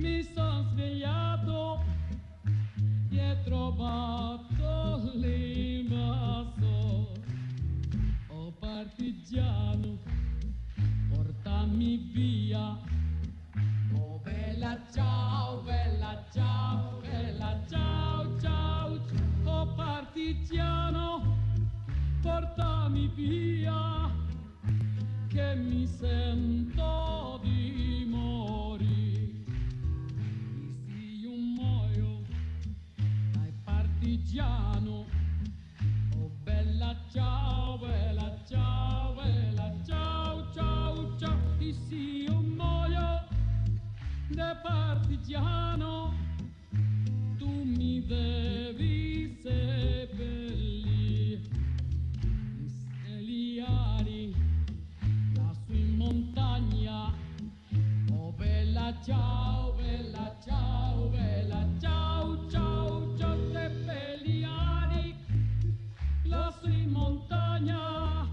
mi sono svegliato e ho trovato l'invasore. Oh partigiano, portami via. Oh bella ciao, bella ciao, bella ciao, ciao, oh partigiano, portami via, che mi sento di morire. Partigiano, oh bella ciao, bella ciao, bella ciao, ciao, ciao, e se io muoio, da partigiano. Tu mi devi seppellire Steliari lassù in montagna. Oh bella ciao bella ciao bella ciao ciao montagna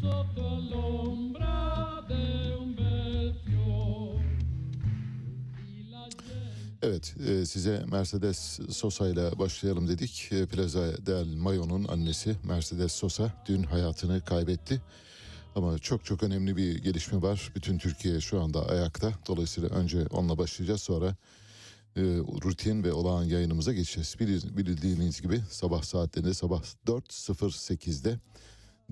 sotto l'ombra di un bel gente Evet, e, size Mercedes Sosa ile başlayalım dedik. E, Plaza del Mayo'nun annesi Mercedes Sosa dün hayatını kaybetti. Ama çok çok önemli bir gelişme var. Bütün Türkiye şu anda ayakta. Dolayısıyla önce onunla başlayacağız sonra e, rutin ve olağan yayınımıza geçeceğiz. Bilir- Bildiğiniz gibi sabah saatlerinde sabah 4.08'de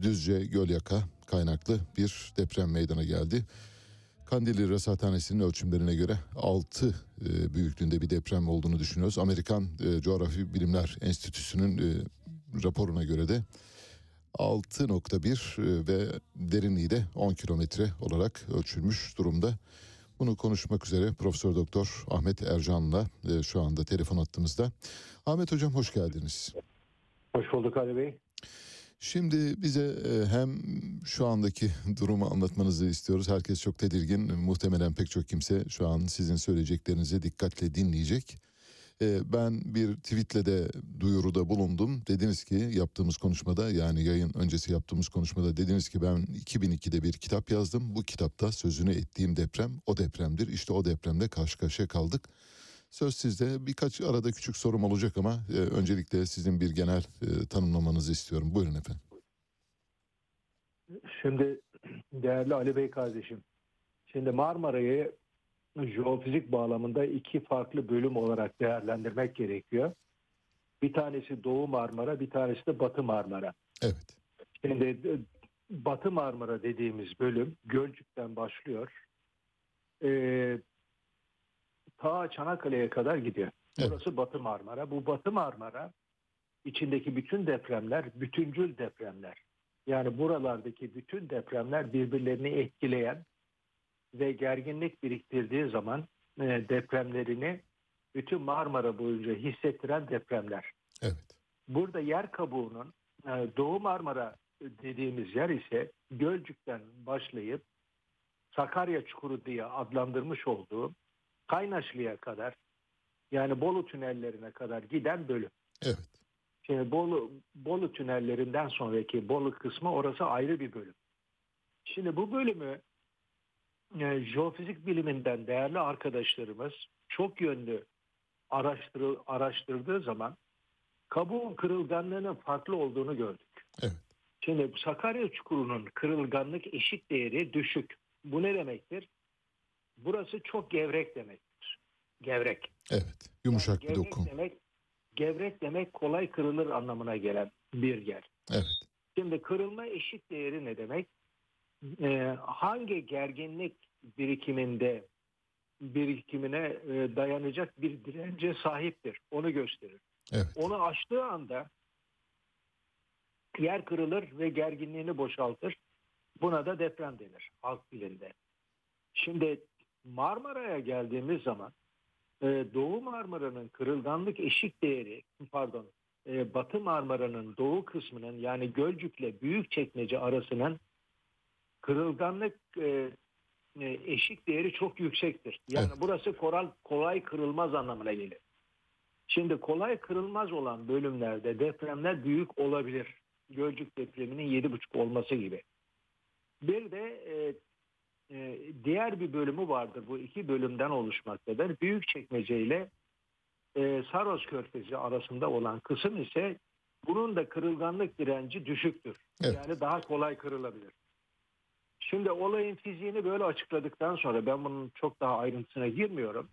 Düzce Gölyaka kaynaklı bir deprem meydana geldi. Kandilli Rasathanesi'nin ölçümlerine göre 6 e, büyüklüğünde bir deprem olduğunu düşünüyoruz. Amerikan e, Coğrafi Bilimler Enstitüsü'nün e, raporuna göre de 6.1 e, ve derinliği de 10 kilometre olarak ölçülmüş durumda. Bunu konuşmak üzere Profesör Doktor Ahmet Ercan'la e, şu anda telefon attığımızda. Ahmet Hocam hoş geldiniz. Hoş bulduk Ali Bey. Şimdi bize e, hem şu andaki durumu anlatmanızı istiyoruz. Herkes çok tedirgin. Muhtemelen pek çok kimse şu an sizin söyleyeceklerinizi dikkatle dinleyecek. E, Ben bir tweetle de duyuruda bulundum. Dediniz ki yaptığımız konuşmada yani yayın öncesi yaptığımız konuşmada dediniz ki ben 2002'de bir kitap yazdım. Bu kitapta sözünü ettiğim deprem o depremdir. İşte o depremde karşı karşıya kaldık. Söz sizde birkaç arada küçük sorum olacak ama e, öncelikle sizin bir genel e, tanımlamanızı istiyorum. Buyurun efendim. Şimdi değerli Ali Bey kardeşim. Şimdi Marmara'yı jeofizik bağlamında iki farklı bölüm olarak değerlendirmek gerekiyor. Bir tanesi Doğu Marmara, bir tanesi de Batı Marmara. Evet. Şimdi e, Batı Marmara dediğimiz bölüm Gölcük'ten başlıyor. Ee, ta Çanakkale'ye kadar gidiyor. Evet. Burası Batı Marmara. Bu Batı Marmara içindeki bütün depremler bütüncül depremler. Yani buralardaki bütün depremler birbirlerini etkileyen ve gerginlik biriktirdiği zaman e, depremlerini bütün Marmara boyunca hissettiren depremler. Evet. Burada yer kabuğunun e, Doğu Marmara dediğimiz yer ise Gölcük'ten başlayıp Sakarya Çukuru diye adlandırmış olduğu Kaynaşlı'ya kadar yani Bolu tünellerine kadar giden bölüm. Evet. Şimdi Bolu, Bolu tünellerinden sonraki Bolu kısmı orası ayrı bir bölüm. Şimdi bu bölümü e, jeofizik biliminden değerli arkadaşlarımız çok yönlü araştırı, araştırdığı zaman kabuğun kırılganlığının farklı olduğunu gördük. Evet. Şimdi Sakarya Çukuru'nun kırılganlık eşik değeri düşük. Bu ne demektir? Burası çok gevrek demektir. Gevrek. Evet. Yumuşak bir gevrek doku. Demek, gevrek demek kolay kırılır anlamına gelen bir yer. Evet. Şimdi kırılma eşik değeri ne demek? E, hangi gerginlik birikiminde birikimine e, dayanacak bir dirence sahiptir. Onu gösterir. Evet. Onu aştığı anda yer kırılır ve gerginliğini boşaltır. Buna da deprem denir halk dilinde. Şimdi Marmara'ya geldiğimiz zaman e, Doğu Marmara'nın kırılganlık eşik değeri pardon e, Batı Marmara'nın doğu kısmının yani Gölcük'le Büyükçekmece arasının kırılganlık e, e, eşik değeri çok yüksektir. Yani Evet. burası koral kolay kırılmaz anlamına gelir. Şimdi kolay kırılmaz olan bölümlerde depremler büyük olabilir. Gölcük depreminin 7,5 olması gibi. Bir de e, e, diğer bir bölümü vardır. Bu iki bölümden oluşmaktadır. Büyükçekmece ile e, Saros Körfezi arasında olan kısım ise bunun da kırılganlık direnci düşüktür. Evet. Yani daha kolay kırılabilir. Şimdi olayın fiziğini böyle açıkladıktan sonra ben bunun çok daha ayrıntısına girmiyorum.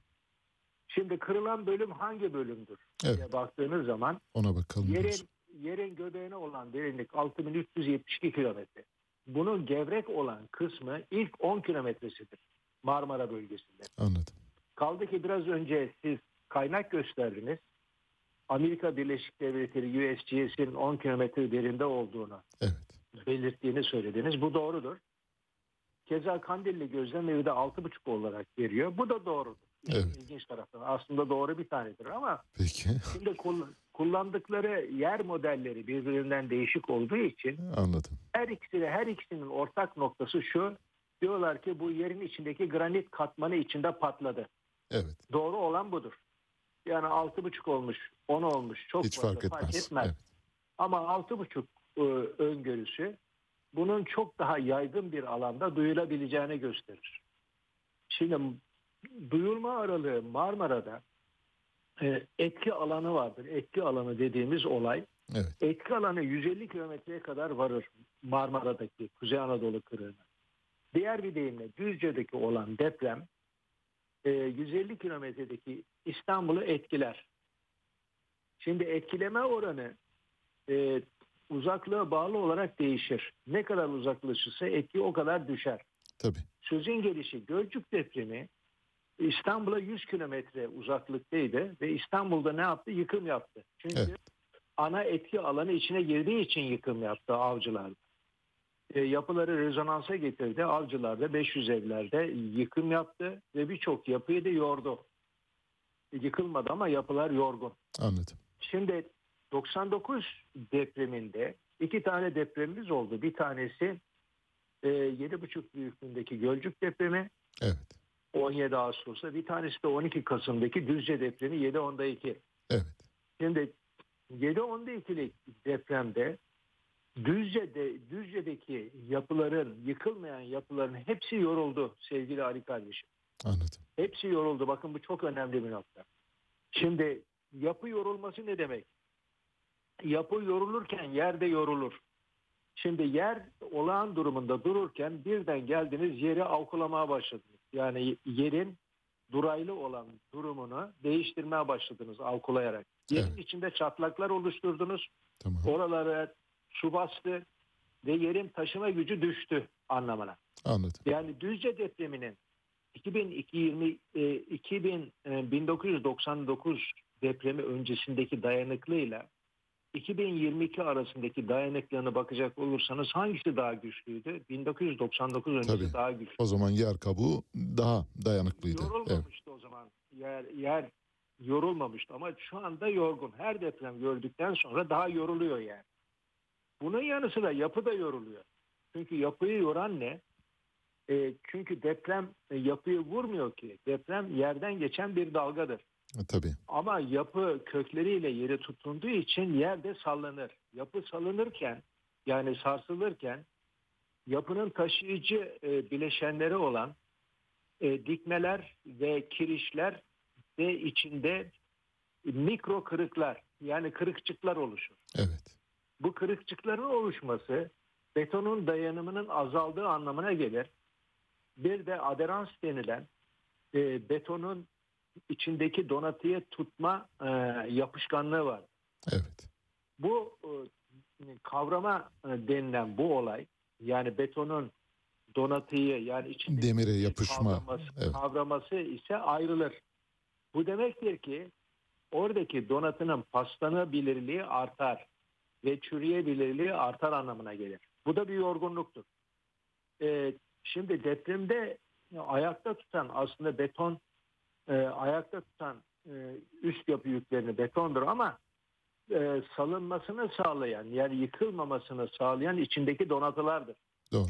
Şimdi kırılan bölüm hangi bölümdür Evet. diye baktığınız zaman Ona bakalım. yerin yerin göbeğine olan derinlik 6372 kilometre. Bunun gevrek olan kısmı ilk 10 kilometresidir Marmara bölgesinde. Anladım. Kaldı ki biraz önce siz kaynak gösterdiniz. Amerika Birleşik Devletleri USGS'in 10 kilometre derinde olduğunu Evet. belirttiğini söylediniz. Bu doğrudur. Keza Kandilli gözlem evi de 6,5 olarak veriyor. Bu da. İşin Evet. İlginç tarafı. Aslında doğru bir tanedir ama Peki. şimdi kull- kullandıkları yer modelleri birbirinden değişik olduğu için Anladım. her ikisi de her ikisinin ortak noktası şu. Diyorlar ki bu yerin içindeki granit katmanı içinde patladı. Evet. Doğru olan budur. Yani 6,5 olmuş, 10 olmuş. Çok Hiç fazla fark etmez. Evet. Ama 6,5 e, öngörüsü bunun çok daha yaygın bir alanda duyulabileceğini gösterir. Şimdi duyulma aralığı Marmara'da e, etki alanı vardır. Etki alanı dediğimiz olay Evet. etki alanı 150 kilometreye kadar varır Marmara'daki Kuzey Anadolu kırığına. Diğer bir deyimle Düzce'deki olan deprem e, 150 kilometredeki İstanbul'u etkiler. Şimdi etkileme oranı e, uzaklığa bağlı olarak değişir. Ne kadar uzaklaşırsa etki o kadar düşer. Tabii. Sözün gelişi Gölcük depremi İstanbul'a 100 kilometre uzaklıktaydı ve İstanbul'da ne yaptı? Yıkım yaptı. Çünkü Evet. ana etki alanı içine girdiği için yıkım yaptı avcılar. E, yapıları rezonansa getirdi. Avcılarda 500 evlerde yıkım yaptı ve birçok yapıyı da yordu. Yıkılmadı ama yapılar yorgun. Anladım. Şimdi 99 depreminde iki tane depremimiz oldu. Bir tanesi e, 7,5 büyüklüğündeki Gölcük depremi Evet. 17 Ağustos'ta. Bir tanesi de 12 Kasım'daki Düzce depremi 7.10'da 2. Evet. Şimdi 7.10'da 2'lik depremde Düzce'de, Düzce'deki yapıların, yıkılmayan yapıların hepsi yoruldu sevgili Ali kardeşim. Anladım. Hepsi yoruldu. Bakın bu çok önemli bir nokta. Şimdi yapı yorulması ne demek? Yapı yorulurken yerde yorulur. Şimdi yer olağan durumunda dururken birden geldiniz yeri avkulamaya başladınız. Yani yerin duraylı olan durumunu değiştirmeye başladınız avkulayarak. Yerin Evet. içinde çatlaklar oluşturdunuz. Tamam. Oralara su bastı ve yerin taşıma gücü düştü anlamına. Anladım. Yani Düzce depreminin 2020 e, 2000 e, 1999 depremi öncesindeki dayanıklığıyla 2022 arasındaki dayanıklığına bakacak olursanız hangisi daha güçlüydü? 1999 öncesi Tabii. daha güçlü. O zaman yer kabuğu daha dayanıklıydı. Evet. Yorulmamıştı o zaman. Yer, yer yorulmamıştı ama şu anda yorgun. Her deprem gördükten sonra daha yoruluyor yani. Bunun yanı sıra yapı da yoruluyor. Çünkü yapıyı yoran ne? E, çünkü deprem e, yapıyı vurmuyor ki. Deprem yerden geçen bir dalgadır. E, Tabii. Ama yapı kökleriyle yere tutunduğu için yerde sallanır. Yapı salınırken yani sarsılırken yapının taşıyıcı e, bileşenleri olan e, dikmeler ve kirişler ve içinde mikro kırıklar yani kırıkçıklar oluşur. Evet. Bu kırıkçıkların oluşması betonun dayanımının azaldığı anlamına gelir. Bir de aderans denilen e, betonun içindeki donatıya tutma e, yapışkanlığı var. Evet. Bu e, kavrama e, denilen bu olay yani betonun donatıyı yani içindeki Demire yapışma. kavraması, Evet. kavraması ise ayrılır. Bu demektir ki oradaki donatının paslanabilirliği artar ve çürüyebilirliği artar anlamına gelir. Bu da bir yorgunluktur. Ee, şimdi depremde ayakta tutan aslında beton e, ayakta tutan e, üst yapı yüklerini betondur ama e, salınmasını sağlayan yani yıkılmamasını sağlayan içindeki donatılardır. Doğru.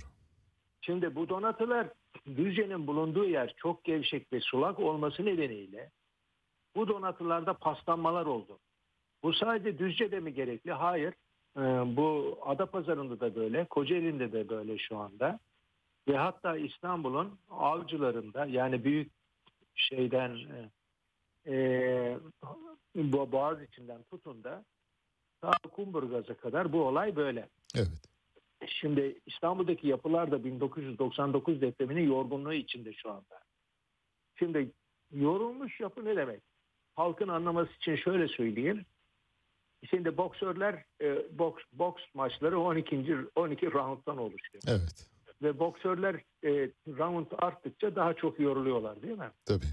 Şimdi bu donatılar Düzce'nin bulunduğu yer çok gevşek ve sulak olması nedeniyle bu donatılarda paslanmalar oldu. Bu sadece Düzce'de mi gerekli? Hayır. Ee, bu Adapazarı'nda da böyle, Kocaeli'nde de böyle şu anda. Ve hatta İstanbul'un avcılarında yani büyük şeyden e, e, bu Boğaz içinden tutun da ta Kumburgaz'a kadar bu olay böyle. Evet. Şimdi İstanbul'daki yapılar da 1999 depreminin yorgunluğu içinde şu anda. Şimdi yorulmuş yapı ne demek? Halkın anlaması için şöyle söyleyeyim. Şimdi boksörler e, boks boks maçları 12. 12 rounddan oluşuyor. Evet. Ve boksörler e, round arttıkça daha çok yoruluyorlar değil mi? Tabii.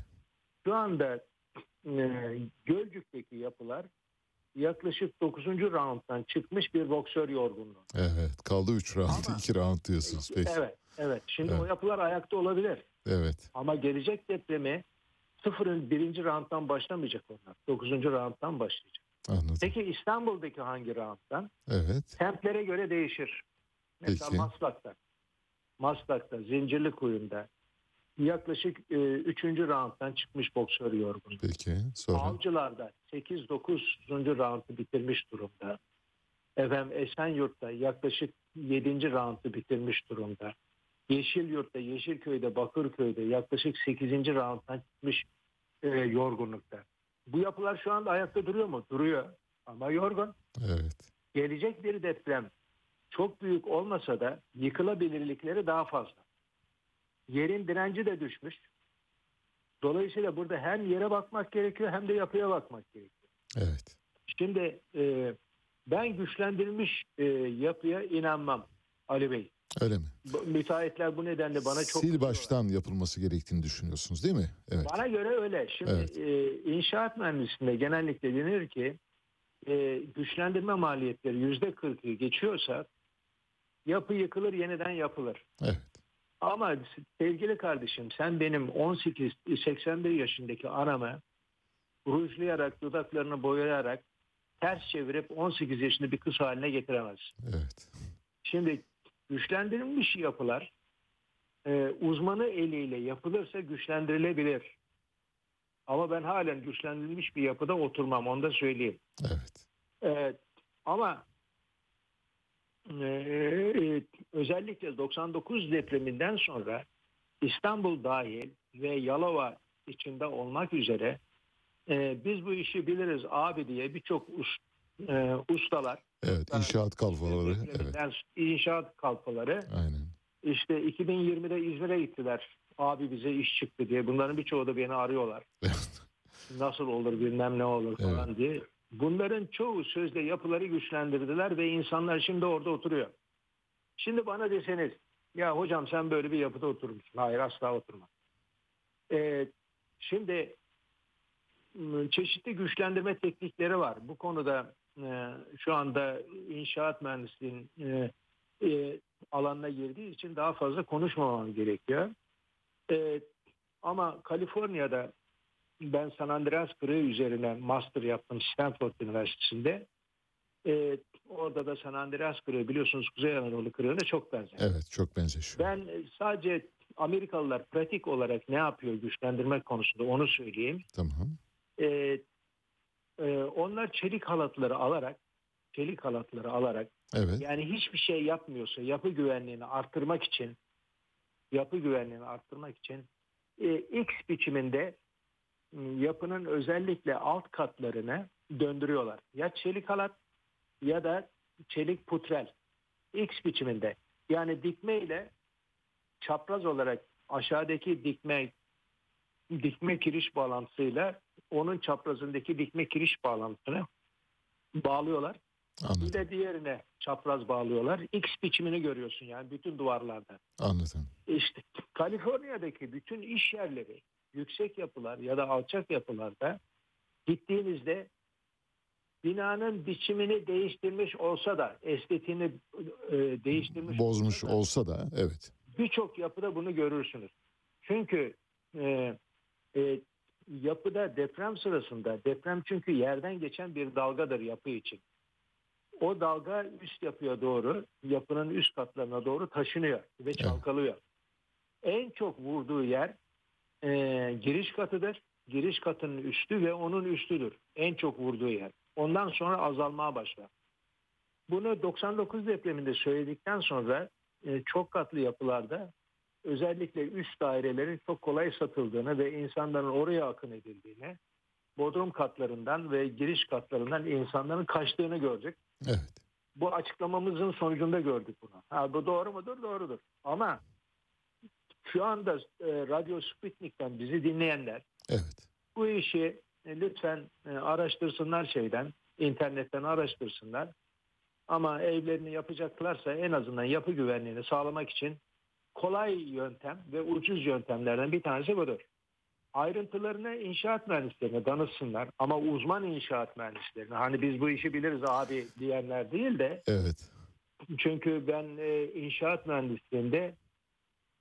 Şu anda e, Gölcük'teki yapılar yaklaşık 9. rounddan çıkmış bir boksör yorgunluğu. Evet. Kaldı 3 round. Ama- 2 round diyorsunuz. Peki. Evet, evet. Şimdi Evet. o yapılar ayakta olabilir. Evet. Ama gelecek depremi sıfırın birinci rounddan başlamayacak onlar. Dokuzuncu rounddan başlayacak. Anladım. Peki İstanbul'daki hangi rounddan? Evet. Semtlere göre değişir. Mesela Peki. Maslak'ta. Maslak'ta, Zincirlikuyu'nda yaklaşık e, üçüncü rounddan çıkmış boksör yorgun. Peki. Sonra. Avcılar'da 8-9. roundu bitirmiş durumda. Efendim Esenyurt'ta yaklaşık 7. roundu bitirmiş durumda. Yeşilyurt'ta, Yeşilköy'de, Bakırköy'de yaklaşık 8. rounddan çıkmış e, yorgunlukta. Bu yapılar şu anda ayakta duruyor mu? Duruyor ama yorgun. Evet. Gelecek bir deprem çok büyük olmasa da yıkılabilirlikleri daha fazla. Yerin direnci de düşmüş. Dolayısıyla burada hem yere bakmak gerekiyor hem de yapıya bakmak gerekiyor. Evet. Şimdi e, ben güçlendirilmiş e, yapıya inanmam Ali Bey. Öyle mi? Müteahhitler bu nedenle bana çok Sil baştan yapılması gerektiğini düşünüyorsunuz değil mi? Evet. Bana göre öyle. Şimdi Evet. e, inşaat mühendisliğinde genellikle denir ki e, güçlendirme maliyetleri yüzde kırkı geçiyorsa yapı yıkılır yeniden yapılır. Evet. Ama sevgili kardeşim sen benim 18-81 yaşındaki anamı rujlayarak dudaklarını boyayarak ters çevirip 18 yaşında bir kız haline getiremezsin. Evet. Şimdi güçlendirilmiş yapılar e, uzmanı eliyle yapılırsa güçlendirilebilir. Ama ben halen güçlendirilmiş bir yapıda oturmam onu da söyleyeyim. Evet. Evet, ama e, e, özellikle 99 depreminden sonra İstanbul dahil ve Yalova içinde olmak üzere e, biz bu işi biliriz abi diye birçok us- e, ustalar Evet. İnşaat kalfaları. Evet. inşaat kalfaları Aynen. işte 2020'de İzmir'e gittiler. Abi bize iş çıktı diye. Bunların birçoğu da beni arıyorlar. Nasıl olur bilmem ne olur falan diye. Bunların çoğu sözde yapıları güçlendirdiler ve insanlar şimdi orada oturuyor. Şimdi bana deseniz ya hocam sen böyle bir yapıda oturmuşsun. Hayır asla oturmam. Ee, şimdi m, çeşitli güçlendirme teknikleri var. Bu konuda e, şu anda inşaat mühendisliğinin e, e, alanına girdiği için daha fazla konuşmamam gerekiyor. E, ama Kaliforniya'da ben San Andreas kırığı üzerine master yaptım Stanford Üniversitesi'nde. E, orada da San Andreas kırığı biliyorsunuz Kuzey Anadolu kırığına çok benzer. Evet. Çok benzeşiyor. Ben sadece Amerikalılar pratik olarak ne yapıyor güçlendirmek konusunda onu söyleyeyim. Tamam. E, e, onlar çelik halatları alarak çelik halatları alarak Evet. yani hiçbir şey yapmıyorsa yapı güvenliğini arttırmak için yapı güvenliğini arttırmak için e, X biçiminde yapının özellikle alt katlarını döndürüyorlar. Ya çelik halat ya da çelik putrel. X biçiminde. Yani dikme ile çapraz olarak aşağıdaki dikme dikme kiriş bağlantısıyla onun çaprazındaki dikme kiriş bağlantısını bağlıyorlar. Bir Anladım. de diğerine çapraz bağlıyorlar. X biçimini görüyorsun yani bütün duvarlarda. Anladım. İşte Kaliforniya'daki bütün iş yerleri, yüksek yapılar ya da alçak yapılarda gittiğinizde binanın biçimini değiştirmiş olsa da estetiğini e, değiştirmiş Bozmuş olsa da olsa da evet. birçok yapıda bunu görürsünüz. Çünkü e, e, yapıda deprem sırasında deprem çünkü yerden geçen bir dalgadır yapı için. O dalga üst yapıya doğru yapının üst katlarına doğru taşınıyor ve çalkalıyor. En çok vurduğu yer e, giriş katıdır. Giriş katının üstü ve onun üstüdür. En çok vurduğu yer. Ondan sonra azalmaya başlar. Bunu 99 depreminde söyledikten sonra e, çok katlı yapılarda özellikle üst dairelerin çok kolay satıldığını ve insanların oraya akın edildiğini, bodrum katlarından ve giriş katlarından insanların kaçtığını gördük. Evet. Bu açıklamamızın sonucunda gördük bunu. Ha, bu doğru mudur? Doğrudur. Ama şu anda e, Radyo Sputnik'ten bizi dinleyenler Evet. bu işi e, lütfen e, araştırsınlar şeyden, internetten araştırsınlar. Ama evlerini yapacaklarsa en azından yapı güvenliğini sağlamak için kolay yöntem ve ucuz yöntemlerden bir tanesi budur. Ayrıntılarını inşaat mühendislerine danışsınlar ama uzman inşaat mühendislerine hani biz bu işi biliriz abi diyenler değil de Evet. çünkü ben e, inşaat mühendisliğinde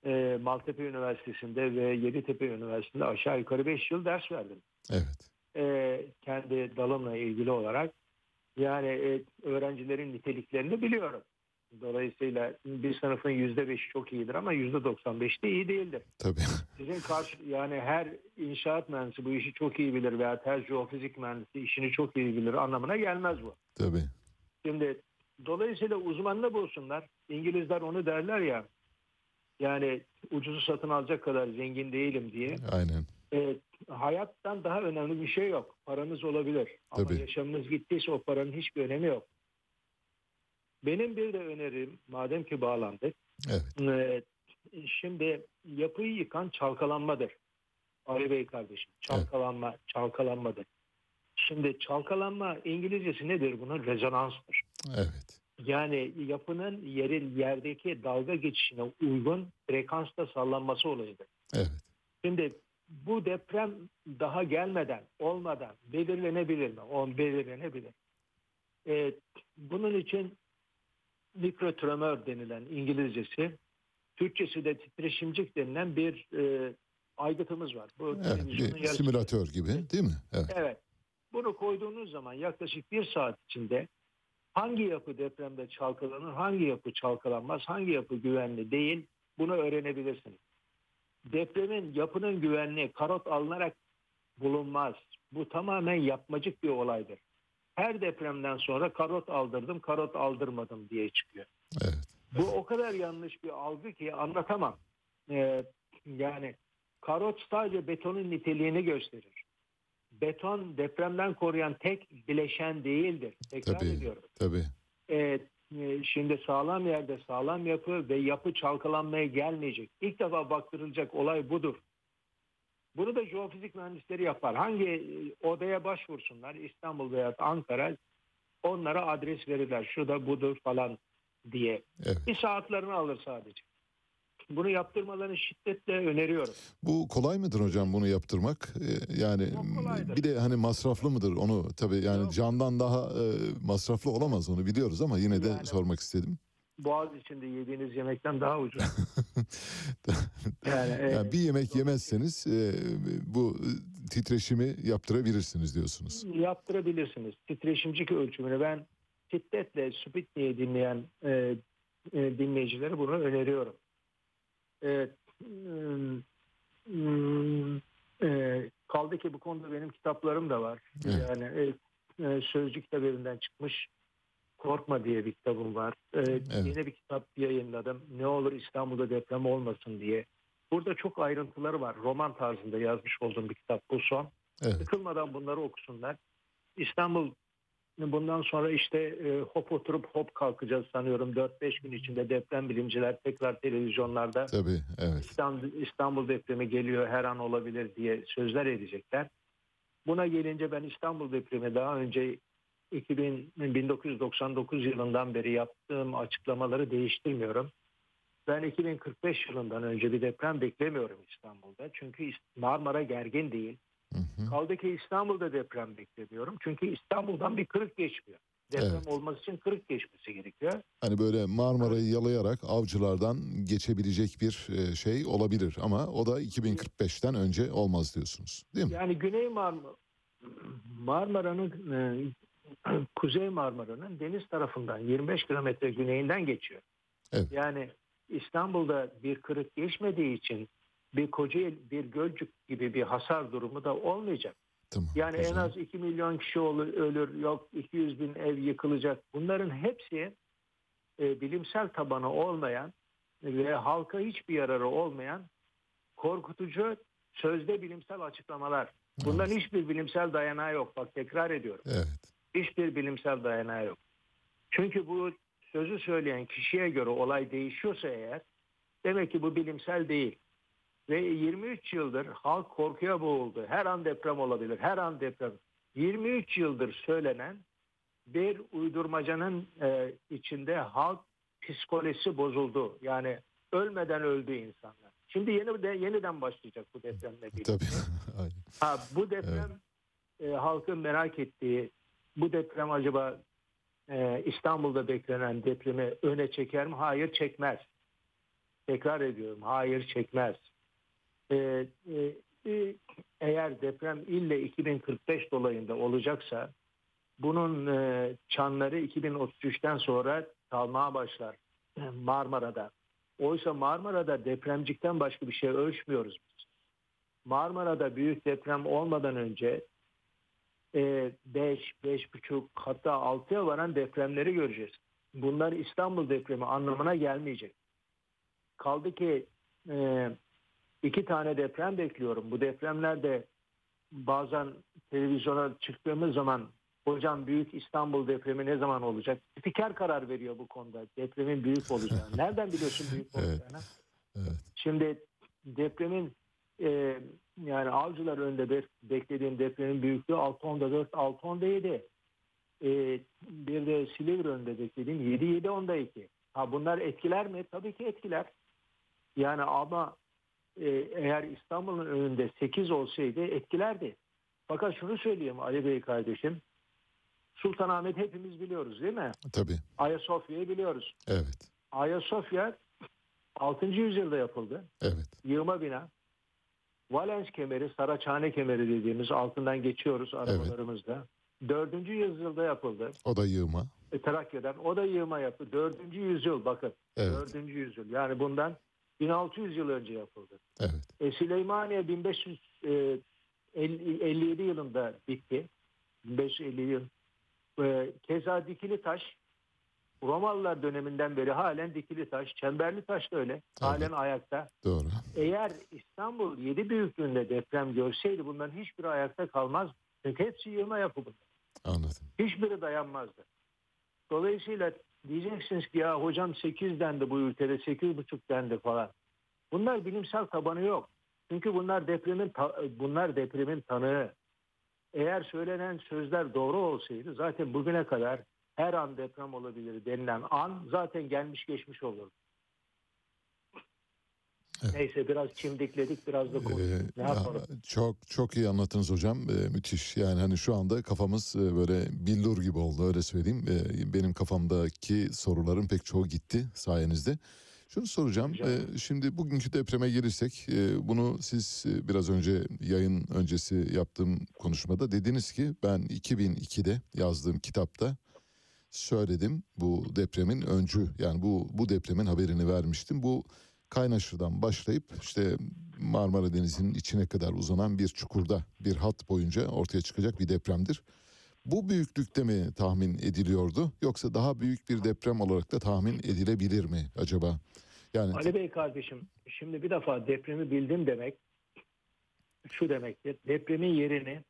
e, Maltepe Üniversitesi'nde ve Yeditepe Üniversitesi'nde aşağı yukarı 5 yıl ders verdim. Evet. E, kendi dalımla ilgili olarak yani e, öğrencilerin niteliklerini biliyorum. Dolayısıyla bir sınıfın yüzde beşi çok iyidir ama yüzde doksan beş de iyi değildir. Tabii. Sizin karşı yani her inşaat mühendisi bu işi çok iyi bilir veya her jeofizik mühendisi işini çok iyi bilir anlamına gelmez bu. Tabii. Şimdi dolayısıyla uzmanını bulsunlar. İngilizler onu derler ya yani ucuzu satın alacak kadar zengin değilim diye. Aynen. E, hayattan daha önemli bir şey yok. Paranız olabilir. Ama Tabii. yaşamınız gittiyse o paranın hiçbir önemi yok. Benim bir de önerim madem ki bağlandık. Evet. e, şimdi yapıyı yıkan çalkalanmadır. Ali Bey kardeşim. Çalkalanma, çalkalanmadır. Şimdi çalkalanma İngilizcesi nedir bunun? Rezonanstır. Evet. Yani yapının yerin yerdeki dalga geçişine uygun frekansta sallanması olayıdır. Evet. Şimdi bu deprem daha gelmeden, olmadan belirlenebilir mi? O belirlenebilir. Ee, bunun için mikrotremör denilen İngilizcesi, Türkçesi de titreşimcik denilen bir e, aygıtımız var. Bu Evet. Bir simülatör gibi değil mi? Evet. Evet. Bunu koyduğunuz zaman yaklaşık bir saat içinde hangi yapı depremde çalkalanır, hangi yapı çalkalanmaz, hangi yapı güvenli değil bunu öğrenebilirsiniz. Depremin yapının güvenliği karot alınarak bulunmaz. Bu tamamen yapmacık bir olaydır. Her depremden sonra karot aldırdım, karot aldırmadım diye çıkıyor. Evet. Bu o kadar yanlış bir algı ki anlatamam. Ee, yani karot sadece betonun niteliğini gösterir. Beton depremden koruyan tek bileşen değildir. Tekrar Tabii. ediyorum. Tabii. Ee, şimdi sağlam yerde sağlam yapı ve yapı çalkalanmaya gelmeyecek. İlk defa baktırılacak olay budur. Bunu da jeofizik mühendisleri yapar. Hangi e, odaya başvursunlar İstanbul veya Ankara onlara adres verirler. Şu da budur falan diye. Evet. Bir saatlerini alır sadece. Bunu yaptırmalarını şiddetle öneriyorum. Bu kolay mıdır hocam bunu yaptırmak? Ee, Yani bir de hani masraflı mıdır onu tabii yani Yok. candan daha e, masraflı olamaz onu biliyoruz ama yine de Yani- sormak istedim. Boğaz içinde yediğiniz yemekten daha ucuz. Yani, yani bir yemek yemezseniz e, bu titreşimi yaptırabilirsiniz diyorsunuz. yaptırabilirsiniz. Titreşimcik ölçümünü ben şiddetle Sputnik'i dinleyen e, e, dinleyicilere bunu öneriyorum. Evet. hmm, hmm, e, kaldı ki bu konuda benim kitaplarım da var. Evet. Yani e, e, Sözcü kitap çıkmış Korkma diye bir kitabım var. E, Yeni bir kitap yayınladım. Ne olur İstanbul'da deprem olmasın diye. Burada çok ayrıntıları var. Roman tarzında yazmış olduğum bir kitap bu son. Evet. Sıkılmadan bunları okusunlar. İstanbul bundan sonra işte e, hop oturup hop kalkacağız sanıyorum. 4-5 gün içinde deprem bilimciler tekrar televizyonlarda Tabii evet. İstanbul, İstanbul depremi geliyor her an olabilir diye sözler edecekler. Buna gelince ben İstanbul depremi daha önce 2000, 1999 yılından beri yaptığım açıklamaları değiştirmiyorum. Ben 2045 yılından önce bir deprem beklemiyorum İstanbul'da. Çünkü Marmara gergin değil. Hı hı. Kaldı ki İstanbul'da deprem beklemiyorum. Çünkü İstanbul'dan bir kırık geçmiyor. Deprem Evet. olması için kırık geçmesi gerekiyor. Hani böyle Marmara'yı yalayarak avcılardan geçebilecek bir e, şey olabilir ama o da 2045'ten önce olmaz diyorsunuz. Değil mi? Yani Güney Marmara Marmara'nın e, Kuzey Marmara'nın deniz tarafından 25 kilometre güneyinden geçiyor. Evet. Yani İstanbul'da bir kırık geçmediği için bir Kocaeli, bir Gölcük gibi bir hasar durumu da olmayacak. Tamam. Yani en güzel. az 2 milyon kişi olur, ölür, yok 200 bin ev yıkılacak. Bunların hepsi e, bilimsel tabanı olmayan ve halka hiçbir yararı olmayan korkutucu sözde bilimsel açıklamalar. Bunların hiçbir bilimsel dayanağı yok. Bak tekrar ediyorum. Evet. Hiçbir bilimsel dayanağı yok. Çünkü bu sözü söyleyen kişiye göre olay değişiyorsa eğer demek ki bu bilimsel değil. Ve 23 yıldır halk korkuya boğuldu. Her an deprem olabilir. Her an deprem. 23 yıldır söylenen bir uydurmacanın e, içinde halk psikolojisi bozuldu. Yani ölmeden öldü insanlar. Şimdi yeni de yeniden başlayacak bu depremle birlikte. Tabii. Aynen. Ha, bu deprem e, halkın merak ettiği bu deprem acaba e, İstanbul'da beklenen depremi öne çeker mi? Hayır çekmez. Tekrar ediyorum. Hayır çekmez. E, e, eğer deprem ille 2045 dolayında olacaksa bunun e, çanları 2033'ten sonra çalmaya başlar e, Marmara'da. Oysa Marmara'da depremcikten başka bir şey ölçmüyoruz biz. Marmara'da büyük deprem olmadan önce 5, 5,5 hatta 6'ya varan depremleri göreceğiz. Bunlar İstanbul depremi anlamına gelmeyecek. Kaldı ki iki tane deprem bekliyorum. Bu depremlerde bazen televizyona çıktığımız zaman hocam büyük İstanbul depremi ne zaman olacak? Spiker karar veriyor bu konuda. Depremin büyük olacağını. Nereden biliyorsun büyük Evet. olacağını? Evet. Şimdi depremin e, yani avcılar önünde be- beklediğim depremin büyüklüğü 6.4, 6.7. E, bir de Silivri önünde beklediğim 7, 7, 2. Ha bunlar etkiler mi? Tabii ki etkiler. Yani ama eğer İstanbul'un önünde 8 olsaydı etkilerdi. Fakat şunu söyleyeyim Ali Bey kardeşim. Sultanahmet hepimiz biliyoruz değil mi? Tabii. Ayasofya'yı biliyoruz. Evet. Ayasofya 6. yüzyılda yapıldı Evet. yığma bina. Valens kemeri, Saraçhane kemeri dediğimiz altından geçiyoruz arabalarımızda. Dördüncü yüzyılda yapıldı. O da yığma. E, Trakya'dan. O da yığma yaptı. Dördüncü yüzyıl bakın. Evet. Yüzyıl. Yani bundan 1600 yıl önce yapıldı. Evet. E, Süleymaniye 1557 yılında bitti. 1550 yıl. E, keza dikili taş Romalılar döneminden beri halen dikili taş. Çemberli taş da öyle. Halen ayakta. Doğru. Eğer İstanbul 7 büyüklüğünde deprem görseydi bunların hiçbiri ayakta kalmaz. Çünkü hepsi yığma yapı bunlar. Anladım. Hiçbiri dayanmazdı. Dolayısıyla diyeceksiniz ki ya hocam 8 dendi bu ülkede 8,5 dendi falan. Bunlar bilimsel tabanı yok. Çünkü bunlar depremin bunlar depremin tanığı. Eğer söylenen sözler doğru olsaydı zaten bugüne kadar her an deprem olabilir denilen an zaten gelmiş geçmiş olur. Evet. Neyse biraz çimdikledik biraz da Ee, konuştuk. Ne ya, yapalım? çok çok iyi anlattınız hocam. Ee, müthiş. Yani hani şu anda kafamız e, böyle billur gibi oldu öyle söyleyeyim. Ee, benim kafamdaki soruların pek çoğu gitti sayenizde. Şunu soracağım. Ee, şimdi bugünkü depreme gelirsek e, bunu siz e, biraz önce yayın öncesi yaptığım konuşmada dediniz ki ben 2002'de yazdığım kitapta söyledim bu depremin öncü yani bu bu depremin haberini vermiştim. Bu Kaynaşır'dan başlayıp işte Marmara Denizi'nin içine kadar uzanan bir çukurda bir hat boyunca ortaya çıkacak bir depremdir. Bu büyüklükte mi tahmin ediliyordu yoksa daha büyük bir deprem olarak da tahmin edilebilir mi acaba? Yani Ali Bey kardeşim şimdi bir defa depremi bildim demek şu demektir. Depremin yerini,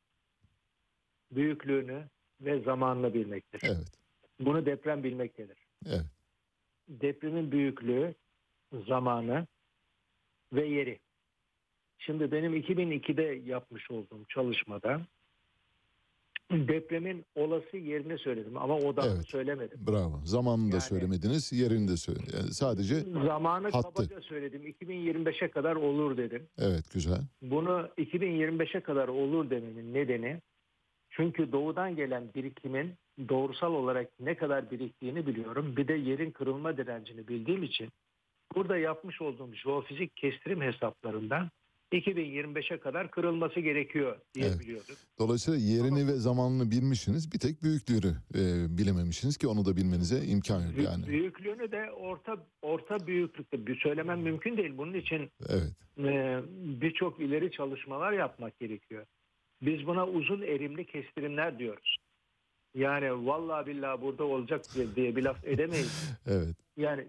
büyüklüğünü ve zamanını bilmektir. evet, Bunu deprem bilmek denir. evet, Depremin büyüklüğü, zamanı ve yeri. Şimdi benim 2002'de yapmış olduğum çalışmada depremin olası yerini söyledim ama odağını Evet. söylemedim. Bravo. Zamanını da Yani- söylemediniz, yerini de söyle. yani sadece Zamanı Hattı. kabaca söyledim. 2025'e kadar olur dedim. evet güzel. Bunu 2025'e kadar olur dememin nedeni çünkü doğudan gelen birikimin doğrusal olarak ne kadar biriktiğini biliyorum. Bir de yerin kırılma direncini bildiğim için burada yapmış olduğum jeofizik kestirim hesaplarından 2025'e kadar kırılması gerekiyor diye Evet. biliyorduk. Dolayısıyla yerini ve zamanını bilmişsiniz. Bir tek büyüklüğünü e, bilememişsiniz ki onu da bilmenize imkan yok yani. Büyüklüğünü de orta orta büyüklükte bir söylemem mümkün değil. Bunun için Evet. e, birçok ileri çalışmalar yapmak gerekiyor. Biz buna uzun erimli kestirimler diyoruz. Yani vallahi billahi burada olacak diye bir laf edemeyiz. Evet. Yani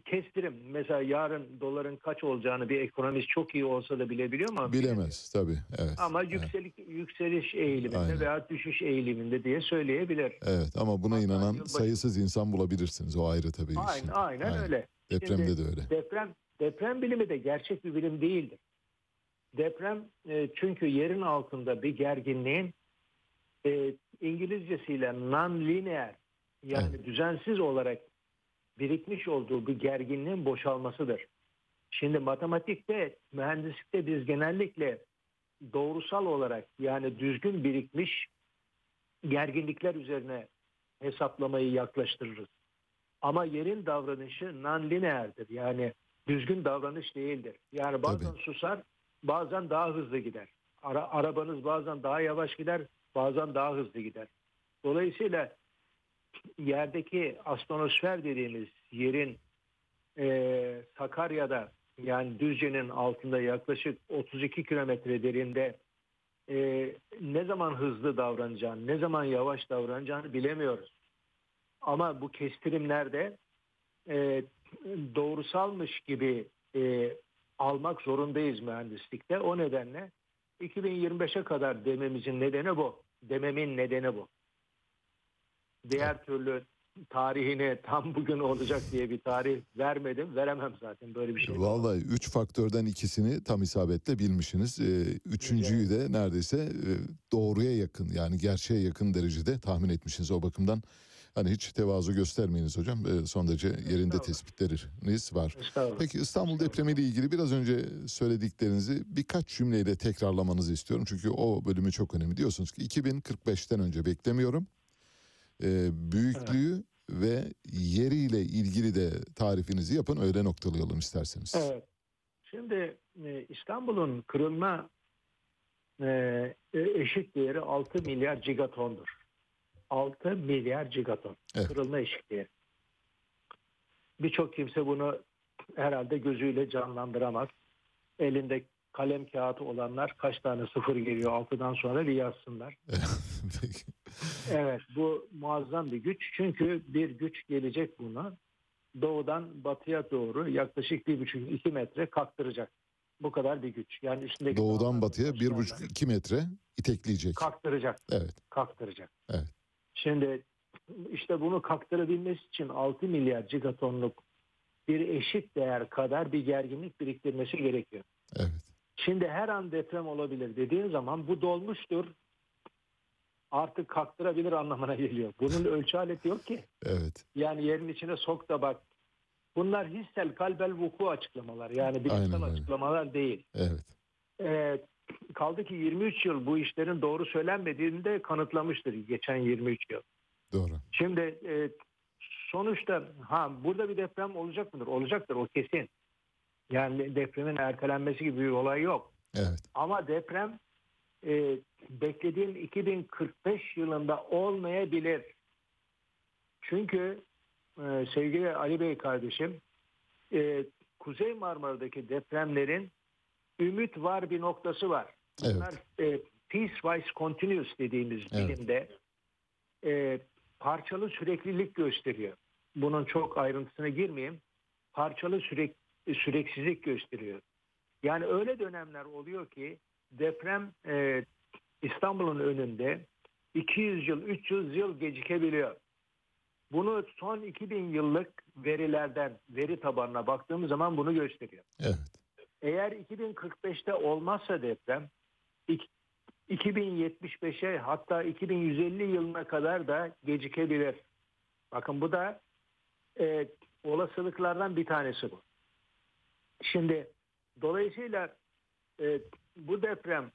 kestirim mesela yarın doların kaç olacağını bir ekonomist çok iyi olsa da bilebiliyor mu? Bilemez tabii. Evet. Ama evet. yükselik yükseliş eğiliminde Aynen. veya düşüş eğiliminde diye söyleyebilir. Evet ama buna Hatta inanan yılbaşı- sayısız insan bulabilirsiniz. O ayrı tabii işin. Aynen, aynen öyle. Depremde Şimdi- de öyle. Deprem deprem bilimi de gerçek bir bilim değildir. Deprem e, çünkü yerin altında bir gerginliğin e, İngilizcesiyle non-linear yani düzensiz olarak birikmiş olduğu bir gerginliğin boşalmasıdır. Şimdi matematikte, mühendislikte biz genellikle doğrusal olarak yani düzgün birikmiş gerginlikler üzerine hesaplamayı yaklaştırırız. Ama yerin davranışı non-lineerdir. Yani düzgün davranış değildir. Yani bazen Tabii. susar, bazen daha hızlı gider. Ara, arabanız bazen daha yavaş gider, bazen daha hızlı gider. Dolayısıyla yerdeki astronosfer dediğimiz yerin e, Sakarya'da yani Düzce'nin altında yaklaşık 32 kilometre derinde e, ne zaman hızlı davranacağını, ne zaman yavaş davranacağını bilemiyoruz. Ama bu kestirimlerde e, doğrusalmış gibi e, almak zorundayız mühendislikte. O nedenle 2025'e kadar dememizin nedeni bu. Dememin nedeni bu. Diğer türlü tarihini tam bugün olacak diye bir tarih vermedim. Veremem zaten böyle bir şey. Vallahi üç faktörden ikisini tam isabetle bilmişsiniz. Ee, üçüncüyü de neredeyse e, doğruya yakın yani gerçeğe yakın derecede tahmin etmişsiniz o bakımdan. Hani hiç tevazu göstermeyiniz hocam. Ee, son derece yerinde tespitleriniz var. Peki İstanbul depremiyle ilgili biraz önce söylediklerinizi birkaç cümleyle tekrarlamanızı istiyorum. Çünkü o bölümü çok önemli. Diyorsunuz ki 2045'ten önce beklemiyorum. Ee, büyüklüğü ve yeriyle ilgili de tarifinizi yapın öyle noktalayalım isterseniz. Evet. Şimdi e, İstanbul'un kırılma e, eşik değeri 6 milyar gigatondur. 6 milyar gigaton Evet. kırılma eşik değeri. Birçok kimse bunu herhalde gözüyle canlandıramaz. Elinde kalem kağıdı olanlar kaç tane sıfır geliyor 6'dan sonra bir yazsınlar. Evet bu muazzam bir güç. Çünkü bir güç gelecek buna. Doğudan batıya doğru yaklaşık bir buçuk iki metre kaktıracak. Bu kadar bir güç. Yani üstündeki Doğudan batıya bir taşlardan buçuk iki metre itekleyecek. kaktıracak. Evet. Kaktıracak. Evet. Şimdi işte bunu kaktırabilmesi için 6 milyar gigatonluk bir eşit değer kadar bir gerginlik biriktirmesi gerekiyor. Evet. Şimdi her an deprem olabilir dediğin zaman bu dolmuştur. Artık kaktırabilir anlamına geliyor. Bunun ölçü aleti yok ki. Evet. Yani yerin içine sok da bak. Bunlar hissel kalbel vuku açıklamalar. Yani bilimsel açıklamalar değil. Evet. Ee, kaldı ki 23 yıl bu işlerin doğru söylenmediğini de kanıtlamıştır geçen 23 yıl. Doğru. Şimdi e, sonuçta ha burada bir deprem olacak mıdır? Olacaktır o kesin. Yani depremin ertelenmesi gibi bir olay yok. Evet. Ama deprem e, beklediğim 2045 yılında olmayabilir. Çünkü e, sevgili Ali Bey kardeşim e, Kuzey Marmara'daki depremlerin ümit var bir noktası var. Evet. Bunlar e, piecewise continuous dediğimiz Evet. bilimde e, parçalı süreklilik gösteriyor. Bunun çok ayrıntısına girmeyeyim. Parçalı sürek, süreksizlik gösteriyor. Yani öyle dönemler oluyor ki deprem e, İstanbul'un önünde 200 yıl, 300 yıl gecikebiliyor. Bunu son 2000 yıllık verilerden, veri tabanına baktığımız zaman bunu gösteriyor. Evet. Eğer 2045'te olmazsa deprem, ik- 2075'e hatta 2150 yılına kadar da gecikebilir. Bakın bu da e, olasılıklardan bir tanesi bu. Şimdi dolayısıyla e, bu deprem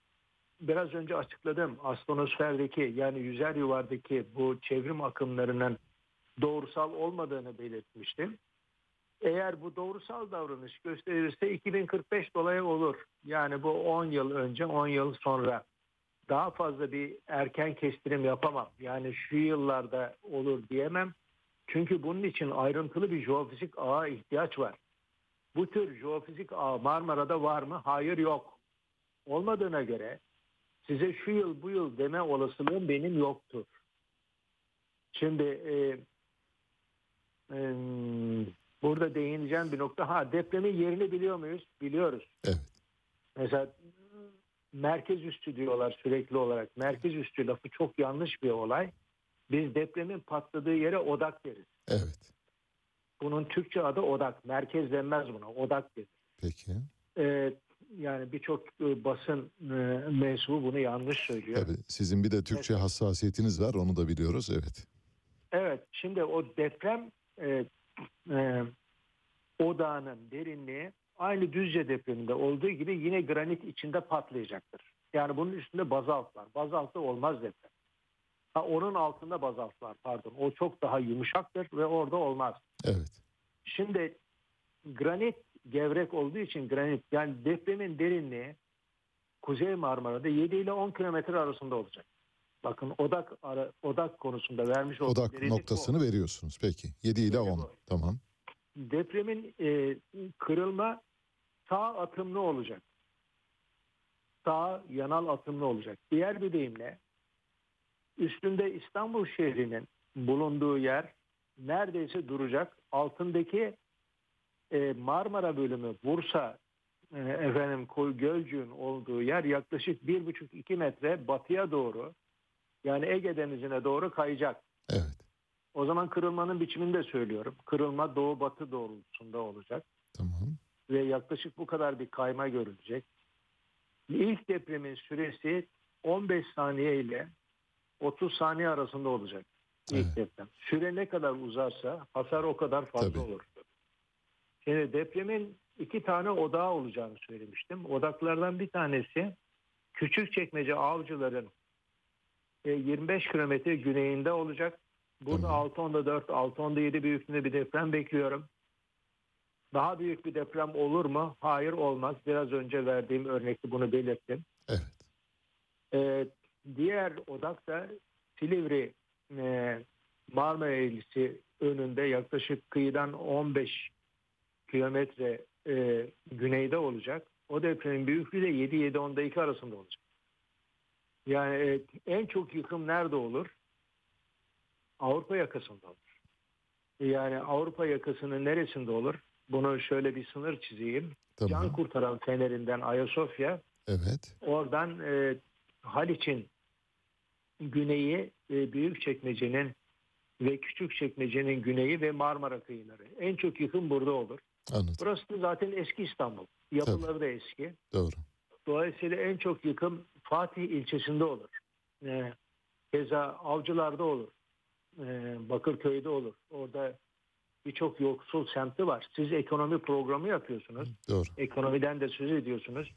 biraz önce açıkladım astronosferdeki yani yüzer yuvardaki bu çevrim akımlarının doğrusal olmadığını belirtmiştim. Eğer bu doğrusal davranış gösterirse 2045 dolayı olur. Yani bu 10 yıl önce 10 yıl sonra daha fazla bir erken kestirim yapamam. Yani şu yıllarda olur diyemem. Çünkü bunun için ayrıntılı bir jeofizik ağa ihtiyaç var. Bu tür jeofizik ağ Marmara'da var mı? Hayır yok. Olmadığına göre size şu yıl bu yıl deme olasılığım benim yoktur. Şimdi e, e, burada değineceğim bir nokta. Ha depremin yerini biliyor muyuz? Biliyoruz. Evet. Mesela merkez üstü diyorlar sürekli olarak. Merkez üstü lafı çok yanlış bir olay. Biz depremin patladığı yere odak deriz. Evet. Bunun Türkçe adı odak. Merkez denmez buna. Odak denir. Peki. Ee, yani birçok e, basın e, mensubu bunu yanlış söylüyor. Tabii sizin bir de Türkçe hassasiyetiniz var onu da biliyoruz. Evet. Evet, şimdi o deprem e, e, odağının derinliği aynı Düzce depreminde olduğu gibi yine granit içinde patlayacaktır. Yani bunun üstünde bazalt var. Bazaltı olmaz deprem. Ha, onun altında bazalt var pardon. O çok daha yumuşaktır ve orada olmaz. Evet. Şimdi granit gevrek olduğu için granit yani depremin derinliği Kuzey Marmara'da 7 ile 10 kilometre arasında olacak. Bakın odak ara, odak konusunda vermiş olduğum Odak derinlik bu. noktasını veriyorsunuz. Peki. 7 ile Peki 10. bu. Tamam. Depremin e, kırılma sağ atımlı olacak. Sağ yanal atımlı olacak. Diğer bir deyimle üstünde İstanbul şehrinin bulunduğu yer neredeyse duracak. Altındaki e, Marmara bölümü Bursa e, efendim Gölcük'ün olduğu yer yaklaşık bir buçuk iki metre batıya doğru yani Ege Denizi'ne doğru kayacak. Evet. O zaman kırılmanın biçimini de söylüyorum. Kırılma doğu batı doğrultusunda olacak Tamam. ve yaklaşık bu kadar bir kayma görülecek. İlk depremin süresi 15 saniye ile 30 saniye arasında olacak. İlk Evet. deprem. Süre ne kadar uzarsa hasar o kadar fazla Tabii. olur. Şimdi depremin iki tane odağı olacağını söylemiştim. Odaklardan bir tanesi Küçükçekmece avcıların e, 25 kilometre güneyinde olacak. Burada Tamam. 6.10'da 4, 6.10'da 7 büyüklüğünde bir deprem bekliyorum. Daha büyük bir deprem olur mu? Hayır olmaz. Biraz önce verdiğim örnekte bunu belirttim. Evet. Ee, diğer odak da Silivri e, Marmara Eğrisi önünde yaklaşık kıyıdan 15 kilometre e, güneyde olacak. O depremin büyüklüğü de 7-7-10'da 2 arasında olacak. Yani e, en çok yıkım nerede olur? Avrupa yakasında olur. Yani Avrupa yakasının neresinde olur? Bunu şöyle bir sınır çizeyim. Can Tamam. kurtaran Fener'inden Ayasofya, Evet. Oradan e, Haliç'in güneyi e, Büyükçekmece'nin ve Küçükçekmece'nin güneyi ve Marmara kıyıları. En çok yıkım burada olur. Anladım. Burası da zaten eski İstanbul. Yapıları da eski. Doğru. Dolayısıyla en çok yıkım Fatih ilçesinde olur. E, keza Avcılar'da olur. E, Bakırköy'de olur. Orada birçok yoksul semti var. Siz ekonomi programı yapıyorsunuz Doğru. ekonomiden de söz ediyorsunuz.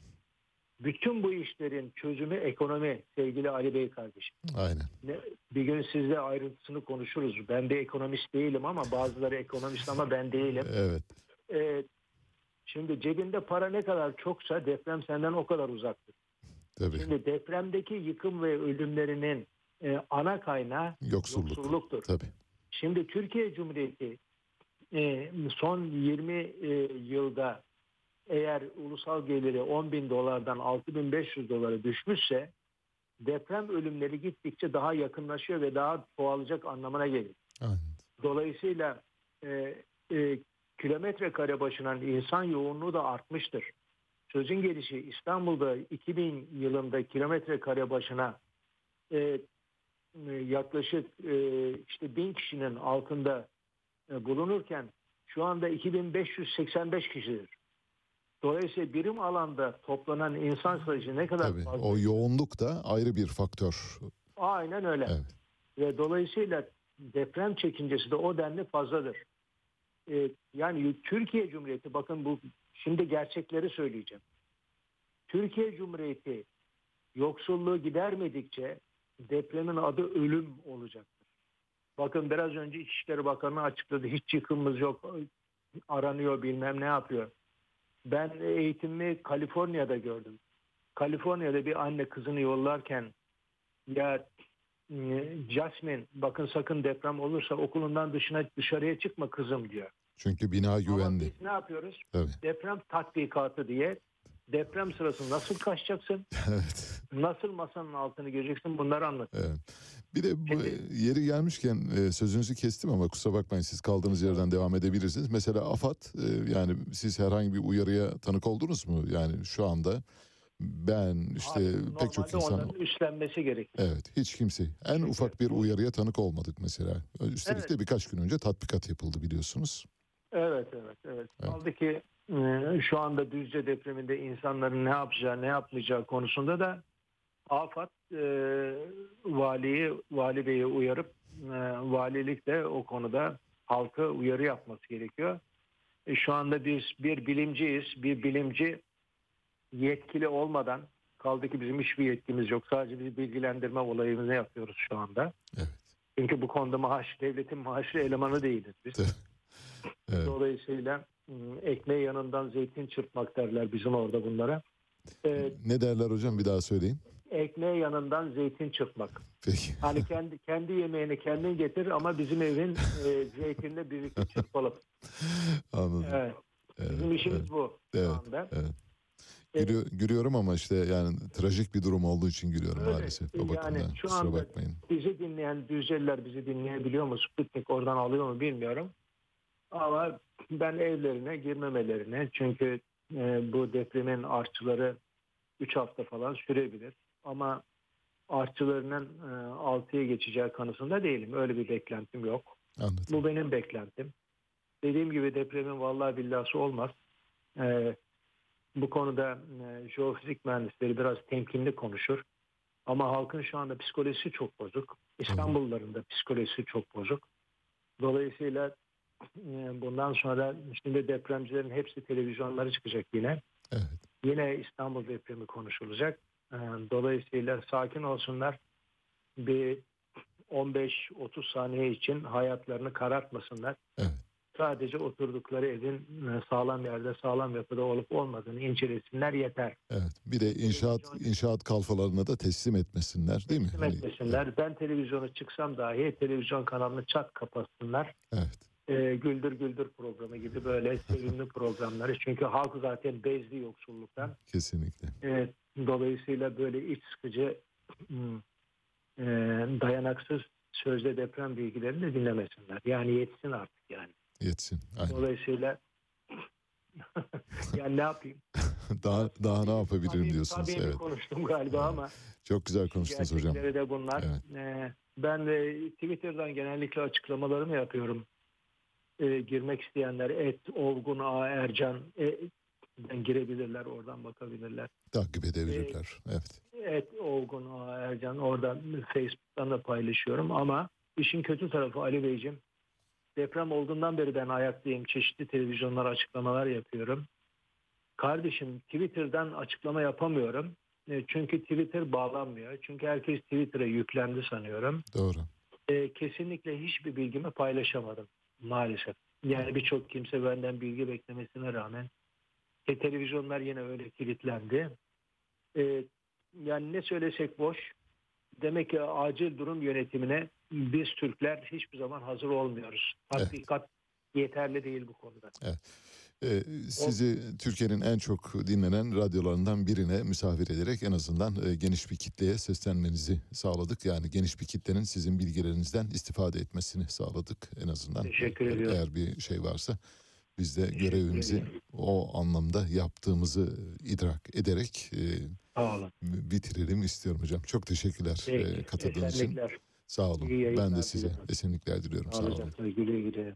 Bütün bu işlerin çözümü ekonomi sevgili Ali Bey kardeşim. Aynen. Ne- Bir gün sizle ayrıntısını konuşuruz. Ben bir ekonomist değilim ama bazıları ekonomist ama ben değilim. Evet. Ee, şimdi cebinde para ne kadar çoksa deprem senden o kadar uzaktır. Tabii. Şimdi depremdeki yıkım ve ölümlerinin e, ana kaynağı Yoksulluk. yoksulluktur. Tabii. Şimdi Türkiye Cumhuriyeti e, son 20 e, yılda eğer ulusal geliri 10 bin dolardan 6500 dolara düşmüşse deprem ölümleri gittikçe daha yakınlaşıyor ve daha çoğalacak anlamına gelir. Aynen. Dolayısıyla e, e, kilometre kare başına insan yoğunluğu da artmıştır. Sözün gelişi İstanbul'da 2000 yılında kilometre kare başına e, yaklaşık e, işte bin kişinin altında e, bulunurken şu anda 2585 kişidir. Dolayısıyla birim alanda toplanan insan sayısı ne kadar Tabii. fazla? O yoğunluk da ayrı bir faktör. Aynen öyle. Evet. Ve dolayısıyla deprem çekincesi de o denli fazladır. Ee, yani Türkiye Cumhuriyeti bakın bu şimdi gerçekleri söyleyeceğim. Türkiye Cumhuriyeti yoksulluğu gidermedikçe depremin adı ölüm olacaktır. Bakın biraz önce İçişleri Bakanı açıkladı. Hiç yıkımımız yok. Aranıyor bilmem ne yapıyor. Ben eğitimimi Kaliforniya'da gördüm. Kaliforniya'da bir anne kızını yollarken ya e, Jasmine bakın sakın deprem olursa okulundan dışına dışarıya çıkma kızım diyor. Çünkü bina Ama güvenli. biz ne yapıyoruz? Tabii. Deprem tatbikatı diye deprem sırası nasıl kaçacaksın? Evet. Nasıl masanın altını göreceksin? Bunları anlat. Evet. Bir de bu Şimdi- yeri gelmişken e, sözünüzü kestim ama kusura bakmayın siz kaldığınız yerden devam edebilirsiniz. Mesela AFAD e, yani siz herhangi bir uyarıya tanık oldunuz mu? Yani şu anda ben işte Hayır, pek çok insan üstlenmesi gerekir. evet hiç kimse en Çünkü ufak bir uyarıya tanık olmadık mesela. Üstelik Evet. de birkaç gün önce tatbikat yapıldı biliyorsunuz. Evet, evet, evet. Evet. Kaldı ki e, şu anda Düzce depreminde insanların ne yapacağı, ne yapmayacağı konusunda da AFAD e, valiyi, vali beyi uyarıp e, valilik de o konuda halka uyarı yapması gerekiyor. E, şu anda biz bir bilimciyiz. Bir bilimci yetkili olmadan kaldı ki bizim hiçbir yetkimiz yok. Sadece bir bilgilendirme olayımızı yapıyoruz şu anda. Evet. Çünkü bu konuda maaş, devletin maaşlı elemanı değiliz biz. Evet. Dolayısıyla ım, ekmeği yanından zeytin çırpmak derler bizim orada bunlara. Ee, Ne derler hocam bir daha söyleyin. ekmeği yanından zeytin çırpmak. Peki. Hani kendi kendi yemeğini kendin getir ama bizim evin e, zeytinle birlikte çırpalım. Anladım. Evet, Evet, bizim işimiz evet, bu evet, şu anda. evet. Gülüyor, gülüyorum ama işte yani trajik bir durum olduğu için gülüyorum Öyle. maalesef. O Yani bakımdan şu anda- bakmayın. Bizi dinleyen Düzceliler bizi dinleyebiliyor mu? Sputnik oradan alıyor mu bilmiyorum. Ama ben evlerine girmemelerine çünkü e, bu depremin artçıları 3 hafta falan sürebilir. Ama artçılarının e, 6'ya geçeceği kanısında değilim. Öyle bir beklentim yok. Anladım. Bu benim beklentim. Dediğim gibi depremin vallahi billahı olmaz. E, bu konuda e, jeofizik mühendisleri biraz temkinli konuşur. Ama halkın şu anda psikolojisi çok bozuk. İstanbulluların da psikolojisi çok bozuk. Dolayısıyla e, bundan sonra şimdi depremcilerin hepsi televizyonlara çıkacak yine. Evet. Yine İstanbul depremi konuşulacak. E, Dolayısıyla sakin olsunlar. Bir 15-30 saniye için hayatlarını karartmasınlar. Evet. Sadece oturdukları evin e, sağlam yerde, sağlam yapıda olup olmadığını incelesinler yeter. Evet. Bir de inşaat inşaat kalfalarına da teslim etmesinler değil mi? Teslim Hani- etmesinler. Ben televizyona çıksam dahi televizyon kanalını çat kapatsınlar. Evet. E, güldür güldür programı gibi böyle sevimli programları. Çünkü halk zaten bezdi yoksulluktan. Kesinlikle. E, dolayısıyla böyle iç sıkıcı hmm, e, dayanaksız sözde deprem bilgilerini de dinlemesinler. Yani yetsin artık yani. Yetsin. Aynen. Dolayısıyla yani ne yapayım? daha daha ne yapabilirim Tabii- diyorsunuz. tabii Evet. konuştum galiba ama Çok güzel konuştunuz hocam. de bunlar. Evet. Ee, ben de Twitter'dan genellikle açıklamalarımı yapıyorum. Ee, girmek isteyenler et Olgun A Ercan e, ben girebilirler oradan bakabilirler. Takip edebilirler. Evet. Et Olgun A Ercan oradan Facebook'tan da paylaşıyorum ama işin kötü tarafı Ali Beyciğim deprem olduğundan beri ben ayaktayım. Çeşitli televizyonlar açıklamalar yapıyorum. Kardeşim Twitter'dan açıklama yapamıyorum. E, Çünkü Twitter bağlanmıyor. Çünkü herkes Twitter'a yüklendi sanıyorum. Doğru. E, kesinlikle hiçbir bilgimi paylaşamadım maalesef. Yani birçok kimse benden bilgi beklemesine rağmen e, televizyonlar yine öyle kilitlendi. E, yani ne söylesek boş. Demek ki acil durum yönetimine biz Türkler hiçbir zaman hazır olmuyoruz. Evet. Tatbikat yeterli değil bu konuda. Ee, sizi Türkiye'nin en çok dinlenen radyolarından birine misafir ederek en azından e, geniş bir kitleye seslenmenizi sağladık. Yani geniş bir kitlenin sizin bilgilerinizden istifade etmesini sağladık en azından. Teşekkür Eğer- ediyorum. Eğer bir şey varsa biz de görevimizi o anlamda yaptığımızı idrak ederek e, bitirelim istiyorum hocam. Çok teşekkürler e, Peki, katıldığınız için. Sağ olun. Ben de size esenlikler diliyorum. Sağ olun. Güle güle.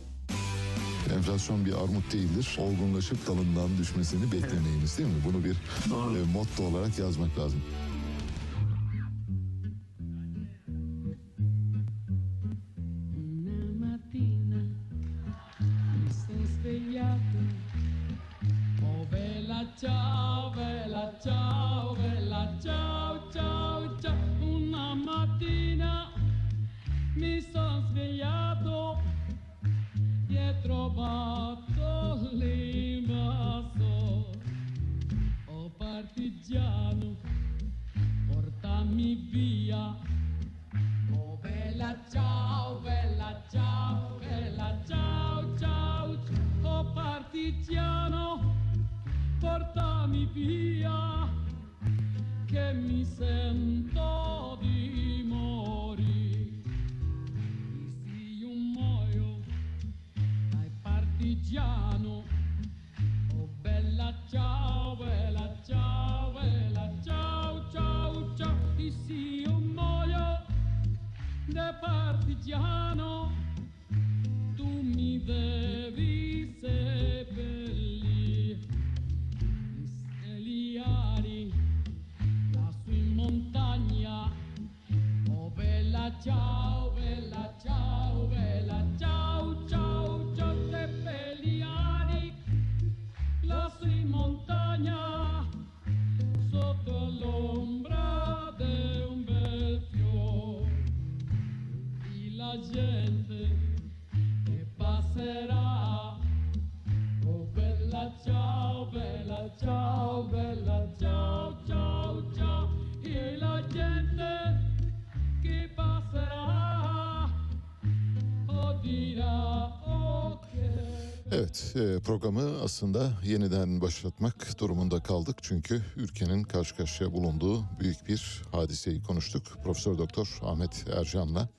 Enflasyon bir armut değildir. Olgunlaşıp dalından düşmesini beklemeyiniz değil mi? Bunu bir e, motto olarak yazmak lazım. Trovato l'invasore. Oh partigiano, portami via. Oh bella ciao, bella ciao, bella ciao, ciao, ciao. oh partigiano, portami via, che mi sento di morire. Partigiano, oh bella ciao, bella ciao, bella ciao, ciao, ciao, e se io muoio, da partigiano. Tu mi devi seppellire mi segliari lassù in montagna. Oh bella ciao bella ciao bella ciao ciao ciao. Seppellari ciao, bella ciao, bella ciao, ciao, ciao. E la gente Evet e, programı aslında yeniden başlatmak durumunda kaldık. Çünkü ülkenin karşı karşıya bulunduğu büyük bir hadiseyi konuştuk. Profesör Doktor Ahmet Ercan'la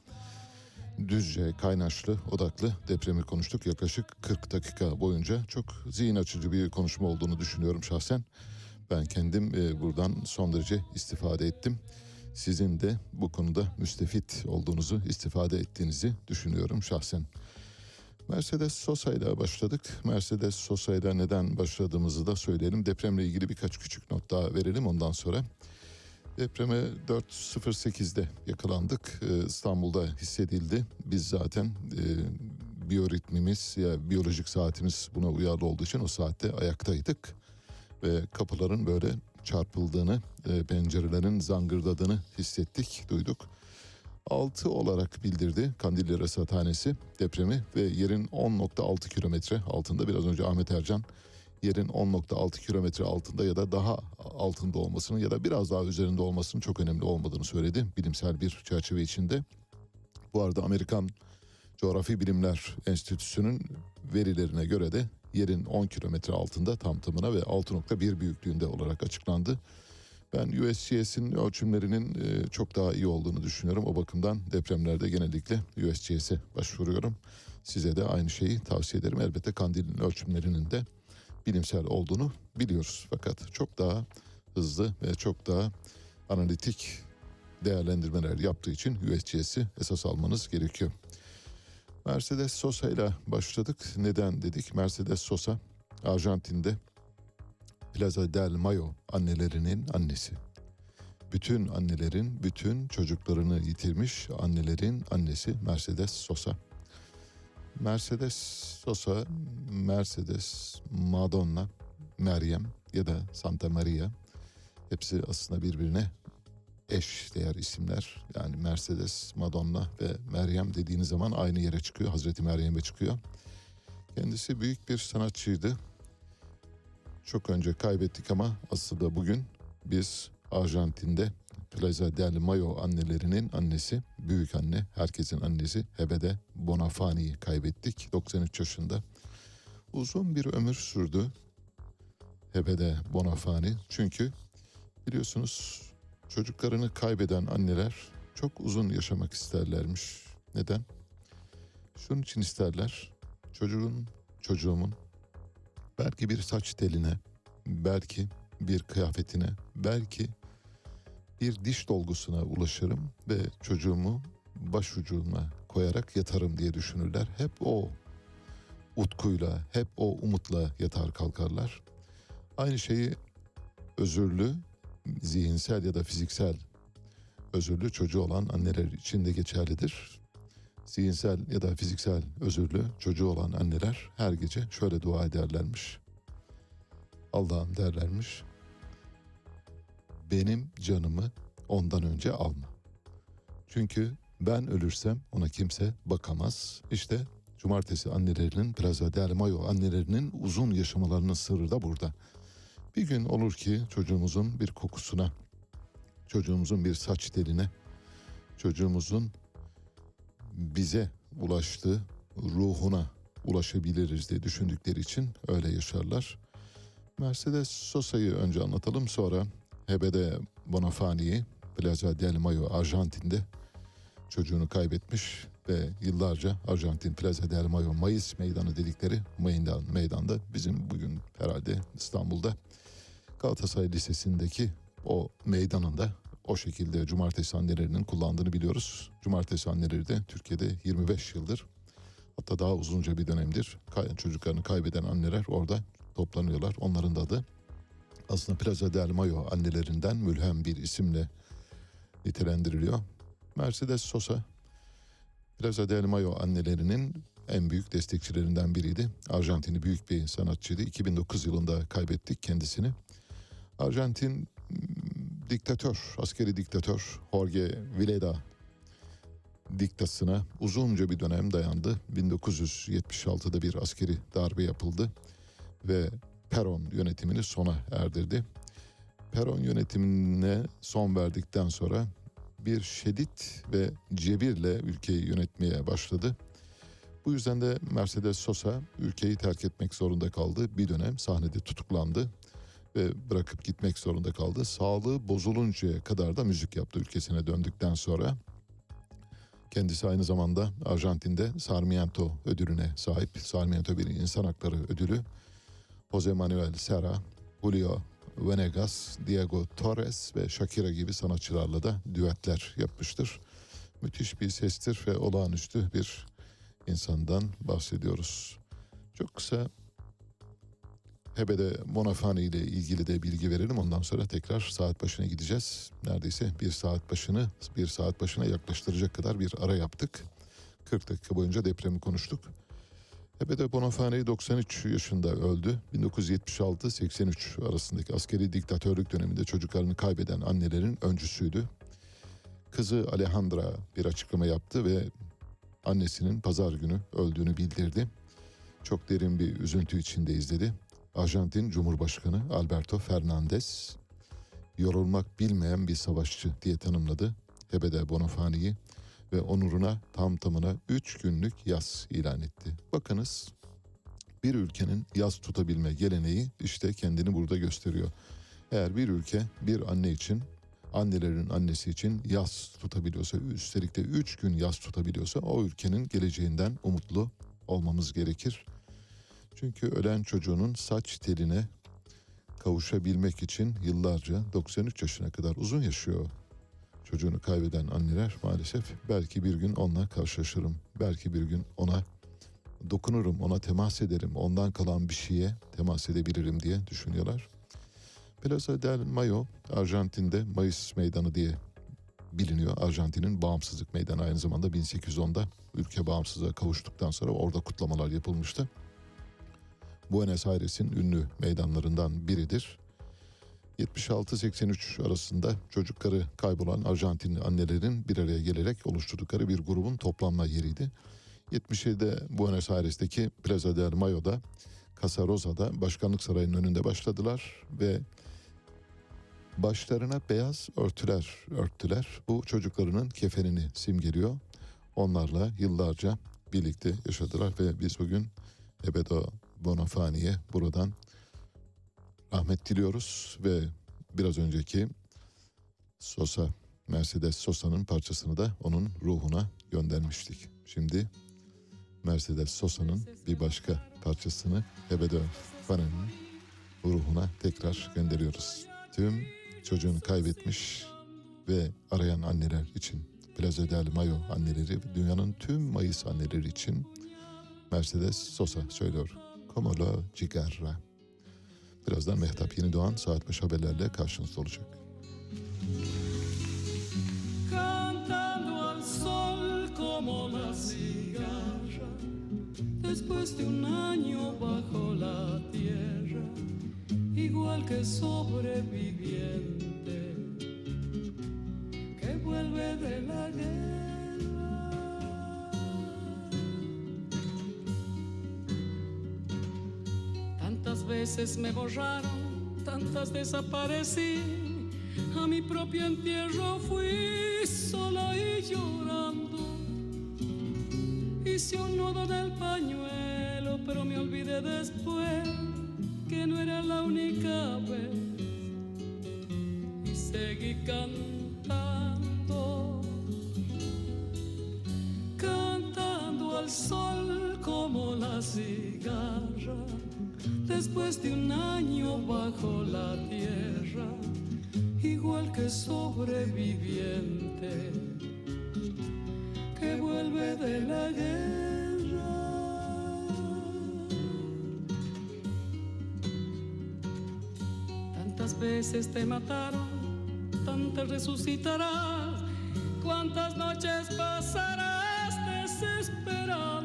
Düzce Kaynaşlı odaklı depremi konuştuk. Yaklaşık 40 dakika boyunca çok zihin açıcı bir konuşma olduğunu düşünüyorum şahsen. Ben kendim e, buradan son derece istifade ettim. Sizin de bu konuda müstefit olduğunuzu, istifade ettiğinizi düşünüyorum şahsen. Mercedes Sosa ile başladık. Mercedes Sosa ile neden başladığımızı da söyleyelim. Depremle ilgili birkaç küçük not daha verelim ondan sonra. Depreme 4.08'de yakalandık. Ee, İstanbul'da hissedildi. Biz zaten e, biyoritmimiz ya biyolojik saatimiz buna uyarlı olduğu için o saatte ayaktaydık. Ve kapıların böyle çarpıldığını, e, pencerelerin zangırdadığını hissettik, duyduk. 6 olarak bildirdi Kandilli Rasathanesi depremi ve yerin 10.6 kilometre altında biraz önce Ahmet Ercan yerin 10.6 kilometre altında ya da daha altında olmasının ya da biraz daha üzerinde olmasının çok önemli olmadığını söyledi bilimsel bir çerçeve içinde. Bu arada Amerikan Coğrafi Bilimler Enstitüsü'nün verilerine göre de yerin 10 kilometre altında tam tamına ve 6.1 büyüklüğünde olarak açıklandı. Ben USGS'in ölçümlerinin e, çok daha iyi olduğunu düşünüyorum. O bakımdan depremlerde genellikle USGS'e başvuruyorum. Size de aynı şeyi tavsiye ederim. Elbette Kandil'in ölçümlerinin de bilimsel olduğunu biliyoruz. Fakat çok daha hızlı ve çok daha analitik değerlendirmeler yaptığı için USGS'i esas almanız gerekiyor. Mercedes Sosa ile başladık. Neden dedik? Mercedes Sosa Arjantin'de Plaza del Mayo annelerinin annesi. Bütün annelerin, bütün çocuklarını yitirmiş annelerin annesi Mercedes Sosa. Mercedes Sosa, Mercedes, Madonna, Meryem ya da Santa Maria hepsi aslında birbirine eş değer isimler. Yani Mercedes, Madonna ve Meryem dediğiniz zaman aynı yere çıkıyor. Hazreti Meryem'e çıkıyor. Kendisi büyük bir sanatçıydı. Çok önce kaybettik ama aslında bugün biz Arjantin'de Plaza del Mayo annelerinin annesi, büyük anne, herkesin annesi Hebede Bonafani'yi kaybettik 93 yaşında. Uzun bir ömür sürdü. Hebede Bonafani. Çünkü biliyorsunuz çocuklarını kaybeden anneler çok uzun yaşamak isterlermiş. Neden? Şunun için isterler. Çocuğun, çocuğumun belki bir saç teline, belki bir kıyafetine, belki bir diş dolgusuna ulaşırım ve çocuğumu başucuma koyarak yatarım diye düşünürler. Hep o utkuyla, hep o umutla yatar kalkarlar. Aynı şeyi özürlü, zihinsel ya da fiziksel özürlü çocuğu olan anneler için de geçerlidir. Zihinsel ya da fiziksel özürlü çocuğu olan anneler her gece şöyle dua ederlermiş. Allah'ım derlermiş. Benim canımı ondan önce alma. Çünkü ben ölürsem ona kimse bakamaz. İşte cumartesi annelerinin, Plaza del Mayo annelerinin uzun yaşamalarının sırrı da burada. Bir gün olur ki çocuğumuzun bir kokusuna, çocuğumuzun bir saç teline, çocuğumuzun bize ulaştığı ruhuna ulaşabiliriz diye düşündükleri için öyle yaşarlar. Mercedes Sosa'yı önce anlatalım sonra Hebede Bonafani'yi Plaza del Mayo Arjantin'de çocuğunu kaybetmiş ve yıllarca Arjantin Plaza del Mayo Mayıs Meydanı dedikleri meydan, meydanda bizim bugün herhalde İstanbul'da Galatasaray Lisesi'ndeki o meydanında o şekilde cumartesi annelerinin kullandığını biliyoruz. Cumartesi anneleri de Türkiye'de 25 yıldır hatta daha uzunca bir dönemdir çocuklarını kaybeden anneler orada toplanıyorlar. Onların da adı aslında Plaza del Mayo annelerinden mülhem bir isimle nitelendiriliyor. Mercedes Sosa Plaza del Mayo annelerinin en büyük destekçilerinden biriydi. Arjantinli büyük bir sanatçıydı. 2009 yılında kaybettik kendisini. Arjantin diktatör, askeri diktatör Jorge Vileda diktasına uzunca bir dönem dayandı. 1976'da bir askeri darbe yapıldı ve Peron yönetimini sona erdirdi. Peron yönetimine son verdikten sonra bir şiddet ve cebirle ülkeyi yönetmeye başladı. Bu yüzden de Mercedes Sosa ülkeyi terk etmek zorunda kaldı. Bir dönem sahnede tutuklandı ve bırakıp gitmek zorunda kaldı. Sağlığı bozuluncaya kadar da müzik yaptı ülkesine döndükten sonra. Kendisi aynı zamanda Arjantin'de Sarmiento ödülüne sahip. Sarmiento bir insan hakları ödülü. Jose Manuel Serra, Julio Venegas, Diego Torres ve Shakira gibi sanatçılarla da düetler yapmıştır. Müthiş bir sestir ve olağanüstü bir insandan bahsediyoruz. Çok kısa Hebede Monafani ile ilgili de bilgi verelim. Ondan sonra tekrar saat başına gideceğiz. Neredeyse bir saat başını bir saat başına yaklaştıracak kadar bir ara yaptık. 40 dakika boyunca depremi konuştuk. Hebede Bonafani 93 yaşında öldü. 1976-83 arasındaki askeri diktatörlük döneminde çocuklarını kaybeden annelerin öncüsüydü. Kızı Alejandra bir açıklama yaptı ve annesinin pazar günü öldüğünü bildirdi. Çok derin bir üzüntü içinde izledi. Arjantin Cumhurbaşkanı Alberto Fernandez yorulmak bilmeyen bir savaşçı diye tanımladı Hebede Bonafani'yi ve onuruna tam tamına 3 günlük yaz ilan etti. Bakınız bir ülkenin yaz tutabilme geleneği işte kendini burada gösteriyor. Eğer bir ülke bir anne için annelerin annesi için yaz tutabiliyorsa üstelik de 3 gün yaz tutabiliyorsa o ülkenin geleceğinden umutlu olmamız gerekir. Çünkü ölen çocuğunun saç teline kavuşabilmek için yıllarca 93 yaşına kadar uzun yaşıyor. Çocuğunu kaybeden anneler maalesef belki bir gün onunla karşılaşırım. Belki bir gün ona dokunurum, ona temas ederim, ondan kalan bir şeye temas edebilirim diye düşünüyorlar. Plaza del Mayo Arjantin'de Mayıs Meydanı diye biliniyor. Arjantin'in bağımsızlık meydanı aynı zamanda 1810'da ülke bağımsızlığa kavuştuktan sonra orada kutlamalar yapılmıştı. Buenos Aires'in ünlü meydanlarından biridir. 76-83 arasında çocukları kaybolan Arjantinli annelerin bir araya gelerek oluşturdukları bir grubun toplanma yeriydi. 77'de Buenos Aires'teki Plaza del Mayo'da Casa Rosa'da başkanlık sarayının önünde başladılar ve başlarına beyaz örtüler örttüler. Bu çocuklarının kefenini simgeliyor. Onlarla yıllarca birlikte yaşadılar ve biz bugün Ebedo Bonafani'ye buradan rahmet diliyoruz ve biraz önceki Sosa, Mercedes Sosa'nın parçasını da onun ruhuna göndermiştik. Şimdi Mercedes Sosa'nın bir başka parçasını Hebedo Fana'nın ruhuna tekrar gönderiyoruz. Tüm çocuğunu kaybetmiş ve arayan anneler için, Plaza del Mayo anneleri, dünyanın tüm Mayıs anneleri için Mercedes Sosa söylüyor. Como la cigarra. Birazdan Mehtap Yeni Doğan saat 5 haberlerle karşınızda olacak. después de un año bajo la tierra, igual que sobreviviente que vuelve de la guerra. Veces me borraron, tantas desaparecí. A mi propio entierro fui sola y llorando. Hice un nudo en el pañuelo, pero me olvidé después que no era la única vez. Y seguí cantando, cantando al sol como la cigarra después de un año bajo la tierra, igual que sobreviviente que vuelve de la guerra. Tantas veces te mataron, tantas resucitarás, cuántas noches pasarás desesperando.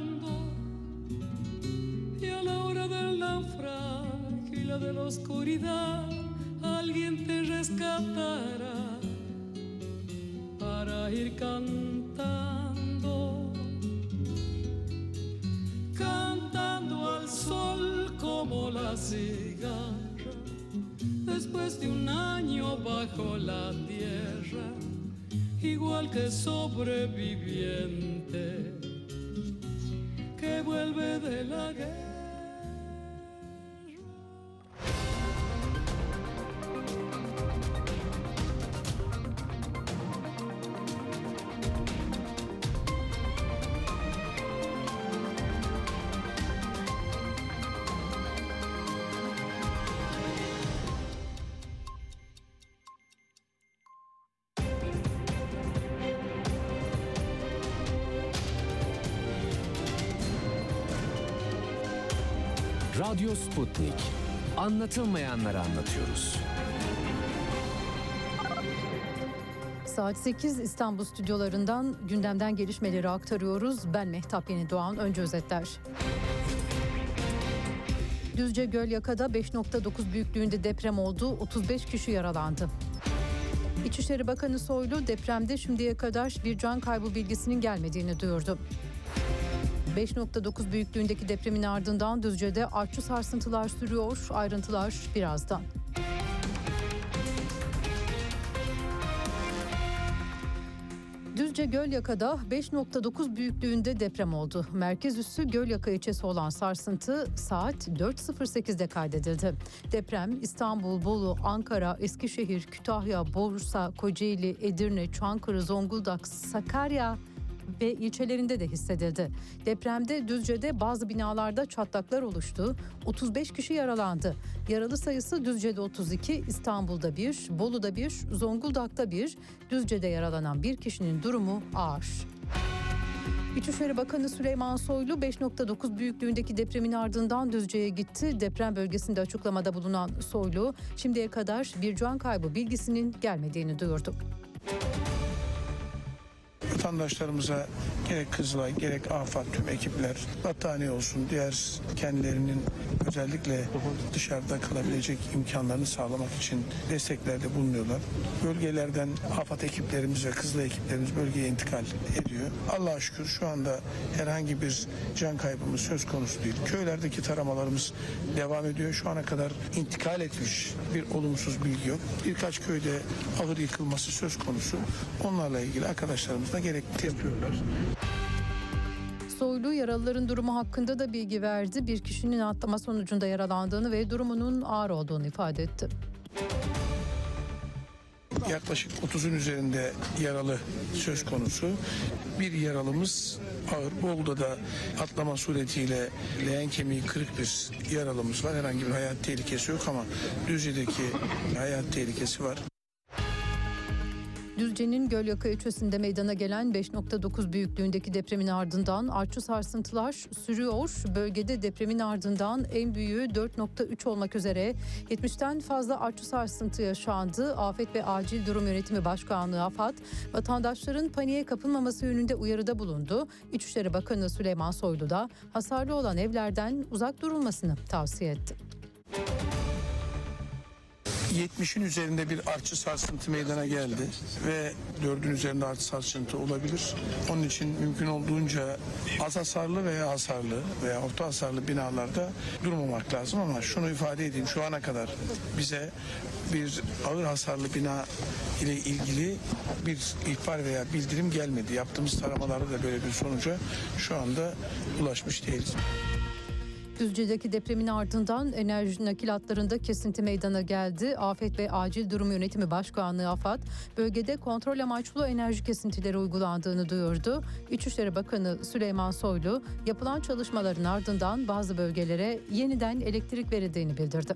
Y la de la oscuridad, alguien te rescatará para ir cantando, cantando al sol como la cigarra, después de un año bajo la tierra, igual que sobreviviente que vuelve de la guerra. Radyo Sputnik. Anlatılmayanları anlatıyoruz. Saat 8 İstanbul stüdyolarından gündemden gelişmeleri aktarıyoruz. Ben Mehtap Yeni Doğan. Önce özetler. Düzce Gölyaka'da 5.9 büyüklüğünde deprem oldu. 35 kişi yaralandı. İçişleri Bakanı Soylu depremde şimdiye kadar bir can kaybı bilgisinin gelmediğini duyurdu. 5.9 büyüklüğündeki depremin ardından Düzce'de artçı sarsıntılar sürüyor. Ayrıntılar birazdan. Düzce Gölyaka'da 5.9 büyüklüğünde deprem oldu. Merkez üssü Gölyaka ilçesi olan sarsıntı saat 4.08'de kaydedildi. Deprem İstanbul, Bolu, Ankara, Eskişehir, Kütahya, Bursa, Kocaeli, Edirne, Çankırı, Zonguldak, Sakarya ve ilçelerinde de hissedildi. Depremde Düzce'de bazı binalarda çatlaklar oluştu. 35 kişi yaralandı. Yaralı sayısı Düzce'de 32, İstanbul'da 1, Bolu'da 1, Zonguldak'ta 1, Düzce'de yaralanan bir kişinin durumu ağır. İçişleri Bakanı Süleyman Soylu 5.9 büyüklüğündeki depremin ardından Düzce'ye gitti. Deprem bölgesinde açıklamada bulunan Soylu şimdiye kadar bir can kaybı bilgisinin gelmediğini duyurdu. Vatandaşlarımıza gerek Kızılay gerek AFAD tüm ekipler battaniye olsun diğer kendilerinin özellikle dışarıda kalabilecek imkanlarını sağlamak için desteklerde bulunuyorlar. Bölgelerden AFAD ekiplerimiz ve Kızılay ekiplerimiz bölgeye intikal ediyor. Allah'a şükür şu anda herhangi bir can kaybımız söz konusu değil. Köylerdeki taramalarımız devam ediyor. Şu ana kadar intikal etmiş bir olumsuz bilgi yok. Birkaç köyde ağır yıkılması söz konusu. Onlarla ilgili arkadaşlarımız da gerekli yapıyorlar. Soylu yaralıların durumu hakkında da bilgi verdi. Bir kişinin atlama sonucunda yaralandığını ve durumunun ağır olduğunu ifade etti. Yaklaşık 30'un üzerinde yaralı söz konusu. Bir yaralımız ağır. Bolu'da da atlama suretiyle leğen kemiği kırık bir yaralımız var. Herhangi bir hayat tehlikesi yok ama Düzce'deki hayat tehlikesi var. Düzce'nin Gölyaka ilçesinde meydana gelen 5.9 büyüklüğündeki depremin ardından artçı sarsıntılar sürüyor. Bölgede depremin ardından en büyüğü 4.3 olmak üzere 70'ten fazla artçı sarsıntı yaşandı. Afet ve Acil Durum Yönetimi Başkanlığı AFAD vatandaşların paniğe kapılmaması yönünde uyarıda bulundu. İçişleri Bakanı Süleyman Soylu da hasarlı olan evlerden uzak durulmasını tavsiye etti. 70'in üzerinde bir artçı sarsıntı meydana geldi ve 4'ün üzerinde artçı sarsıntı olabilir. Onun için mümkün olduğunca az hasarlı veya hasarlı veya orta hasarlı binalarda durmamak lazım ama şunu ifade edeyim şu ana kadar bize bir ağır hasarlı bina ile ilgili bir ihbar veya bildirim gelmedi. Yaptığımız taramalarda da böyle bir sonuca şu anda ulaşmış değiliz. Düzce'deki depremin ardından enerji nakilatlarında kesinti meydana geldi. Afet ve Acil Durum Yönetimi Başkanlığı AFAD bölgede kontrol amaçlı enerji kesintileri uygulandığını duyurdu. İçişleri Bakanı Süleyman Soylu yapılan çalışmaların ardından bazı bölgelere yeniden elektrik verildiğini bildirdi.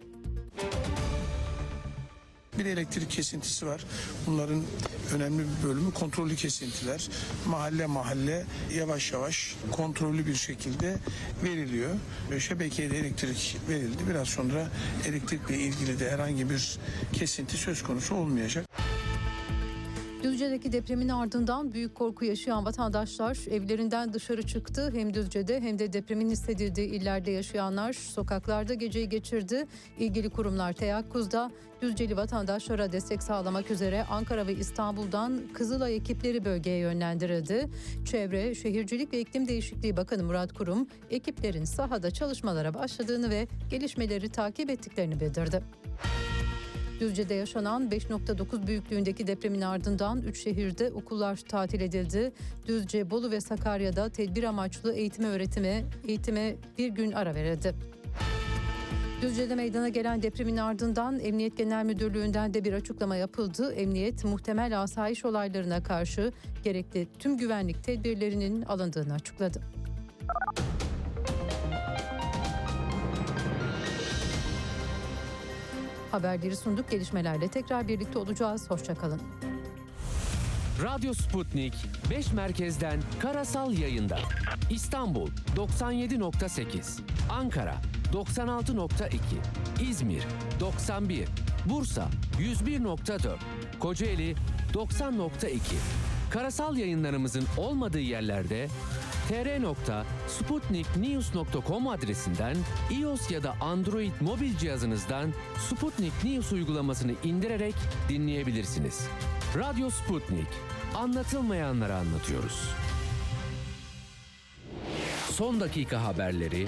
Bir elektrik kesintisi var. Bunların önemli bir bölümü kontrollü kesintiler. Mahalle mahalle yavaş yavaş kontrollü bir şekilde veriliyor. Ve Şebekeye de elektrik verildi. Biraz sonra elektrikle ilgili de herhangi bir kesinti söz konusu olmayacak. Düzce'deki depremin ardından büyük korku yaşayan vatandaşlar evlerinden dışarı çıktı. Hem Düzce'de hem de depremin hissedildiği illerde yaşayanlar sokaklarda geceyi geçirdi. İlgili kurumlar teyakkuzda Düzceli vatandaşlara destek sağlamak üzere Ankara ve İstanbul'dan Kızılay ekipleri bölgeye yönlendirildi. Çevre, Şehircilik ve İklim Değişikliği Bakanı Murat Kurum ekiplerin sahada çalışmalara başladığını ve gelişmeleri takip ettiklerini bildirdi. Düzce'de yaşanan 5.9 büyüklüğündeki depremin ardından 3 şehirde okullar tatil edildi. Düzce, Bolu ve Sakarya'da tedbir amaçlı eğitime öğretime, eğitime bir gün ara verildi. Düzce'de meydana gelen depremin ardından Emniyet Genel Müdürlüğü'nden de bir açıklama yapıldı. Emniyet muhtemel asayiş olaylarına karşı gerekli tüm güvenlik tedbirlerinin alındığını açıkladı. Haberleri sunduk. Gelişmelerle tekrar birlikte olacağız. Hoşçakalın. Radyo Sputnik 5 merkezden karasal yayında. İstanbul 97.8, Ankara 96.2, İzmir 91, Bursa 101.4, Kocaeli 90.2. Karasal yayınlarımızın olmadığı yerlerde tr.sputniknews.com adresinden iOS ya da Android mobil cihazınızdan Sputnik News uygulamasını indirerek dinleyebilirsiniz. Radyo Sputnik. Anlatılmayanları anlatıyoruz. Son dakika haberleri,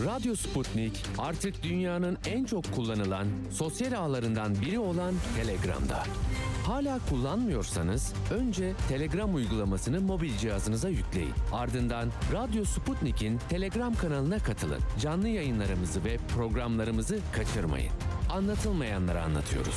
Radyo Sputnik artık dünyanın en çok kullanılan sosyal ağlarından biri olan Telegram'da. Hala kullanmıyorsanız önce Telegram uygulamasını mobil cihazınıza yükleyin. Ardından Radyo Sputnik'in Telegram kanalına katılın. Canlı yayınlarımızı ve programlarımızı kaçırmayın. Anlatılmayanları anlatıyoruz.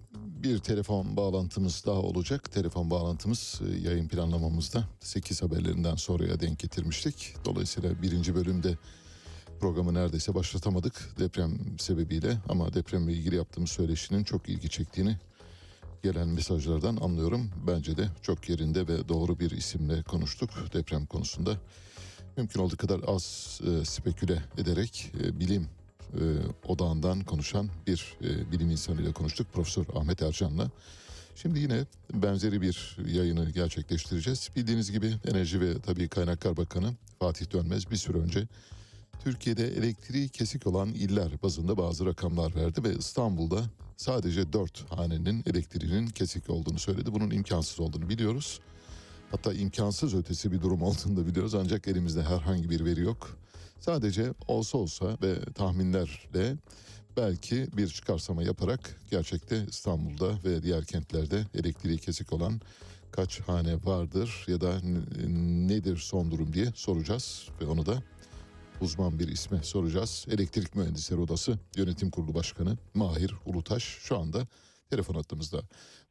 Bir telefon bağlantımız daha olacak. Telefon bağlantımız e, yayın planlamamızda 8 haberlerinden sonraya denk getirmiştik. Dolayısıyla birinci bölümde programı neredeyse başlatamadık deprem sebebiyle. Ama depremle ilgili yaptığımız söyleşinin çok ilgi çektiğini gelen mesajlardan anlıyorum. Bence de çok yerinde ve doğru bir isimle konuştuk deprem konusunda. Mümkün olduğu kadar az e, speküle ederek e, bilim e, odağından konuşan bir e, bilim insanıyla konuştuk. Profesör Ahmet Ercan'la. Şimdi yine benzeri bir yayını gerçekleştireceğiz. Bildiğiniz gibi Enerji ve Tabii Kaynaklar Bakanı Fatih Dönmez bir süre önce Türkiye'de elektriği kesik olan iller bazında bazı rakamlar verdi ve İstanbul'da sadece 4 hanenin elektriğinin kesik olduğunu söyledi. Bunun imkansız olduğunu biliyoruz. Hatta imkansız ötesi bir durum olduğunu da biliyoruz ancak elimizde herhangi bir veri yok. Sadece olsa olsa ve tahminlerle belki bir çıkarsama yaparak gerçekte İstanbul'da ve diğer kentlerde elektriği kesik olan kaç hane vardır ya da nedir son durum diye soracağız ve onu da uzman bir isme soracağız. Elektrik Mühendisleri Odası Yönetim Kurulu Başkanı Mahir Ulutaş şu anda telefon hattımızda.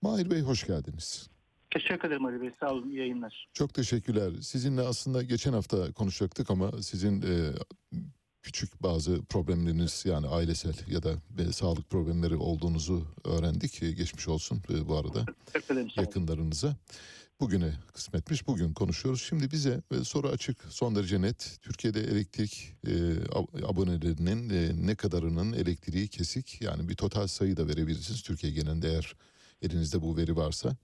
Mahir Bey hoş geldiniz. Teşekkür ederim Ali Bey. Sağ olun. İyi yayınlar. Çok teşekkürler. Sizinle aslında geçen hafta konuşacaktık ama sizin e, küçük bazı problemleriniz yani ailesel ya da e, sağlık problemleri olduğunuzu öğrendik. E, geçmiş olsun e, bu arada Teşekkür ederim. Yakınlarınıza. Bugüne kısmetmiş. Bugün konuşuyoruz. Şimdi bize e, soru açık, son derece net. Türkiye'de elektrik e, ab- abonelerinin e, ne kadarının elektriği kesik? Yani bir total sayı da verebilirsiniz. Türkiye genelinde eğer elinizde bu veri varsa.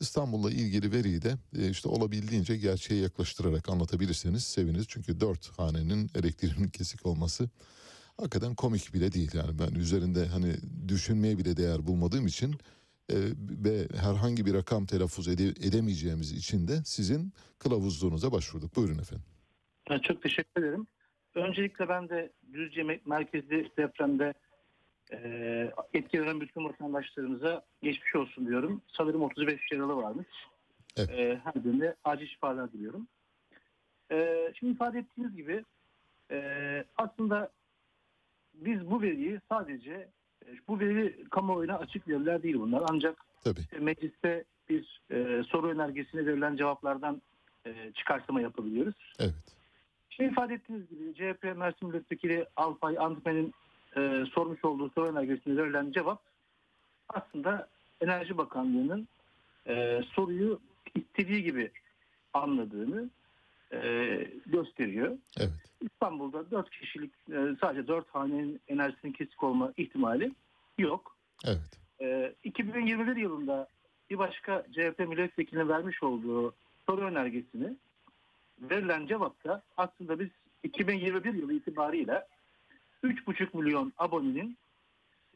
İstanbul'la ilgili veriyi de e, işte olabildiğince gerçeğe yaklaştırarak anlatabilirseniz seviniriz. Çünkü dört hanenin elektriğinin kesik olması hakikaten komik bile değil. Yani ben üzerinde hani düşünmeye bile değer bulmadığım için e, ve herhangi bir rakam telaffuz ede- edemeyeceğimiz için de sizin kılavuzluğunuza başvurduk. Buyurun efendim. Çok teşekkür ederim. Öncelikle ben de Düzce me- merkezli depremde etkilenen bütün vatandaşlarımıza geçmiş olsun diyorum. Sanırım 35 yaralı varmış. Evet. E, her birine acil şifalar diliyorum. E, şimdi ifade ettiğiniz gibi e, aslında biz bu veriyi sadece e, bu veri kamuoyuna açık veriler değil bunlar. Ancak Tabii. mecliste bir e, soru önergesine verilen cevaplardan e, çıkarsama yapabiliyoruz. Evet. Şimdi ifade ettiğiniz gibi CHP Mersin Milletvekili Alpay Andümen'in e, sormuş olduğu soru önergesine verilen cevap aslında Enerji Bakanlığı'nın e, soruyu istediği gibi anladığını e, gösteriyor. Evet. İstanbul'da 4 kişilik e, sadece 4 hanenin enerjisinin kesik olma ihtimali yok. Evet. Ee, 2021 yılında bir başka CHP milletvekilinin vermiş olduğu soru önergesini verilen cevapta aslında biz 2021 yılı itibariyle 3,5 milyon abonenin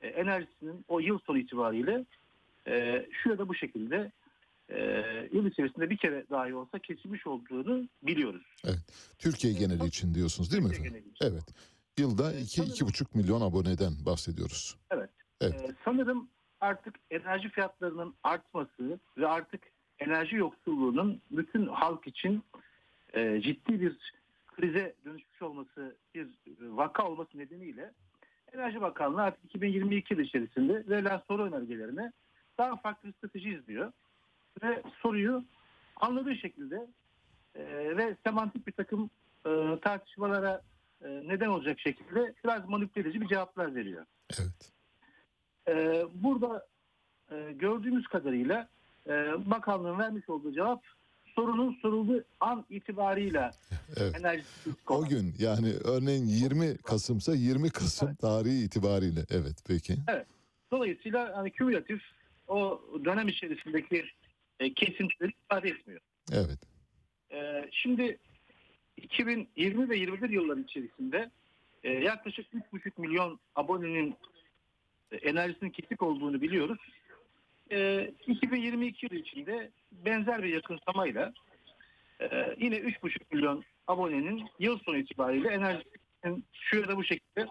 e, enerjisinin o yıl sonu itibariyle e, şu ya da bu şekilde e, yıl içerisinde bir kere dahi olsa kesilmiş olduğunu biliyoruz. Türkiye geneli için diyorsunuz değil mi Türkiye efendim? geneli. Evet. Yılda Evet, 2 sanırım- 2,5 milyon aboneden bahsediyoruz. Evet. Ee, sanırım artık enerji fiyatlarının artması ve artık enerji yoksulluğunun bütün halk için e, ciddi bir krize dönüşmüş olması, bir vaka olması nedeniyle Enerji Bakanlığı artık 2022 yılı içerisinde verilen soru önergelerine daha farklı bir strateji izliyor. Ve soruyu anladığı şekilde e, ve semantik bir takım e, tartışmalara e, neden olacak şekilde biraz manipüle edici bir cevaplar veriyor. Evet. Burada e, gördüğümüz kadarıyla e, bakanlığın vermiş olduğu cevap sorunun sorulduğu an itibarıyla Evet. enerjisi O gün yani örneğin 20 Kasım'sa 20 Kasım tarihi itibariyle. Evet peki. Dolayısıyla hani kümülatif o dönem içerisindeki e, kesintileri ifade etmiyor. Evet. Ee, şimdi 2020 ve 21 yılları içerisinde e, yaklaşık 3,5 milyon abonenin e, enerjisinin kesik olduğunu biliyoruz. E, 2022 yılı içinde benzer bir yakınsamayla e, yine 3,5 milyon abonenin yıl sonu itibariyle enerjisinin şu ya da bu şekilde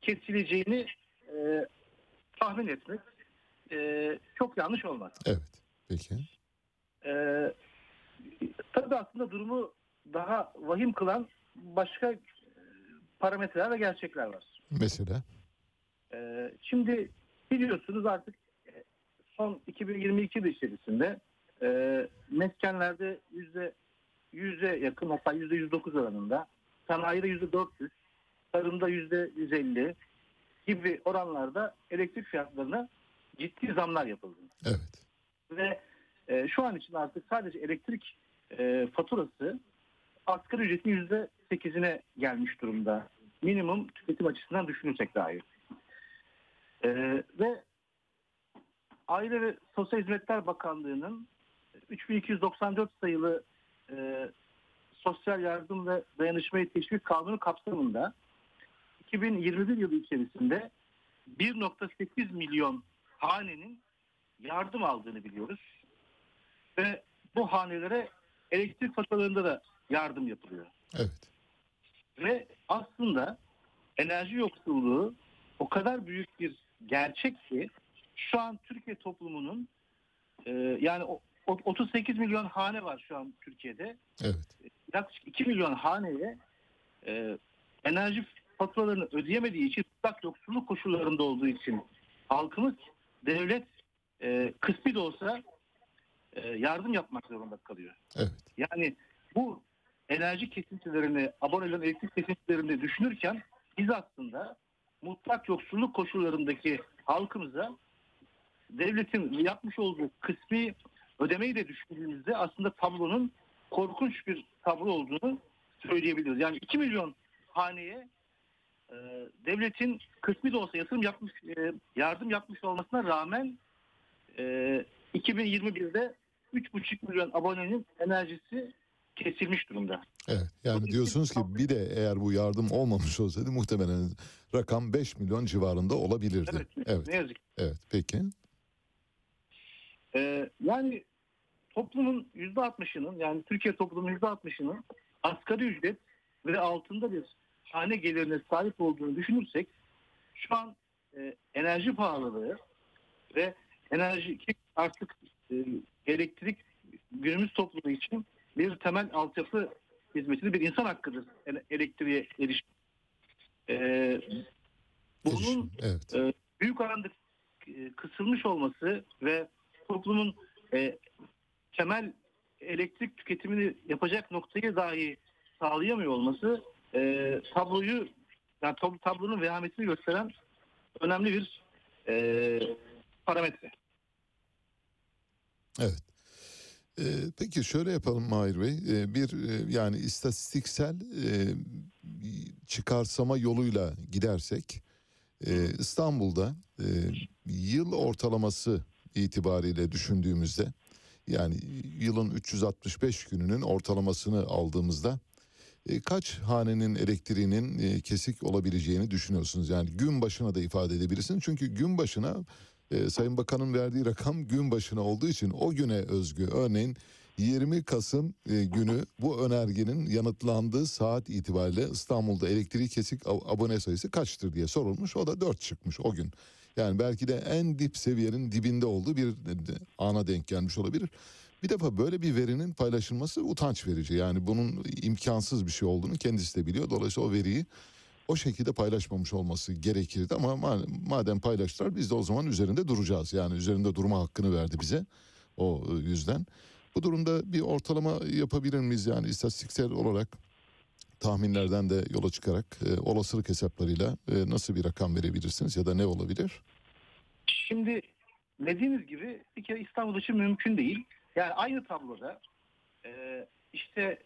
kesileceğini e, tahmin etmek e, çok yanlış olmaz. Evet. Peki. Ee, tabii aslında durumu daha vahim kılan başka e, parametreler ve gerçekler var. Mesela Ee, şimdi biliyorsunuz artık e, son 2022 yılı içerisinde e, meskenlerde yüzde yüze yakın hatta yüzde 109 oranında sanayide yüzde 400 tarımda yüzde 150 gibi oranlarda elektrik fiyatlarına ciddi zamlar yapıldı. Evet. Ve e, şu an için artık sadece elektrik e, faturası asgari ücretin yüzde sekizine gelmiş durumda. Minimum tüketim açısından düşünürsek dahi. E, ve Aile ve Sosyal Hizmetler Bakanlığı'nın 3294 sayılı e, Sosyal Yardım ve Dayanışmayı Teşvik Kanunu kapsamında 2021 yılı içerisinde 1.8 milyon hanenin yardım aldığını biliyoruz. Ve bu hanelere elektrik faturalarında da yardım yapılıyor. Evet. Ve aslında enerji yoksulluğu o kadar büyük bir gerçek ki şu an Türkiye toplumunun e, yani o- o- 38 milyon hane var şu an Türkiye'de. Evet. Yaklaşık 2 milyon haneye e, enerji faturalarını ödeyemediği için mutlak yoksulluk koşullarında olduğu için halkımız devlet e, kısmi de olsa e, yardım yapmak zorunda kalıyor. Evet. Yani bu enerji kesintilerini, abonelerin elektrik kesintilerini düşünürken biz aslında mutlak yoksulluk koşullarındaki halkımıza devletin yapmış olduğu kısmi ödemeyi de düşündüğümüzde aslında tablonun korkunç bir tablo olduğunu söyleyebiliriz. Yani 2 milyon haneye e, devletin kısmi de olsa yatırım yapmış, e, yardım yapmış olmasına rağmen e, 2021'de 3,5 milyon abonenin enerjisi kesilmiş durumda. Evet. Yani diyorsunuz ki bir de eğer bu yardım olmamış olsaydı muhtemelen rakam 5 milyon civarında olabilirdi. Evet, Evet. ne yazık. Evet. Peki. Ee, yani toplumun %60'ının yani Türkiye toplumunun %60'ının asgari ücret ve altında bir hane gelirine sahip olduğunu düşünürsek şu an e, enerji pahalılığı ve enerji ki artık e, elektrik günümüz toplumu için bir temel altyapı hizmetidir, bir insan hakkıdır ele- elektriğe erişim. Ee, bunun Evet. e, büyük oranda e, kısılmış olması ve toplumun e, temel elektrik tüketimini yapacak noktayı dahi sağlayamıyor olması e, tabloyu yani tab- tablonun vehametini gösteren önemli bir e, parametre. Evet. Ee, peki şöyle yapalım Mahir Bey. Ee, bir e, yani istatistiksel e, çıkarsama yoluyla gidersek e, İstanbul'da e, yıl ortalaması itibariyle düşündüğümüzde yani yılın 365 gününün ortalamasını aldığımızda e, kaç hanenin elektriğinin e, kesik olabileceğini düşünüyorsunuz? Yani gün başına da ifade edebilirsiniz. Çünkü gün başına e, Sayın Bakan'ın verdiği rakam gün başına olduğu için o güne özgü. Örneğin 20 Kasım günü bu önergenin yanıtlandığı saat itibariyle İstanbul'da elektriği kesik ab- abone sayısı kaçtır diye sorulmuş. O da 4 çıkmış o gün. Yani belki de en dip seviyenin dibinde olduğu bir ana denk gelmiş olabilir. Bir defa böyle bir verinin paylaşılması utanç verici. Yani bunun imkansız bir şey olduğunu kendisi de biliyor. Dolayısıyla o veriyi o şekilde paylaşmamış olması gerekirdi ama ma- madem paylaştılar biz de o zaman üzerinde duracağız. Yani üzerinde durma hakkını verdi bize o e, yüzden. Bu durumda bir ortalama yapabilir miyiz yani istatistiksel olarak tahminlerden de yola çıkarak e, olasılık hesaplarıyla e, nasıl bir rakam verebilirsiniz ya da ne olabilir? Şimdi dediğiniz gibi bir kere İstanbul için mümkün değil. Yani aynı tabloda e, işte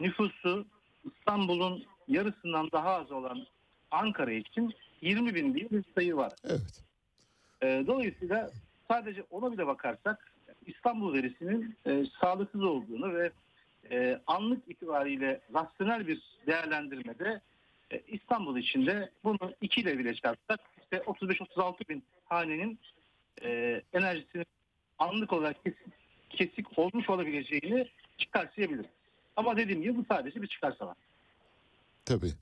nüfusu İstanbul'un yarısından daha az olan Ankara için 20 bin diye bir sayı var. Evet. E, dolayısıyla sadece ona bile bakarsak İstanbul verisinin e, sağlıksız olduğunu ve e, anlık itibariyle rasyonel bir değerlendirmede e, İstanbul içinde bunu 2 ile bile çarpsak işte 35-36 bin hanenin e, enerjisinin anlık olarak kesik, kesik olmuş olabileceğini çıkarsayabiliriz. Ama dediğim gibi bu sadece bir çıkarsama. Tabii.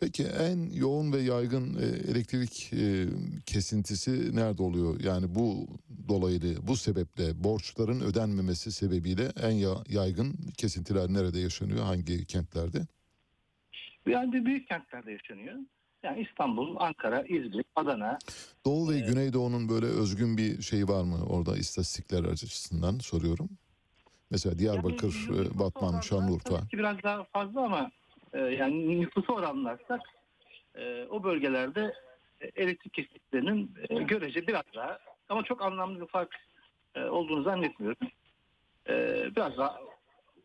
Peki en yoğun ve yaygın e, elektrik e, kesintisi nerede oluyor? Yani bu dolaylı, bu sebeple borçların ödenmemesi sebebiyle en ya- yaygın kesintiler nerede yaşanıyor? Hangi kentlerde? Yani bir büyük kentlerde yaşanıyor. Yani İstanbul, Ankara, İzmir, Adana, Doğu ve Güneydoğu'nun böyle özgün bir şey var mı orada istatistikler açısından soruyorum. Mesela Diyarbakır, Yani e, Batman, Şanlıurfa. tabii ki biraz daha fazla ama e, yani nüfusu oranlarsak e, o bölgelerde e, elektrik kesintilerinin e, görece biraz daha ama çok anlamlı bir fark e, olduğunu zannetmiyorum. E, biraz daha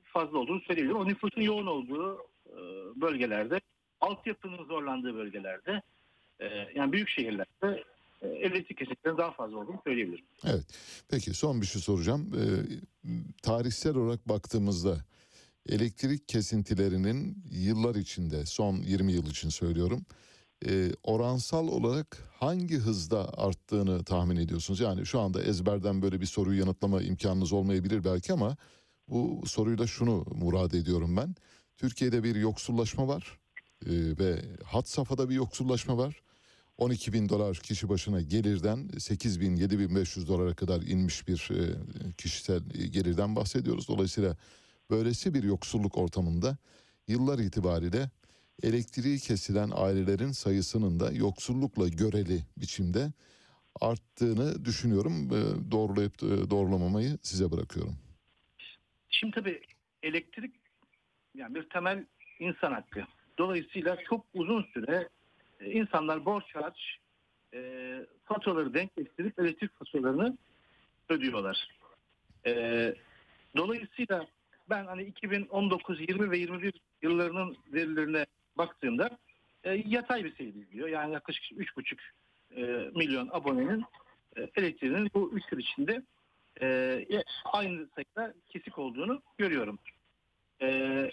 fazla olduğunu söyleyebilirim. O nüfusun yoğun olduğu e, bölgelerde, altyapının zorlandığı bölgelerde, e, yani büyük şehirlerde e, elektrik kesintilerinin daha fazla olduğunu söyleyebilirim. Evet. Peki son bir şey soracağım. Ee, tarihsel olarak baktığımızda elektrik kesintilerinin yıllar içinde son 20 yıl için söylüyorum. e, oransal olarak hangi hızda arttığını tahmin ediyorsunuz? Yani şu anda ezberden böyle bir soruyu yanıtlama imkanınız olmayabilir belki ama bu soruyla şunu murad ediyorum ben. Türkiye'de bir yoksullaşma var e, ve hat safhada bir yoksullaşma var. 12 bin dolar kişi başına gelirden 8 bin 7 bin 500 dolara kadar inmiş bir e, kişisel gelirden bahsediyoruz. Dolayısıyla böylesi bir yoksulluk ortamında yıllar itibariyle elektriği kesilen ailelerin sayısının da yoksullukla göreli biçimde arttığını düşünüyorum. Doğrulayıp e, doğrulamamayı size bırakıyorum. Şimdi tabii elektrik yani bir temel insan hakkı. Dolayısıyla çok uzun süre e, insanlar borç harç e, faturaları denkleştirip elektrik faturalarını ödüyorlar. E, dolayısıyla ben hani 2019, 20 ve 21 yıllarının verilerine baktığımda e, yatay bir seyir izliyor. Yani yaklaşık 3,5 e, milyon abonenin e, elektriğinin bu 3 yıl içinde e, aynı sayıda kesik olduğunu görüyorum. E,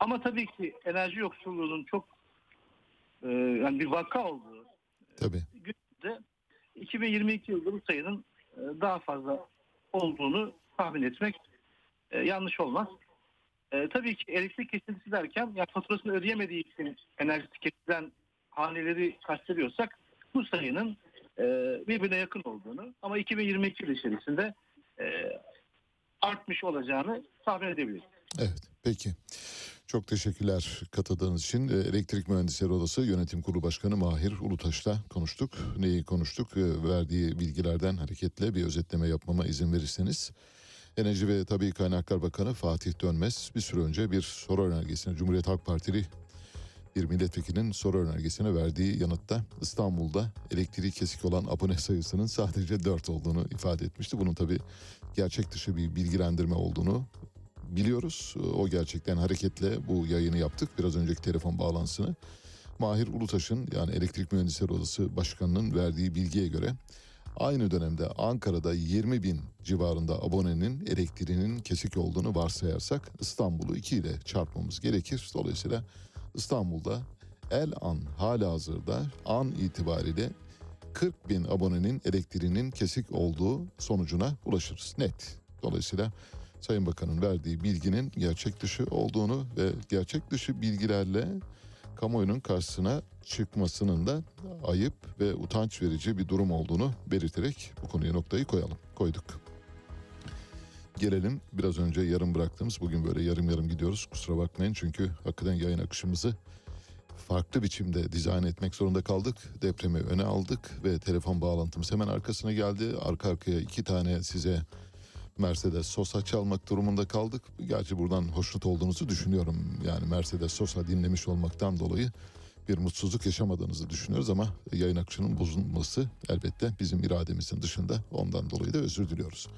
ama tabii ki enerji yoksulluğunun çok e, yani bir vaka olduğu Tabii. günde 2022 yılında bu sayının e, daha fazla olduğunu tahmin etmek e, yanlış olmaz. E, tabii ki elektrik kesintisi derken ya faturasını ödeyemediği için enerjisi kesilen haneleri kastediyorsak bu sayının e, birbirine yakın olduğunu ama 2022 yıl içerisinde e, artmış olacağını tahmin edebiliriz. Evet peki. Çok teşekkürler katıldığınız için. Ee, Elektrik Mühendisleri Odası Yönetim Kurulu Başkanı Mahir Ulutaş'la konuştuk. Neyi konuştuk? Ee, Verdiği bilgilerden hareketle bir özetleme yapmama izin verirseniz. Enerji ve Tabii Kaynaklar Bakanı Fatih Dönmez bir süre önce bir soru önergesine Cumhuriyet Halk Partili bir milletvekilinin soru önergesine verdiği yanıtta İstanbul'da elektriği kesik olan abone sayısının sadece 4 olduğunu ifade etmişti. Bunun tabii gerçek dışı bir bilgilendirme olduğunu biliyoruz. O gerçekten hareketle bu yayını yaptık. Biraz önceki telefon bağlantısını. Mahir Ulutaş'ın yani Elektrik Mühendisleri Odası Başkanı'nın verdiği bilgiye göre aynı dönemde Ankara'da 20 bin civarında abonenin elektriğinin kesik olduğunu varsayarsak İstanbul'u 2 ile çarpmamız gerekir. Dolayısıyla İstanbul'da el an hala hazırda an itibariyle 40 bin abonenin elektriğinin kesik olduğu sonucuna ulaşırız. Net. Dolayısıyla Sayın Bakan'ın verdiği bilginin gerçek dışı olduğunu ve gerçek dışı bilgilerle kamuoyunun karşısına çıkmasının da ayıp ve utanç verici bir durum olduğunu belirterek bu konuya noktayı koyalım. Koyduk. Gelelim biraz önce yarım bıraktığımız bugün böyle yarım yarım gidiyoruz kusura bakmayın çünkü hakikaten yayın akışımızı farklı biçimde dizayn etmek zorunda kaldık. Depremi öne aldık ve telefon bağlantımız hemen arkasına geldi. Arka arkaya iki tane size Mercedes Sosa çalmak durumunda kaldık. Gerçi buradan hoşnut olduğunuzu düşünüyorum. Yani Mercedes Sosa dinlemiş olmaktan dolayı bir mutsuzluk yaşamadığınızı düşünüyoruz ama yayın akışının bozulması elbette bizim irademizin dışında. Ondan dolayı da özür diliyoruz.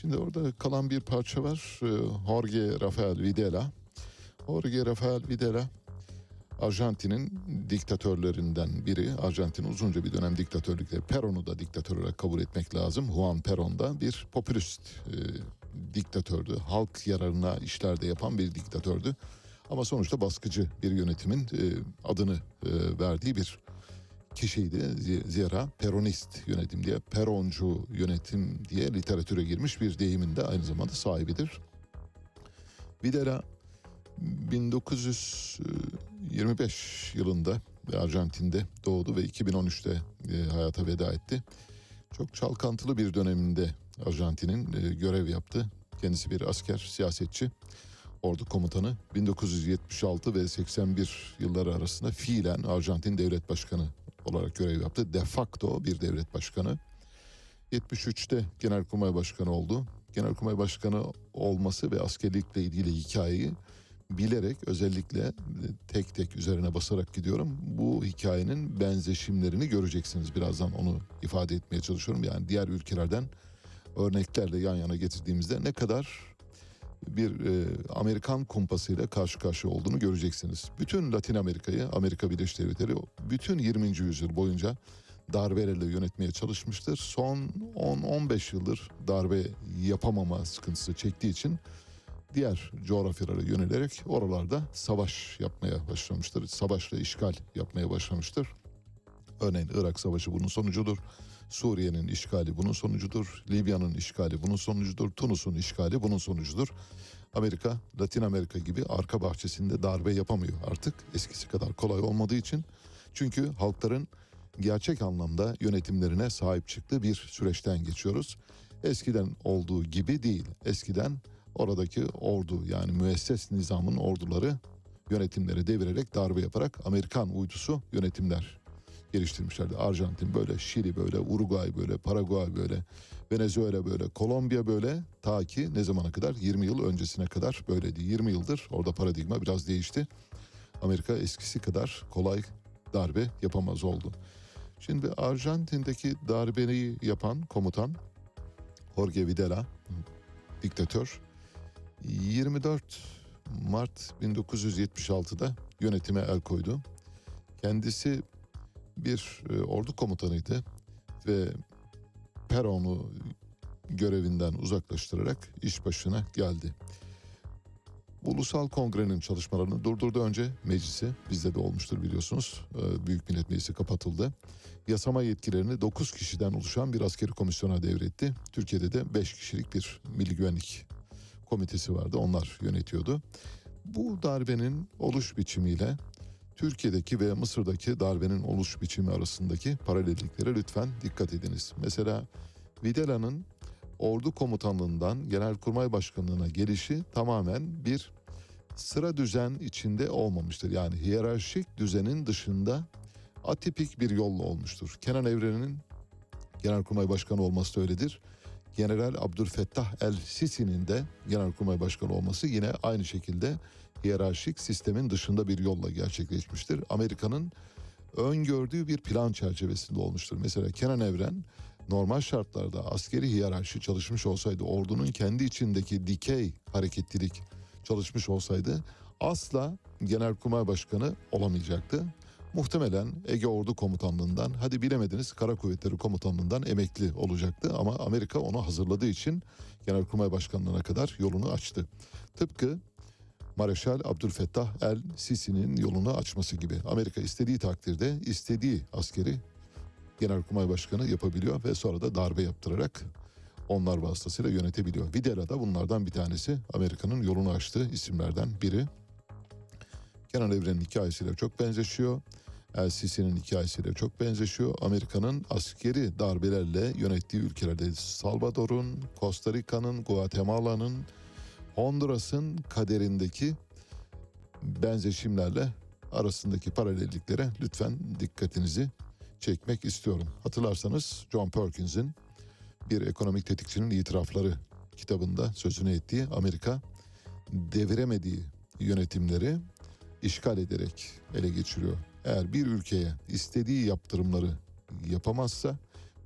Şimdi orada kalan bir parça var. Ee, Jorge Rafael Videla. Jorge Rafael Videla Arjantin'in diktatörlerinden biri. Arjantin uzunca bir dönem diktatörlükte Peron'u da diktatör olarak kabul etmek lazım. Juan Peron da bir popülist e, diktatördü. Halk yararına işlerde yapan bir diktatördü. Ama sonuçta baskıcı bir yönetimin e, adını e, verdiği bir kişiydi. Zi- Zira Peronist yönetim diye, Peroncu yönetim diye literatüre girmiş bir deyimin de aynı zamanda sahibidir. Videla 1925 yılında Arjantin'de doğdu ve 2013'te e, hayata veda etti. Çok çalkantılı bir döneminde Arjantin'in e, görev yaptı. Kendisi bir asker, siyasetçi. Ordu komutanı 1976 ve 81 yılları arasında fiilen Arjantin devlet başkanı olarak görev yaptı. De facto bir devlet başkanı. 73'te Genelkurmay Başkanı oldu. Genelkurmay Başkanı olması ve askerlikle ilgili hikayeyi bilerek özellikle tek tek üzerine basarak gidiyorum. Bu hikayenin benzeşimlerini göreceksiniz. Birazdan onu ifade etmeye çalışıyorum. Yani diğer ülkelerden örneklerle yan yana getirdiğimizde ne kadar bir e, Amerikan kumpasıyla karşı karşıya olduğunu göreceksiniz. Bütün Latin Amerika'yı, Amerika Birleşik Devletleri bütün 20. yüzyıl boyunca darbelerle yönetmeye çalışmıştır. Son 10-15 yıldır darbe yapamama sıkıntısı çektiği için diğer coğrafyalara yönelerek oralarda savaş yapmaya başlamıştır. Savaşla işgal yapmaya başlamıştır. Örneğin Irak Savaşı bunun sonucudur. Suriye'nin işgali bunun sonucudur. Libya'nın işgali bunun sonucudur. Tunus'un işgali bunun sonucudur. Amerika, Latin Amerika gibi arka bahçesinde darbe yapamıyor artık. Eskisi kadar kolay olmadığı için. Çünkü halkların gerçek anlamda yönetimlerine sahip çıktığı bir süreçten geçiyoruz. Eskiden olduğu gibi değil. Eskiden oradaki ordu yani müesses nizamın orduları yönetimleri devirerek darbe yaparak Amerikan uydusu yönetimler geliştirmişlerdi. Arjantin böyle, Şili böyle, Uruguay böyle, Paraguay böyle, Venezuela böyle, Kolombiya böyle ta ki ne zamana kadar? 20 yıl öncesine kadar böyleydi. 20 yıldır orada paradigma biraz değişti. Amerika eskisi kadar kolay darbe yapamaz oldu. Şimdi Arjantin'deki darbeyi yapan komutan Jorge Videla, diktatör, 24 Mart 1976'da yönetime el koydu. Kendisi bir e, ordu komutanıydı ve Peron'u görevinden uzaklaştırarak iş başına geldi. Ulusal Kongre'nin çalışmalarını durdurdu önce meclisi. Bizde de olmuştur biliyorsunuz. Ee, Büyük Millet Meclisi kapatıldı. Yasama yetkilerini 9 kişiden oluşan bir askeri komisyona devretti. Türkiye'de de 5 kişilik bir milli güvenlik komitesi vardı. Onlar yönetiyordu. Bu darbenin oluş biçimiyle Türkiye'deki ve Mısır'daki darbenin oluş biçimi arasındaki paralelliklere lütfen dikkat ediniz. Mesela Videla'nın ordu komutanlığından genelkurmay başkanlığına gelişi tamamen bir sıra düzen içinde olmamıştır. Yani hiyerarşik düzenin dışında atipik bir yolla olmuştur. Kenan Evren'in genelkurmay başkanı olması da öyledir. General Abdülfettah El Sisi'nin de genelkurmay başkanı olması yine aynı şekilde hiyerarşik sistemin dışında bir yolla gerçekleşmiştir. Amerika'nın öngördüğü bir plan çerçevesinde olmuştur. Mesela Kenan Evren normal şartlarda askeri hiyerarşi çalışmış olsaydı, ordunun kendi içindeki dikey hareketlilik çalışmış olsaydı asla Genelkurmay Başkanı olamayacaktı. Muhtemelen Ege Ordu Komutanlığından hadi bilemediniz Kara Kuvvetleri Komutanlığından emekli olacaktı ama Amerika onu hazırladığı için Genelkurmay Başkanlığına kadar yolunu açtı. Tıpkı Mareşal Abdülfettah El Sisi'nin yolunu açması gibi. Amerika istediği takdirde istediği askeri Genelkurmay Başkanı yapabiliyor ve sonra da darbe yaptırarak onlar vasıtasıyla yönetebiliyor. Videla da bunlardan bir tanesi. Amerika'nın yolunu açtığı isimlerden biri. Kenan Evren'in hikayesiyle çok benzeşiyor. El Sisi'nin hikayesiyle çok benzeşiyor. Amerika'nın askeri darbelerle yönettiği ülkelerde Salvador'un, Costa Rica'nın, Guatemala'nın, Honduras'ın kaderindeki benzeşimlerle arasındaki paralelliklere lütfen dikkatinizi çekmek istiyorum. Hatırlarsanız John Perkins'in bir ekonomik tetikçinin itirafları kitabında sözünü ettiği Amerika deviremediği yönetimleri işgal ederek ele geçiriyor. Eğer bir ülkeye istediği yaptırımları yapamazsa,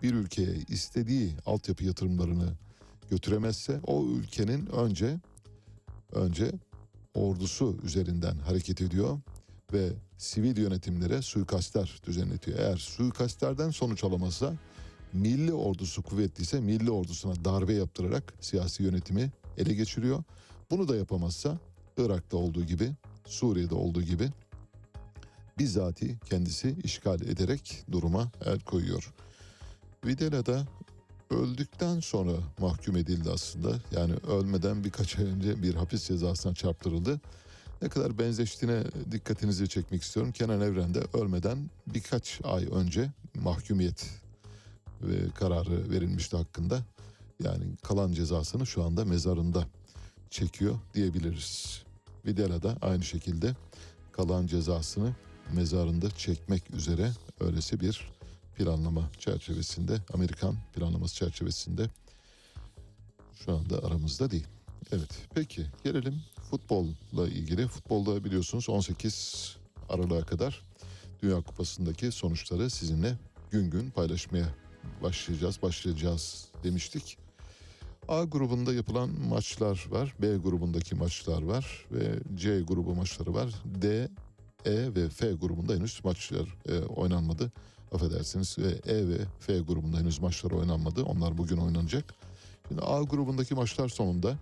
bir ülkeye istediği altyapı yatırımlarını götüremezse o ülkenin önce önce ordusu üzerinden hareket ediyor ve sivil yönetimlere suikastler düzenletiyor. Eğer suikastlerden sonuç alamazsa milli ordusu kuvvetliyse milli ordusuna darbe yaptırarak siyasi yönetimi ele geçiriyor. Bunu da yapamazsa Irak'ta olduğu gibi Suriye'de olduğu gibi bizzati kendisi işgal ederek duruma el koyuyor. Videla da öldükten sonra mahkum edildi aslında. Yani ölmeden birkaç ay önce bir hapis cezasına çarptırıldı. Ne kadar benzeştiğine dikkatinizi çekmek istiyorum. Kenan Evren de ölmeden birkaç ay önce mahkumiyet ve kararı verilmişti hakkında. Yani kalan cezasını şu anda mezarında çekiyor diyebiliriz. Videla da aynı şekilde kalan cezasını mezarında çekmek üzere öylesi bir planlama çerçevesinde Amerikan planlaması çerçevesinde şu anda aramızda değil. Evet peki gelelim futbolla ilgili. Futbolda biliyorsunuz 18 Aralık'a kadar Dünya Kupası'ndaki sonuçları sizinle gün gün paylaşmaya başlayacağız, başlayacağız demiştik. A grubunda yapılan maçlar var, B grubundaki maçlar var ve C grubu maçları var. D, E ve F grubunda henüz maçlar e, oynanmadı. Affedersiniz e, E ve F grubunda henüz maçlar oynanmadı. Onlar bugün oynanacak. Şimdi A grubundaki maçlar sonunda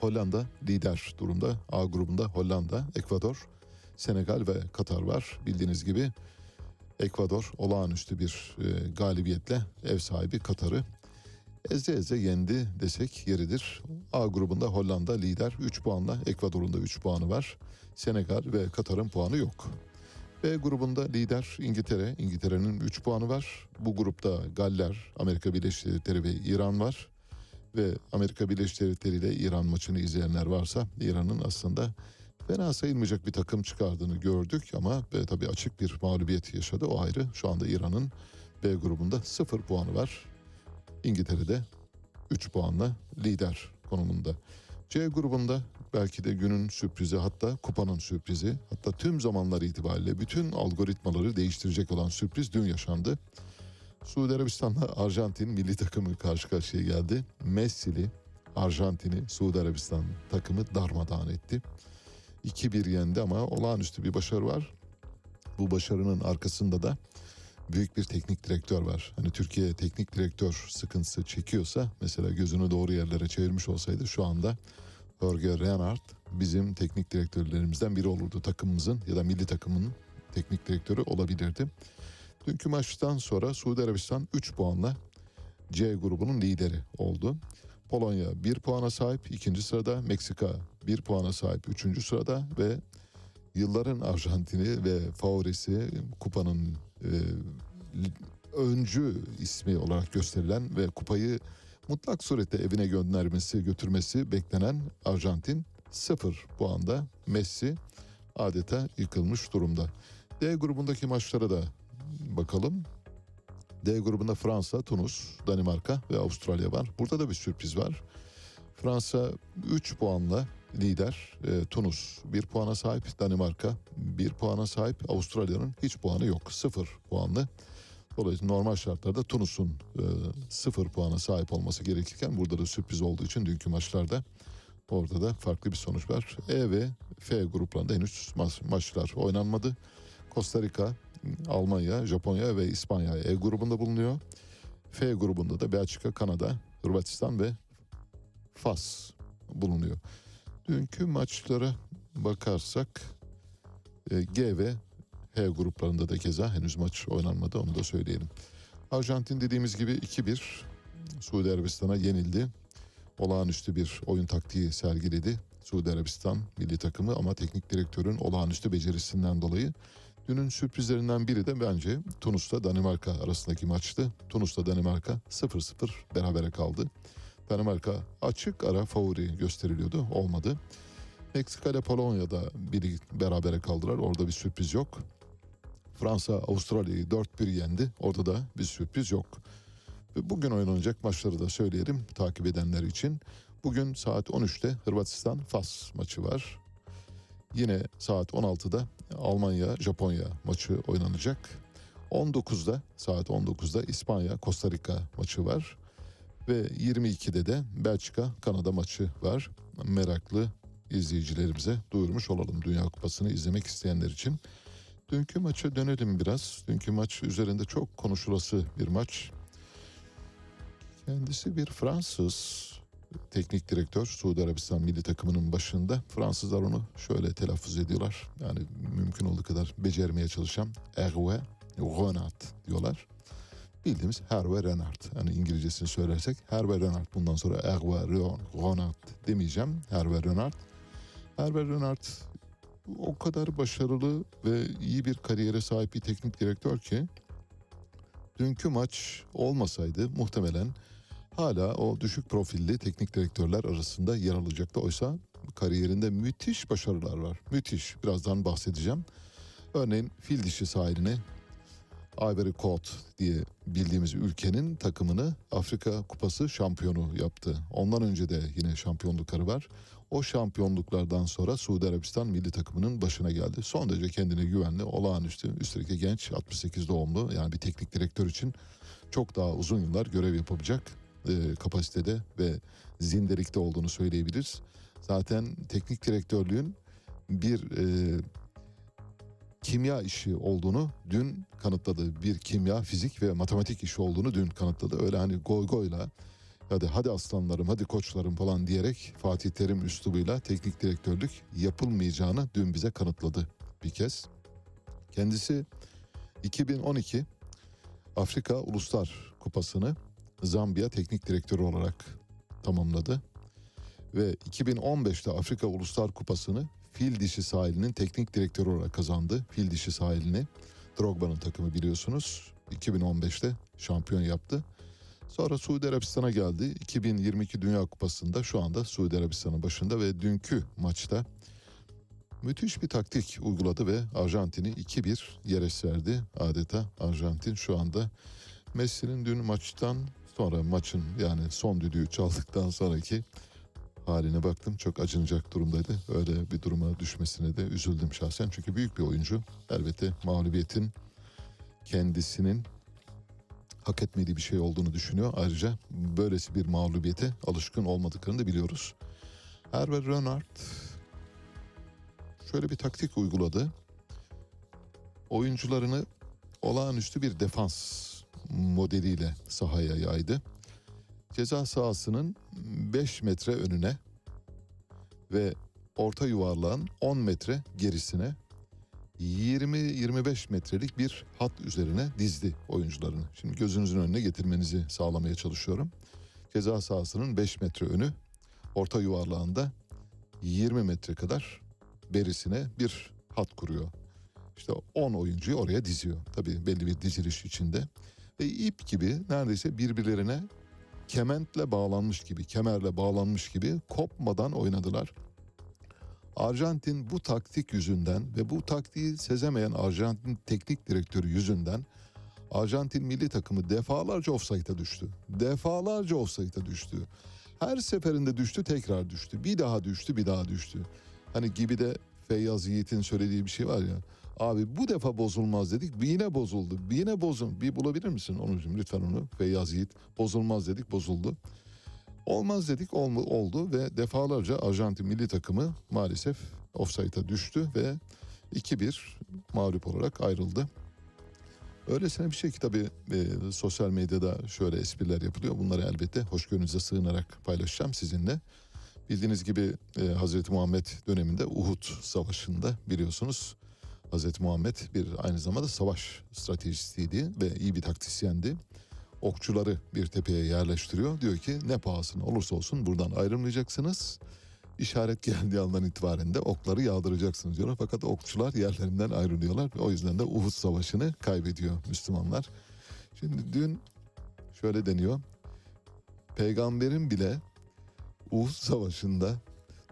Hollanda lider durumda. A grubunda Hollanda, Ekvador, Senegal ve Katar var. Bildiğiniz gibi Ekvador olağanüstü bir e, galibiyetle ev sahibi Katar'ı eze eze yendi desek yeridir. A grubunda Hollanda lider 3 puanla Ekvador'un da 3 puanı var. Senegal ve Katar'ın puanı yok. B grubunda lider İngiltere. İngiltere'nin 3 puanı var. Bu grupta Galler, Amerika Birleşik Devletleri ve İran var. Ve Amerika Birleşik Devletleri ile İran maçını izleyenler varsa İran'ın aslında fena sayılmayacak bir takım çıkardığını gördük ama e, tabii açık bir mağlubiyet yaşadı o ayrı. Şu anda İran'ın B grubunda 0 puanı var. İngiltere'de 3 puanla lider konumunda. C grubunda belki de günün sürprizi hatta kupanın sürprizi hatta tüm zamanlar itibariyle bütün algoritmaları değiştirecek olan sürpriz dün yaşandı. Suudi Arabistan'la Arjantin milli takımı karşı karşıya geldi. Messi'li Arjantin'i Suudi Arabistan takımı darmadağın etti. 2-1 yendi ama olağanüstü bir başarı var. Bu başarının arkasında da büyük bir teknik direktör var. Hani Türkiye teknik direktör sıkıntısı çekiyorsa mesela gözünü doğru yerlere çevirmiş olsaydı şu anda Jorge Renard bizim teknik direktörlerimizden biri olurdu takımımızın ya da milli takımın teknik direktörü olabilirdi. Dünkü maçtan sonra Suudi Arabistan 3 puanla C grubunun lideri oldu. Polonya 1 puana sahip ikinci sırada, Meksika 1 puana sahip üçüncü sırada ve yılların Arjantin'i ve favorisi kupanın e, öncü ismi olarak gösterilen ve kupayı mutlak surette evine göndermesi götürmesi beklenen Arjantin 0 puanda Messi adeta yıkılmış durumda. D grubundaki maçlara da bakalım. D grubunda Fransa, Tunus, Danimarka ve Avustralya var. Burada da bir sürpriz var. Fransa 3 puanla lider. E, Tunus 1 puana sahip. Danimarka 1 puana sahip. Avustralya'nın hiç puanı yok. 0 puanlı. Dolayısıyla normal şartlarda Tunus'un e, 0 puana sahip olması gerekirken burada da sürpriz olduğu için dünkü maçlarda orada da farklı bir sonuç var. E ve F gruplarında henüz ma- maçlar oynanmadı. Costa Rica, Almanya, Japonya ve İspanya E grubunda bulunuyor. F grubunda da Belçika, Kanada, Hırvatistan ve Fas bulunuyor. Dünkü maçlara bakarsak e, G ve H gruplarında da keza henüz maç oynanmadı onu da söyleyelim. Arjantin dediğimiz gibi 2-1 Suudi Arabistan'a yenildi. Olağanüstü bir oyun taktiği sergiledi Suudi Arabistan milli takımı ama teknik direktörün olağanüstü becerisinden dolayı Dünün sürprizlerinden biri de bence Tunus'ta Danimarka arasındaki maçtı. Tunus'ta Danimarka 0-0 berabere kaldı. Danimarka açık ara favori gösteriliyordu. Olmadı. Meksika ile Polonya'da biri berabere kaldılar. Orada bir sürpriz yok. Fransa Avustralya'yı 4-1 yendi. Orada da bir sürpriz yok. Ve bugün oynanacak maçları da söyleyelim takip edenler için. Bugün saat 13'te Hırvatistan Fas maçı var. Yine saat 16'da Almanya Japonya maçı oynanacak. 19'da saat 19'da İspanya Costa Rica maçı var. Ve 22'de de Belçika Kanada maçı var. Meraklı izleyicilerimize duyurmuş olalım Dünya Kupası'nı izlemek isteyenler için. Dünkü maça dönelim biraz. Dünkü maç üzerinde çok konuşulası bir maç. Kendisi bir Fransız teknik direktör Suudi Arabistan milli takımının başında. Fransızlar onu şöyle telaffuz ediyorlar. Yani mümkün olduğu kadar becermeye çalışan Hervé Renard diyorlar. Bildiğimiz Hervé Renard. Yani İngilizcesini söylersek Hervé Renard. Bundan sonra Hervé Renard demeyeceğim. Hervé Renard. Hervé Renard o kadar başarılı ve iyi bir kariyere sahip bir teknik direktör ki dünkü maç olmasaydı muhtemelen hala o düşük profilli teknik direktörler arasında yer alacaktı. Oysa kariyerinde müthiş başarılar var. Müthiş. Birazdan bahsedeceğim. Örneğin fil dişi sahiline Ivory Coast diye bildiğimiz ülkenin takımını Afrika Kupası şampiyonu yaptı. Ondan önce de yine şampiyonlukları var. O şampiyonluklardan sonra Suudi Arabistan milli takımının başına geldi. Son derece kendine güvenli, olağanüstü. Üstelik de genç, 68 doğumlu. Yani bir teknik direktör için çok daha uzun yıllar görev yapabilecek e, kapasitede ve zindelikte olduğunu söyleyebiliriz. Zaten teknik direktörlüğün bir e, kimya işi olduğunu dün kanıtladı. Bir kimya, fizik ve matematik işi olduğunu dün kanıtladı. Öyle hani goy goyla hadi hadi aslanlarım hadi koçlarım falan diyerek Fatih Terim üslubuyla teknik direktörlük yapılmayacağını dün bize kanıtladı bir kez. Kendisi 2012 Afrika Uluslar Kupası'nı Zambiya teknik direktörü olarak tamamladı. Ve 2015'te Afrika Uluslar Kupası'nı Fil Dişi sahilinin teknik direktörü olarak kazandı. Fil Dişi sahilini Drogba'nın takımı biliyorsunuz. 2015'te şampiyon yaptı. Sonra Suudi Arabistan'a geldi. 2022 Dünya Kupası'nda şu anda Suudi Arabistan'ın başında ve dünkü maçta müthiş bir taktik uyguladı ve Arjantin'i 2-1 yere serdi. Adeta Arjantin şu anda Messi'nin dün maçtan sonra maçın yani son düdüğü çaldıktan sonraki haline baktım. Çok acınacak durumdaydı. Öyle bir duruma düşmesine de üzüldüm şahsen. Çünkü büyük bir oyuncu. Elbette mağlubiyetin kendisinin hak etmediği bir şey olduğunu düşünüyor. Ayrıca böylesi bir mağlubiyete alışkın olmadıklarını da biliyoruz. Hervé Renard şöyle bir taktik uyguladı. Oyuncularını olağanüstü bir defans modeliyle sahaya yaydı. Ceza sahasının 5 metre önüne ve orta yuvarlağın 10 metre gerisine 20-25 metrelik bir hat üzerine dizdi oyuncularını. Şimdi gözünüzün önüne getirmenizi sağlamaya çalışıyorum. Ceza sahasının 5 metre önü, orta yuvarlağında 20 metre kadar berisine bir hat kuruyor. İşte 10 oyuncuyu oraya diziyor. Tabii belli bir diziliş içinde. Ve ip gibi neredeyse birbirlerine kementle bağlanmış gibi, kemerle bağlanmış gibi kopmadan oynadılar. Arjantin bu taktik yüzünden ve bu taktiği sezemeyen Arjantin teknik direktörü yüzünden Arjantin milli takımı defalarca offside'a düştü. Defalarca offside'a düştü. Her seferinde düştü tekrar düştü. Bir daha düştü bir daha düştü. Hani gibi de Feyyaz Yiğit'in söylediği bir şey var ya. Abi bu defa bozulmaz dedik yine bozuldu. Yine bozun. Bir bulabilir misin Onurcuğum lütfen onu Feyyaz Yiğit. Bozulmaz dedik bozuldu. Olmaz dedik olma, oldu ve defalarca Arjantin milli takımı maalesef offside'a düştü ve 2-1 mağlup olarak ayrıldı. Öylesine bir şey ki tabii e, sosyal medyada şöyle espriler yapılıyor. Bunları elbette hoşgörünüze sığınarak paylaşacağım sizinle. Bildiğiniz gibi e, Hazreti Muhammed döneminde Uhud Savaşı'nda biliyorsunuz Hazreti Muhammed bir aynı zamanda savaş stratejistiydi ve iyi bir taktisyendi. Okçuları bir tepeye yerleştiriyor. Diyor ki ne pahasına olursa olsun buradan ayrılmayacaksınız. İşaret geldiği andan itibaren de okları yağdıracaksınız diyorlar. Fakat okçular yerlerinden ayrılıyorlar. O yüzden de Uhud Savaşı'nı kaybediyor Müslümanlar. Şimdi dün şöyle deniyor. Peygamberin bile Uhud Savaşı'nda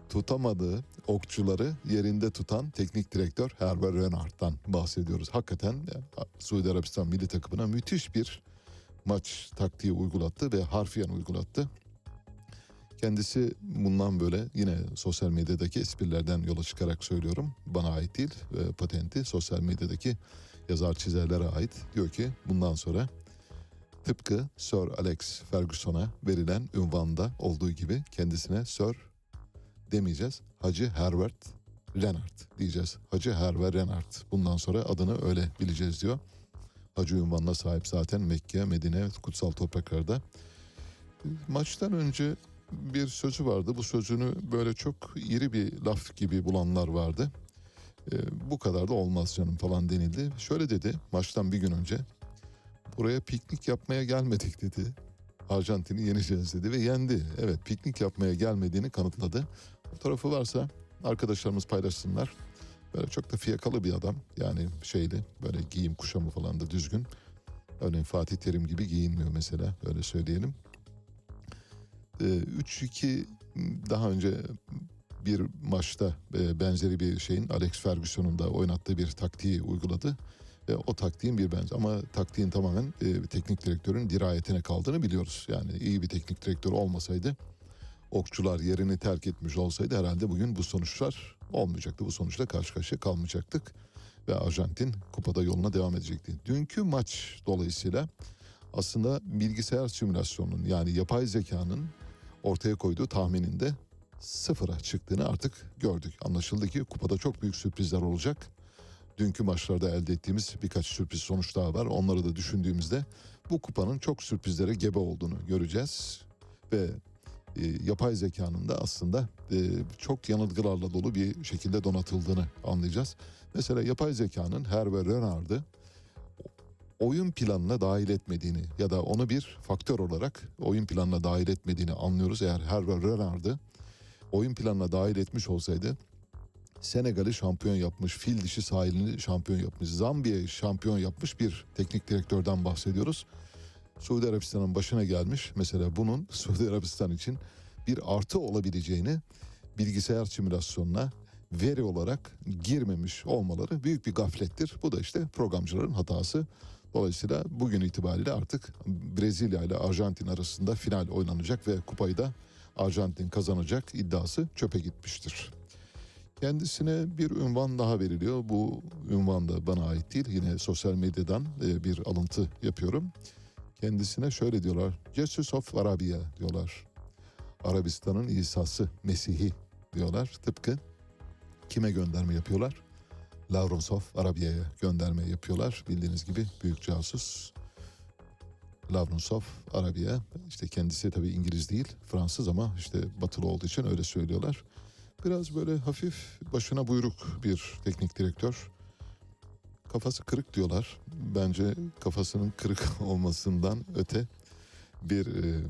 tutamadığı okçuları yerinde tutan teknik direktör Hervé Renard'dan bahsediyoruz. Hakikaten Suudi Arabistan milli takımına müthiş bir maç taktiği uygulattı ve harfiyen uygulattı. Kendisi bundan böyle yine sosyal medyadaki esprilerden yola çıkarak söylüyorum. Bana ait değil e, patenti sosyal medyadaki yazar çizerlere ait. Diyor ki bundan sonra tıpkı Sir Alex Ferguson'a verilen ünvanda olduğu gibi kendisine Sir demeyeceğiz. Hacı Herbert Renard diyeceğiz. Hacı Herve Renard. Bundan sonra adını öyle bileceğiz diyor. Hacı ünvanına sahip zaten Mekke, Medine, kutsal topraklarda. Maçtan önce bir sözü vardı. Bu sözünü böyle çok iri bir laf gibi bulanlar vardı. E, bu kadar da olmaz canım falan denildi. Şöyle dedi maçtan bir gün önce. Buraya piknik yapmaya gelmedik dedi. Arjantin'i yeneceğiz dedi ve yendi. Evet piknik yapmaya gelmediğini kanıtladı. Fotoğrafı varsa arkadaşlarımız paylaşsınlar. Böyle çok da fiyakalı bir adam. Yani şeyli böyle giyim kuşamı falan da düzgün. Örneğin Fatih Terim gibi giyinmiyor mesela öyle söyleyelim. Ee, 3-2 daha önce bir maçta e, benzeri bir şeyin Alex Ferguson'un da oynattığı bir taktiği uyguladı. O taktiğin bir benzer ama taktiğin tamamen e, teknik direktörün dirayetine kaldığını biliyoruz. Yani iyi bir teknik direktör olmasaydı okçular yerini terk etmiş olsaydı herhalde bugün bu sonuçlar olmayacaktı. Bu sonuçla karşı karşıya kalmayacaktık ve Arjantin kupada yoluna devam edecekti. Dünkü maç dolayısıyla aslında bilgisayar simülasyonunun yani yapay zekanın ortaya koyduğu tahmininde sıfıra çıktığını artık gördük. Anlaşıldı ki kupada çok büyük sürprizler olacak. Dünkü maçlarda elde ettiğimiz birkaç sürpriz sonuç daha var. Onları da düşündüğümüzde bu kupanın çok sürprizlere gebe olduğunu göreceğiz. Ve e, yapay zekanın da aslında e, çok yanılgılarla dolu bir şekilde donatıldığını anlayacağız. Mesela yapay zekanın Hervé Renard'ı oyun planına dahil etmediğini ya da onu bir faktör olarak oyun planına dahil etmediğini anlıyoruz. Eğer Hervé Renard'ı oyun planına dahil etmiş olsaydı Senegal'i şampiyon yapmış, fil dişi sahilini şampiyon yapmış, Zambiya'yı şampiyon yapmış bir teknik direktörden bahsediyoruz. Suudi Arabistan'ın başına gelmiş. Mesela bunun Suudi Arabistan için bir artı olabileceğini bilgisayar simülasyonuna veri olarak girmemiş olmaları büyük bir gaflettir. Bu da işte programcıların hatası. Dolayısıyla bugün itibariyle artık Brezilya ile Arjantin arasında final oynanacak ve kupayı da Arjantin kazanacak iddiası çöpe gitmiştir. Kendisine bir ünvan daha veriliyor. Bu ünvan da bana ait değil. Yine sosyal medyadan e, bir alıntı yapıyorum. Kendisine şöyle diyorlar. Jesus of Arabia diyorlar. Arabistan'ın İsa'sı, Mesih'i diyorlar. Tıpkı kime gönderme yapıyorlar? Lavrensov Arabia'ya gönderme yapıyorlar. Bildiğiniz gibi büyük casus Lavrensov Arabia. İşte kendisi tabii İngiliz değil, Fransız ama işte batılı olduğu için öyle söylüyorlar. Biraz böyle hafif başına buyruk bir teknik direktör. Kafası kırık diyorlar. Bence kafasının kırık olmasından öte bir e,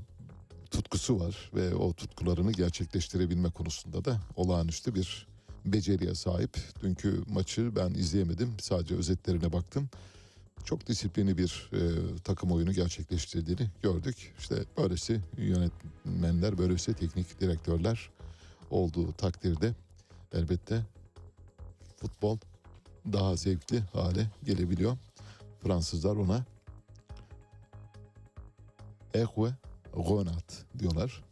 tutkusu var ve o tutkularını gerçekleştirebilme konusunda da olağanüstü bir beceriye sahip. Dünkü maçı ben izleyemedim. Sadece özetlerine baktım. Çok disiplinli bir e, takım oyunu gerçekleştirdiğini gördük. İşte böylesi yönetmenler, böylesi teknik direktörler olduğu takdirde elbette futbol daha zevkli hale gelebiliyor. Fransızlar ona Ehwe Renard diyorlar.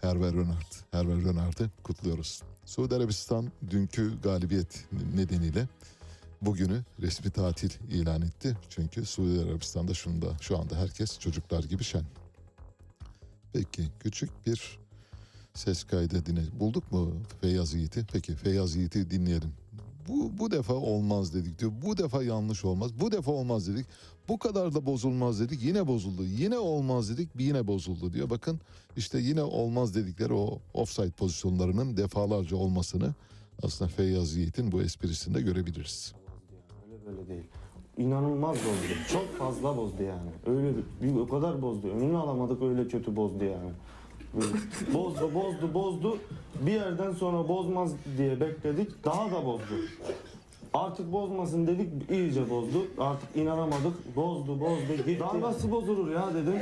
Hervé Renard. Hervé Renard'ı kutluyoruz. Suudi Arabistan dünkü galibiyet nedeniyle bugünü resmi tatil ilan etti. Çünkü Suudi Arabistan'da şunda şu anda herkes çocuklar gibi şen. Peki küçük bir ses kaydı dinle. Bulduk mu Feyyaz Yiğit'i? Peki Feyyaz Yiğit'i dinleyelim. Bu, bu defa olmaz dedik diyor. Bu defa yanlış olmaz. Bu defa olmaz dedik. Bu kadar da bozulmaz dedik. Yine bozuldu. Yine olmaz dedik. Yine bozuldu diyor. Bakın işte yine olmaz dedikleri o offside pozisyonlarının defalarca olmasını aslında Feyyaz Yiğit'in bu esprisinde görebiliriz. Öyle böyle değil. İnanılmaz bozdu. Çok fazla bozdu yani. Öyle bir, o kadar bozdu. Önünü alamadık öyle kötü bozdu yani. Bozdu, bozdu, bozdu. Bir yerden sonra bozmaz diye bekledik. Daha da bozdu. Artık bozmasın dedik, iyice bozdu. Artık inanamadık. Bozdu, bozdu, gitti. Daha nasıl bozulur ya dedim.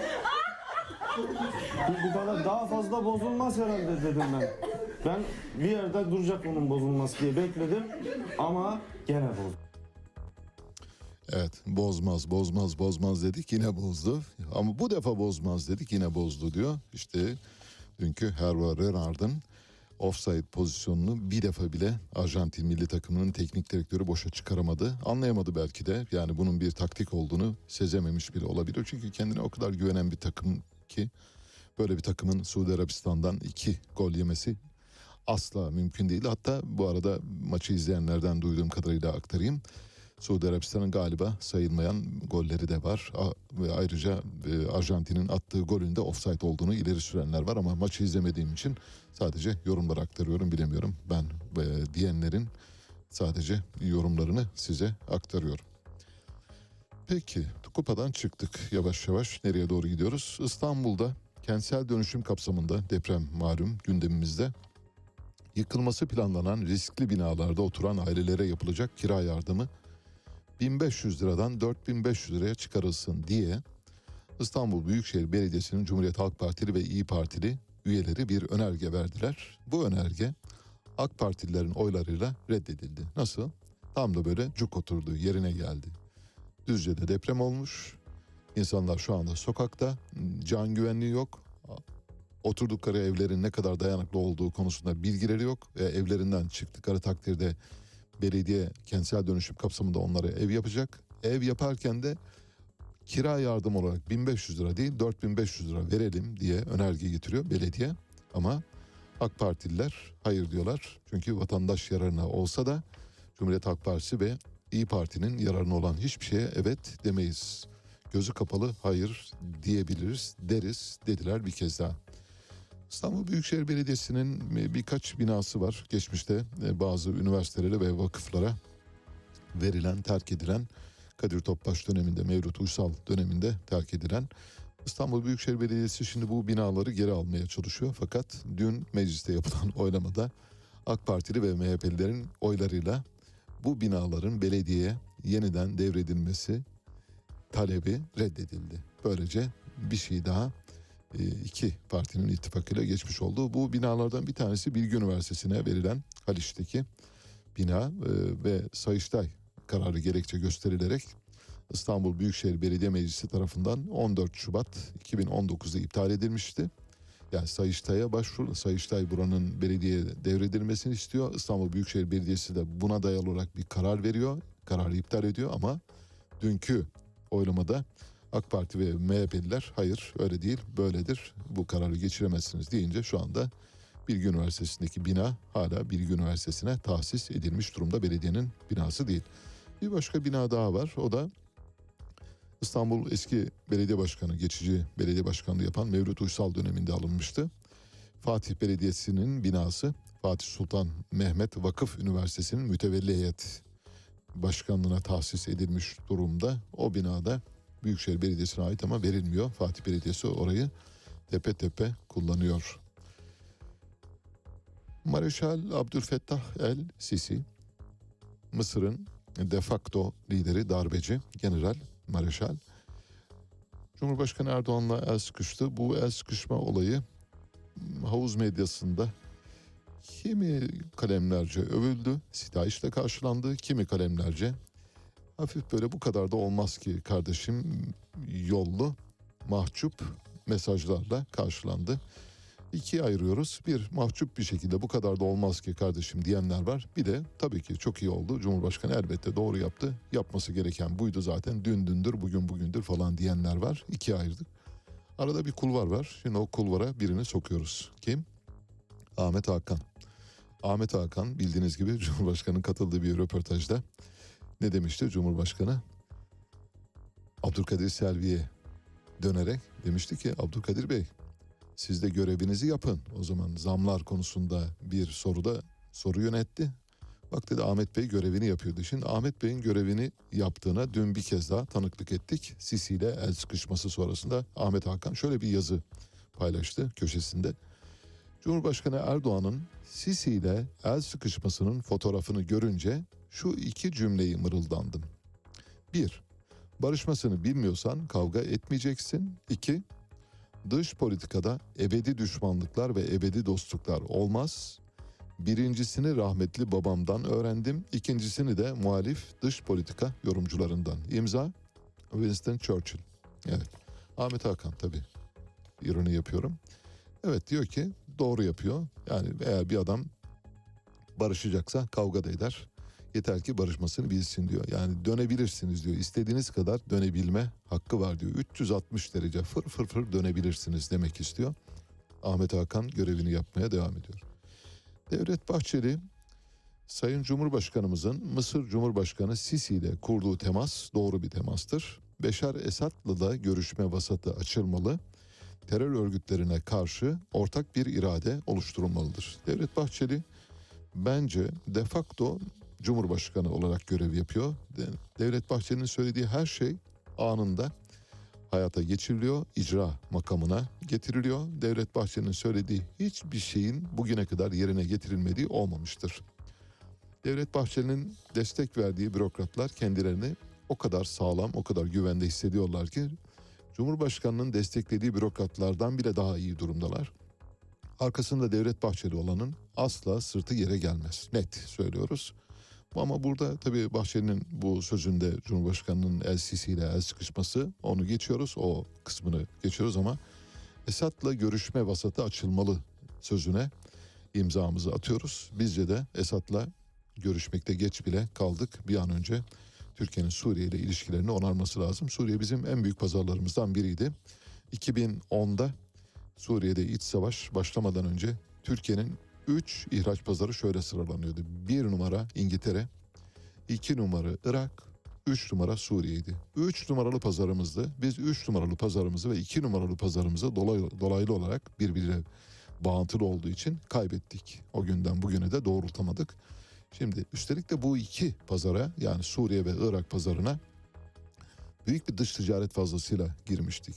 Bu kadar daha fazla bozulmaz herhalde dedim ben. Ben bir yerde duracak onun bozulması diye bekledim ama gene bozdu. Evet bozmaz bozmaz bozmaz dedik yine bozdu. Ama bu defa bozmaz dedik yine bozdu diyor. İşte dünkü Hervé Renard'ın offside pozisyonunu bir defa bile Arjantin milli takımının teknik direktörü boşa çıkaramadı. Anlayamadı belki de yani bunun bir taktik olduğunu sezememiş bile olabilir. Çünkü kendine o kadar güvenen bir takım ki böyle bir takımın Suudi Arabistan'dan iki gol yemesi asla mümkün değil. Hatta bu arada maçı izleyenlerden duyduğum kadarıyla aktarayım. Suudi Arabistan'ın galiba sayılmayan golleri de var. Ve ayrıca e, Arjantin'in attığı golün de offside olduğunu ileri sürenler var ama maçı izlemediğim için sadece yorumları aktarıyorum bilemiyorum. Ben e, diyenlerin sadece yorumlarını size aktarıyorum. Peki kupadan çıktık yavaş yavaş nereye doğru gidiyoruz? İstanbul'da kentsel dönüşüm kapsamında deprem malum gündemimizde yıkılması planlanan riskli binalarda oturan ailelere yapılacak kira yardımı 1500 liradan 4500 liraya çıkarılsın diye İstanbul Büyükşehir Belediyesi'nin Cumhuriyet Halk Partili ve İyi Partili üyeleri bir önerge verdiler. Bu önerge AK Partililerin oylarıyla reddedildi. Nasıl? Tam da böyle cuk oturdu, yerine geldi. Düzce'de deprem olmuş. İnsanlar şu anda sokakta. Can güvenliği yok. Oturdukları evlerin ne kadar dayanıklı olduğu konusunda bilgileri yok. Ve evlerinden çıktıkları takdirde belediye kentsel dönüşüm kapsamında onlara ev yapacak. Ev yaparken de kira yardım olarak 1500 lira değil 4500 lira verelim diye önerge getiriyor belediye. Ama AK Partililer hayır diyorlar. Çünkü vatandaş yararına olsa da Cumhuriyet Halk Partisi ve İyi Parti'nin yararına olan hiçbir şeye evet demeyiz. Gözü kapalı hayır diyebiliriz deriz dediler bir kez daha. İstanbul Büyükşehir Belediyesi'nin birkaç binası var. Geçmişte e, bazı üniversitelere ve vakıflara verilen, terk edilen Kadir Topbaş döneminde, Mevlüt Uysal döneminde terk edilen İstanbul Büyükşehir Belediyesi şimdi bu binaları geri almaya çalışıyor. Fakat dün mecliste yapılan oylamada AK Partili ve MHP'lilerin oylarıyla bu binaların belediyeye yeniden devredilmesi talebi reddedildi. Böylece bir şey daha e, iki partinin ittifakıyla geçmiş oldu. Bu binalardan bir tanesi Bilgi Üniversitesi'ne verilen Haliç'teki bina e, ve Sayıştay kararı gerekçe gösterilerek İstanbul Büyükşehir Belediye Meclisi tarafından 14 Şubat 2019'da iptal edilmişti. Yani Sayıştay'a başvuru, Sayıştay buranın belediyeye devredilmesini istiyor. İstanbul Büyükşehir Belediyesi de buna dayalı olarak bir karar veriyor. Kararı iptal ediyor ama dünkü oylamada AK Parti ve MHP'liler hayır öyle değil böyledir bu kararı geçiremezsiniz deyince şu anda Bilgi Üniversitesi'ndeki bina hala Bilgi Üniversitesi'ne tahsis edilmiş durumda belediyenin binası değil. Bir başka bina daha var o da İstanbul eski belediye başkanı, geçici belediye başkanlığı yapan Mevlüt Uysal döneminde alınmıştı. Fatih Belediyesi'nin binası Fatih Sultan Mehmet Vakıf Üniversitesi'nin mütevelli heyet başkanlığına tahsis edilmiş durumda. O binada Büyükşehir Belediyesi'ne ait ama verilmiyor. Fatih Belediyesi orayı tepe tepe kullanıyor. Mareşal Abdülfettah El Sisi, Mısır'ın de facto lideri darbeci general Mareşal. Cumhurbaşkanı Erdoğan'la el sıkıştı. Bu el sıkışma olayı havuz medyasında kimi kalemlerce övüldü, sitayişle karşılandı, kimi kalemlerce hafif böyle bu kadar da olmaz ki kardeşim yollu, mahcup mesajlarla karşılandı. İkiye ayırıyoruz. Bir mahcup bir şekilde bu kadar da olmaz ki kardeşim diyenler var. Bir de tabii ki çok iyi oldu. Cumhurbaşkanı elbette doğru yaptı. Yapması gereken buydu zaten. Dün dündür, bugün bugündür falan diyenler var. İkiye ayırdık. Arada bir kulvar var. Şimdi o kulvara birini sokuyoruz. Kim? Ahmet Hakan. Ahmet Hakan bildiğiniz gibi Cumhurbaşkanı'nın katıldığı bir röportajda ne demişti Cumhurbaşkanı? Abdülkadir Selvi'ye dönerek demişti ki Abdülkadir Bey siz de görevinizi yapın. O zaman zamlar konusunda bir soruda soru yönetti. Bak dedi Ahmet Bey görevini yapıyordu. Şimdi Ahmet Bey'in görevini yaptığına dün bir kez daha tanıklık ettik. Sisi ile el sıkışması sonrasında Ahmet Hakan şöyle bir yazı paylaştı köşesinde. Cumhurbaşkanı Erdoğan'ın Sisi ile el sıkışmasının fotoğrafını görünce şu iki cümleyi mırıldandım. Bir, barışmasını bilmiyorsan kavga etmeyeceksin. İki, dış politikada ebedi düşmanlıklar ve ebedi dostluklar olmaz. Birincisini rahmetli babamdan öğrendim. İkincisini de muhalif dış politika yorumcularından. İmza Winston Churchill. Evet. Ahmet Hakan tabii. İroni yapıyorum. Evet diyor ki doğru yapıyor. Yani eğer bir adam barışacaksa kavga da eder. Yeter ki barışmasını bilsin diyor. Yani dönebilirsiniz diyor. İstediğiniz kadar dönebilme hakkı var diyor. 360 derece fır fır fır dönebilirsiniz demek istiyor. Ahmet Hakan görevini yapmaya devam ediyor. Devlet Bahçeli Sayın Cumhurbaşkanımızın Mısır Cumhurbaşkanı Sisi ile kurduğu temas doğru bir temastır. Beşar Esad'la da görüşme vasatı açılmalı. Terör örgütlerine karşı ortak bir irade oluşturulmalıdır. Devlet Bahçeli bence de facto Cumhurbaşkanı olarak görev yapıyor. Devlet Bahçeli'nin söylediği her şey anında hayata geçiriliyor, icra makamına getiriliyor. Devlet Bahçeli'nin söylediği hiçbir şeyin bugüne kadar yerine getirilmediği olmamıştır. Devlet Bahçeli'nin destek verdiği bürokratlar kendilerini o kadar sağlam, o kadar güvende hissediyorlar ki Cumhurbaşkanının desteklediği bürokratlardan bile daha iyi durumdalar. arkasında Devlet Bahçeli olanın asla sırtı yere gelmez. Net söylüyoruz. Ama burada tabii Bahçeli'nin bu sözünde Cumhurbaşkanı'nın el sisiyle el sıkışması onu geçiyoruz. O kısmını geçiyoruz ama Esad'la görüşme vasatı açılmalı sözüne imzamızı atıyoruz. Bizce de Esad'la görüşmekte geç bile kaldık. Bir an önce Türkiye'nin Suriye ile ilişkilerini onarması lazım. Suriye bizim en büyük pazarlarımızdan biriydi. 2010'da Suriye'de iç savaş başlamadan önce Türkiye'nin 3 ihraç pazarı şöyle sıralanıyordu. 1 numara İngiltere, 2 numara Irak, 3 numara Suriye'ydi. 3 numaralı pazarımızdı. Biz 3 numaralı pazarımızı ve 2 numaralı pazarımızı dolaylı, dolaylı olarak birbirine bağıntılı olduğu için kaybettik. O günden bugüne de doğrultamadık. Şimdi üstelik de bu iki pazara yani Suriye ve Irak pazarına büyük bir dış ticaret fazlasıyla girmiştik.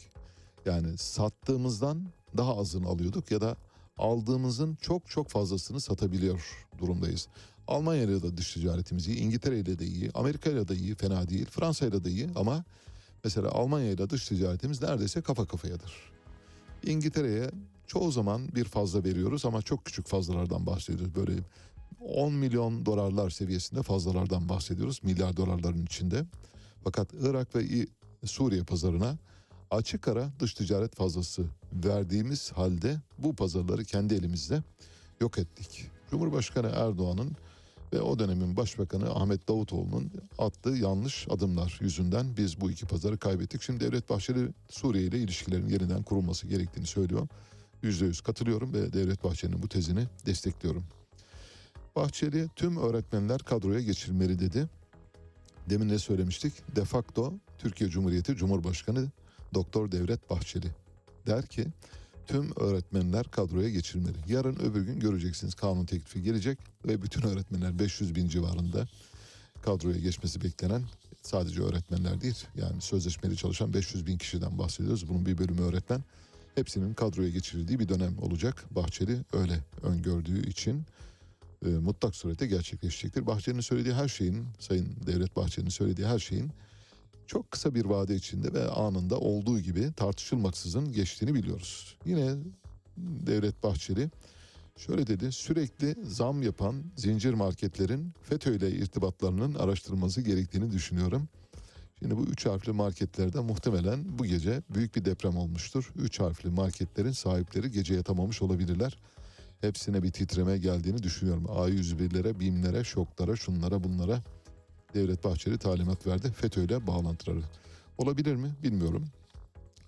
Yani sattığımızdan daha azını alıyorduk ya da aldığımızın çok çok fazlasını satabiliyor durumdayız. Almanya ile de dış ticaretimiz iyi, İngiltere de iyi, Amerika ile de iyi, fena değil, Fransa ile de iyi ama mesela Almanya dış ticaretimiz neredeyse kafa kafayadır. İngiltere'ye çoğu zaman bir fazla veriyoruz ama çok küçük fazlalardan bahsediyoruz. Böyle 10 milyon dolarlar seviyesinde fazlalardan bahsediyoruz milyar dolarların içinde. Fakat Irak ve Suriye pazarına açık ara dış ticaret fazlası verdiğimiz halde bu pazarları kendi elimizde yok ettik. Cumhurbaşkanı Erdoğan'ın ve o dönemin başbakanı Ahmet Davutoğlu'nun attığı yanlış adımlar yüzünden biz bu iki pazarı kaybettik. Şimdi Devlet Bahçeli Suriye ile ilişkilerin yeniden kurulması gerektiğini söylüyor. Yüzde yüz katılıyorum ve Devlet Bahçeli'nin bu tezini destekliyorum. Bahçeli tüm öğretmenler kadroya geçirilmeli dedi. Demin ne söylemiştik? De facto Türkiye Cumhuriyeti Cumhurbaşkanı Doktor Devlet Bahçeli der ki tüm öğretmenler kadroya geçirilmeli. Yarın öbür gün göreceksiniz kanun teklifi gelecek ve bütün öğretmenler 500 bin civarında kadroya geçmesi beklenen sadece öğretmenler değil yani sözleşmeli çalışan 500 bin kişiden bahsediyoruz. Bunun bir bölümü öğretmen. Hepsinin kadroya geçirildiği bir dönem olacak. Bahçeli öyle öngördüğü için e, mutlak surette gerçekleşecektir. Bahçeli'nin söylediği her şeyin, Sayın Devlet Bahçeli'nin söylediği her şeyin çok kısa bir vade içinde ve anında olduğu gibi tartışılmaksızın geçtiğini biliyoruz. Yine Devlet Bahçeli şöyle dedi, sürekli zam yapan zincir marketlerin FETÖ ile irtibatlarının araştırılması gerektiğini düşünüyorum. Şimdi bu üç harfli marketlerde muhtemelen bu gece büyük bir deprem olmuştur. Üç harfli marketlerin sahipleri gece yatamamış olabilirler. Hepsine bir titreme geldiğini düşünüyorum. A101'lere, BİM'lere, şoklara, şunlara bunlara Devlet Bahçeli talimat verdi. FETÖ ile bağlantıları. Olabilir mi? Bilmiyorum.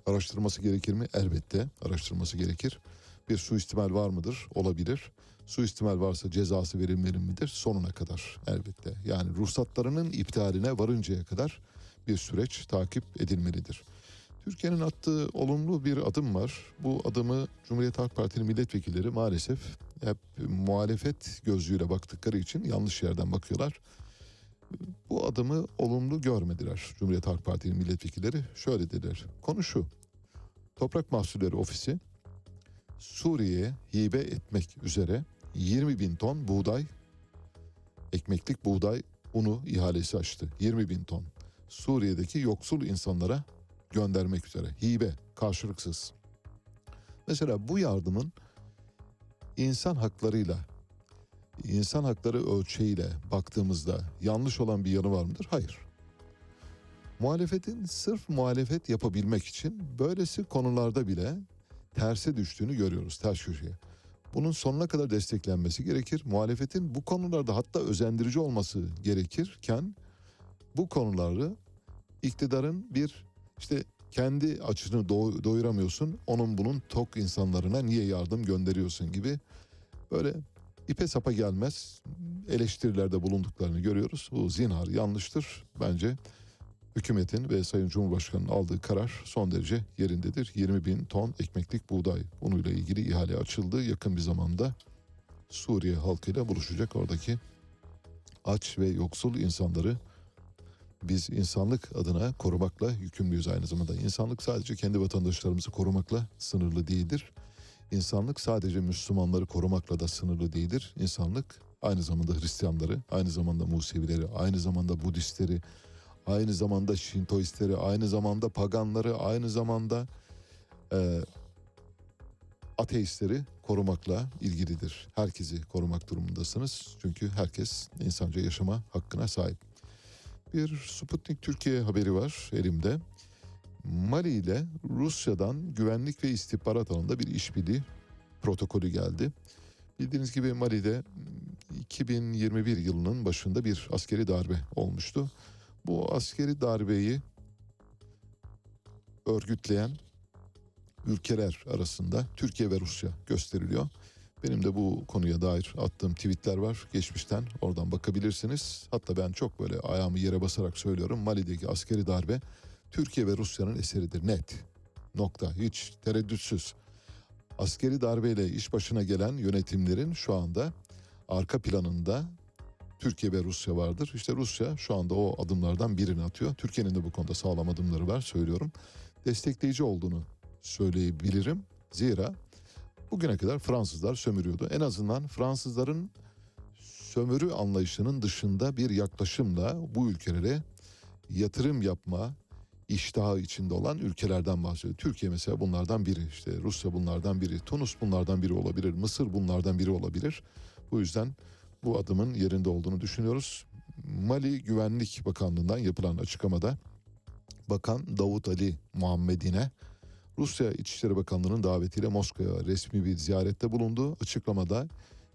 Araştırması gerekir mi? Elbette araştırması gerekir. Bir suistimal var mıdır? Olabilir. Suistimal varsa cezası verilmeli midir? Sonuna kadar elbette. Yani ruhsatlarının iptaline varıncaya kadar bir süreç takip edilmelidir. Türkiye'nin attığı olumlu bir adım var. Bu adımı Cumhuriyet Halk Partili milletvekilleri maalesef hep muhalefet gözüyle baktıkları için yanlış yerden bakıyorlar. Bu adımı olumlu görmediler Cumhuriyet Halk Partili milletvekilleri. Şöyle dediler. Konu şu. Toprak Mahsulleri Ofisi Suriye'ye hibe etmek üzere 20 bin ton buğday, ekmeklik buğday unu ihalesi açtı. 20 bin ton. Suriye'deki yoksul insanlara göndermek üzere. Hibe, karşılıksız. Mesela bu yardımın insan haklarıyla, insan hakları ölçeğiyle baktığımızda yanlış olan bir yanı var mıdır? Hayır. Muhalefetin sırf muhalefet yapabilmek için böylesi konularda bile terse düştüğünü görüyoruz, ters köşeye. Bunun sonuna kadar desteklenmesi gerekir. Muhalefetin bu konularda hatta özendirici olması gerekirken bu konuları iktidarın bir işte kendi açını do- doyuramıyorsun. Onun bunun tok insanlarına niye yardım gönderiyorsun gibi böyle ipe sapa gelmez eleştirilerde bulunduklarını görüyoruz. Bu zinhar yanlıştır bence. Hükümetin ve Sayın Cumhurbaşkanı'nın aldığı karar son derece yerindedir. 20 bin ton ekmeklik buğday unuyla ilgili ihale açıldı. Yakın bir zamanda Suriye halkıyla buluşacak oradaki aç ve yoksul insanları biz insanlık adına korumakla yükümlüyüz aynı zamanda. İnsanlık sadece kendi vatandaşlarımızı korumakla sınırlı değildir. İnsanlık sadece Müslümanları korumakla da sınırlı değildir. İnsanlık aynı zamanda Hristiyanları, aynı zamanda Musevileri, aynı zamanda Budistleri, aynı zamanda Şintoistleri, aynı zamanda paganları, aynı zamanda e, ateistleri korumakla ilgilidir. Herkesi korumak durumundasınız. Çünkü herkes insanca yaşama hakkına sahip. Bir Sputnik Türkiye haberi var elimde. Mali ile Rusya'dan güvenlik ve istihbarat alanında bir işbirliği protokolü geldi. Bildiğiniz gibi Mali'de 2021 yılının başında bir askeri darbe olmuştu. Bu askeri darbeyi örgütleyen ülkeler arasında Türkiye ve Rusya gösteriliyor. Benim de bu konuya dair attığım tweetler var geçmişten oradan bakabilirsiniz. Hatta ben çok böyle ayağımı yere basarak söylüyorum Mali'deki askeri darbe Türkiye ve Rusya'nın eseridir net. Nokta hiç tereddütsüz. Askeri darbeyle iş başına gelen yönetimlerin şu anda arka planında Türkiye ve Rusya vardır. İşte Rusya şu anda o adımlardan birini atıyor. Türkiye'nin de bu konuda sağlam adımları var söylüyorum. Destekleyici olduğunu söyleyebilirim. Zira bugüne kadar Fransızlar sömürüyordu. En azından Fransızların sömürü anlayışının dışında bir yaklaşımla bu ülkelere yatırım yapma iştahı içinde olan ülkelerden bahsediyor. Türkiye mesela bunlardan biri. İşte Rusya bunlardan biri. Tunus bunlardan biri olabilir. Mısır bunlardan biri olabilir. Bu yüzden bu adımın yerinde olduğunu düşünüyoruz. Mali Güvenlik Bakanlığı'ndan yapılan açıklamada Bakan Davut Ali Muhammedine Rusya İçişleri Bakanlığı'nın davetiyle Moskova'ya resmi bir ziyarette bulundu. Açıklamada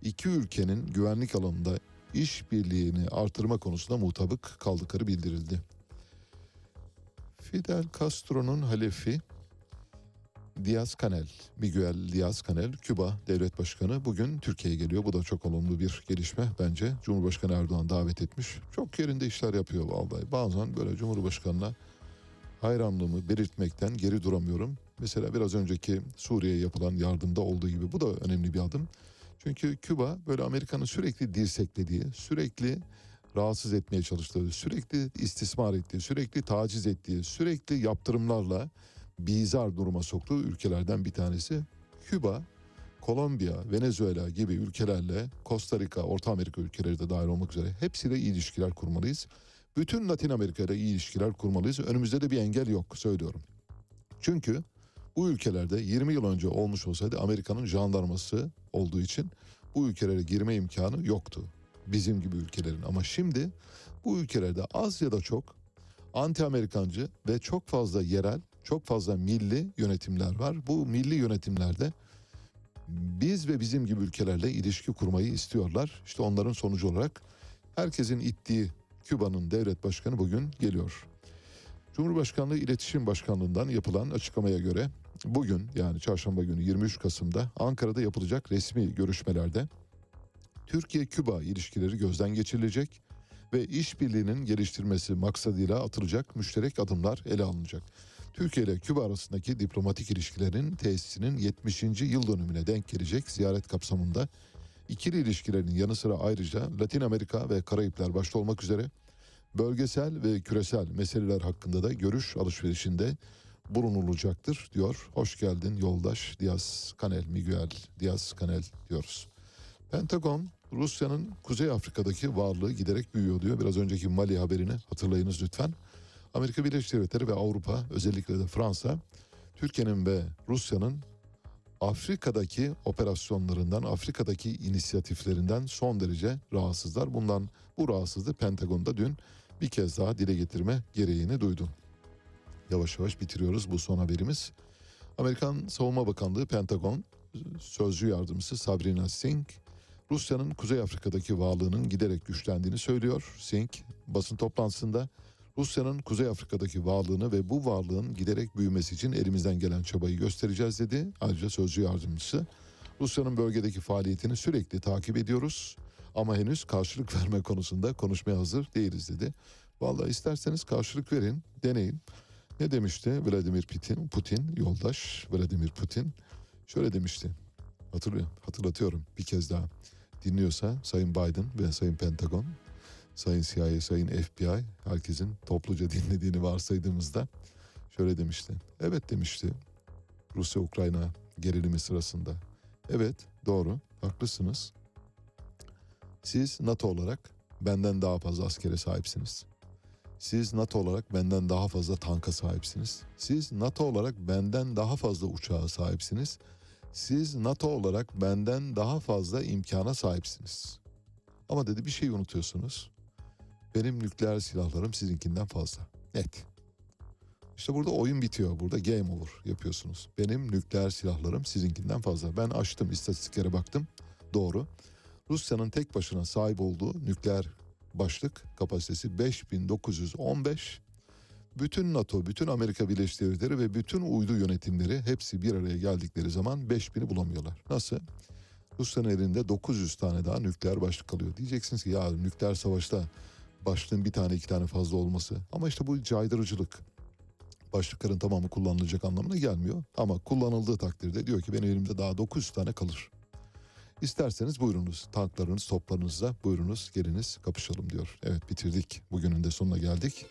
iki ülkenin güvenlik alanında işbirliğini artırma konusunda mutabık kaldıkları bildirildi. Fidel Castro'nun halefi Diaz Canel, Miguel Diaz Canel, Küba devlet başkanı bugün Türkiye'ye geliyor. Bu da çok olumlu bir gelişme bence. Cumhurbaşkanı Erdoğan davet etmiş. Çok yerinde işler yapıyor vallahi. Bazen böyle Cumhurbaşkanı'na hayranlığımı belirtmekten geri duramıyorum. Mesela biraz önceki Suriye'ye yapılan yardımda olduğu gibi bu da önemli bir adım. Çünkü Küba böyle Amerika'nın sürekli dirseklediği, sürekli rahatsız etmeye çalıştığı, sürekli istismar ettiği, sürekli taciz ettiği, sürekli yaptırımlarla bizar duruma soktuğu ülkelerden bir tanesi. Küba, Kolombiya, Venezuela gibi ülkelerle Costa Rica, Orta Amerika ülkeleri de dahil olmak üzere hepsiyle iyi ilişkiler kurmalıyız. Bütün Latin Amerika ile iyi ilişkiler kurmalıyız. Önümüzde de bir engel yok söylüyorum. Çünkü bu ülkelerde 20 yıl önce olmuş olsaydı Amerika'nın jandarması olduğu için bu ülkelere girme imkanı yoktu. Bizim gibi ülkelerin ama şimdi bu ülkelerde az ya da çok anti-Amerikancı ve çok fazla yerel, çok fazla milli yönetimler var. Bu milli yönetimlerde biz ve bizim gibi ülkelerle ilişki kurmayı istiyorlar. İşte onların sonucu olarak herkesin ittiği Küba'nın devlet başkanı bugün geliyor. Cumhurbaşkanlığı İletişim Başkanlığı'ndan yapılan açıklamaya göre bugün yani çarşamba günü 23 Kasım'da Ankara'da yapılacak resmi görüşmelerde Türkiye-Küba ilişkileri gözden geçirilecek ve işbirliğinin geliştirmesi maksadıyla atılacak müşterek adımlar ele alınacak. Türkiye ile Küba arasındaki diplomatik ilişkilerin tesisinin 70. yıl dönümüne denk gelecek ziyaret kapsamında ikili ilişkilerin yanı sıra ayrıca Latin Amerika ve Karayipler başta olmak üzere bölgesel ve küresel meseleler hakkında da görüş alışverişinde bulunulacaktır diyor. Hoş geldin yoldaş Diaz Canel, Miguel Diaz Canel diyoruz. Pentagon Rusya'nın Kuzey Afrika'daki varlığı giderek büyüyor diyor. Biraz önceki Mali haberini hatırlayınız lütfen. Amerika Birleşik Devletleri ve Avrupa özellikle de Fransa Türkiye'nin ve Rusya'nın Afrika'daki operasyonlarından, Afrika'daki inisiyatiflerinden son derece rahatsızlar. Bundan bu rahatsızlığı Pentagon'da dün bir kez daha dile getirme gereğini duydu. Yavaş yavaş bitiriyoruz bu son haberimiz. Amerikan Savunma Bakanlığı Pentagon sözcü yardımcısı Sabrina Singh Rusya'nın Kuzey Afrika'daki varlığının giderek güçlendiğini söylüyor. Singh basın toplantısında Rusya'nın Kuzey Afrika'daki varlığını ve bu varlığın giderek büyümesi için elimizden gelen çabayı göstereceğiz dedi. Ayrıca sözcü yardımcısı Rusya'nın bölgedeki faaliyetini sürekli takip ediyoruz ama henüz karşılık verme konusunda konuşmaya hazır değiliz dedi. Vallahi isterseniz karşılık verin, deneyin. Ne demişti Vladimir Putin, Putin yoldaş Vladimir Putin? Şöyle demişti. Hatırlıyor, hatırlatıyorum bir kez daha. Dinliyorsa Sayın Biden ve Sayın Pentagon, Sayın CIA, Sayın FBI herkesin topluca dinlediğini varsaydığımızda şöyle demişti. Evet demişti Rusya-Ukrayna gerilimi sırasında. Evet doğru haklısınız. Siz NATO olarak benden daha fazla askere sahipsiniz. Siz NATO olarak benden daha fazla tanka sahipsiniz. Siz NATO olarak benden daha fazla uçağa sahipsiniz. Siz NATO olarak benden daha fazla imkana sahipsiniz. Ama dedi bir şey unutuyorsunuz. Benim nükleer silahlarım sizinkinden fazla. Net. İşte burada oyun bitiyor. Burada game over yapıyorsunuz. Benim nükleer silahlarım sizinkinden fazla. Ben açtım istatistiklere baktım. Doğru. Rusya'nın tek başına sahip olduğu nükleer başlık kapasitesi 5915. Bütün NATO, bütün Amerika Birleşik Devletleri ve bütün uydu yönetimleri hepsi bir araya geldikleri zaman 5000'i bulamıyorlar. Nasıl? Rusya'nın elinde 900 tane daha nükleer başlık kalıyor. Diyeceksiniz ki ya nükleer savaşta başlığın bir tane iki tane fazla olması. Ama işte bu caydırıcılık başlıkların tamamı kullanılacak anlamına gelmiyor. Ama kullanıldığı takdirde diyor ki benim elimde daha 900 tane kalır. İsterseniz buyurunuz tanklarınız toplarınızla buyurunuz geliniz kapışalım diyor. Evet bitirdik bugünün de sonuna geldik.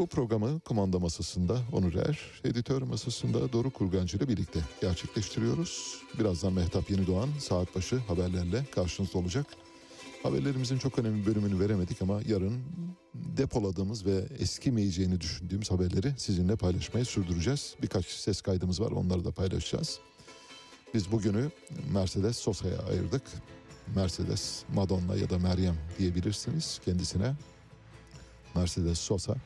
Bu programı kumanda masasında Onur Er, editör masasında Doruk Kurgancı ile birlikte gerçekleştiriyoruz. Birazdan Mehtap Yeni Doğan saat başı haberlerle karşınızda olacak. Haberlerimizin çok önemli bölümünü veremedik ama yarın depoladığımız ve eskimeyeceğini düşündüğümüz haberleri sizinle paylaşmayı sürdüreceğiz. Birkaç ses kaydımız var onları da paylaşacağız. Biz bugünü Mercedes Sosa'ya ayırdık. Mercedes Madonna ya da Meryem diyebilirsiniz kendisine. Mercedes Sosa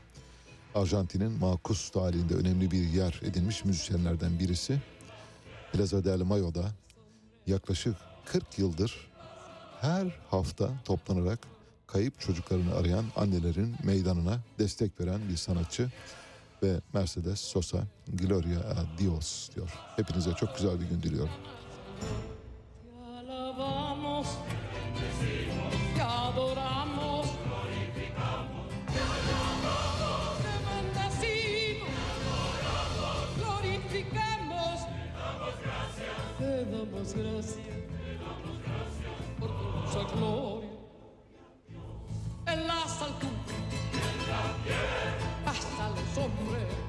Arjantin'in makus tarihinde önemli bir yer edinmiş müzisyenlerden birisi. Plaza del Mayo'da yaklaşık 40 yıldır her hafta toplanarak kayıp çocuklarını arayan annelerin meydanına destek veren bir sanatçı ve Mercedes Sosa Gloria a Dios diyor. Hepinize çok güzel bir gün diliyorum. pasa al club, pasa a los hombres.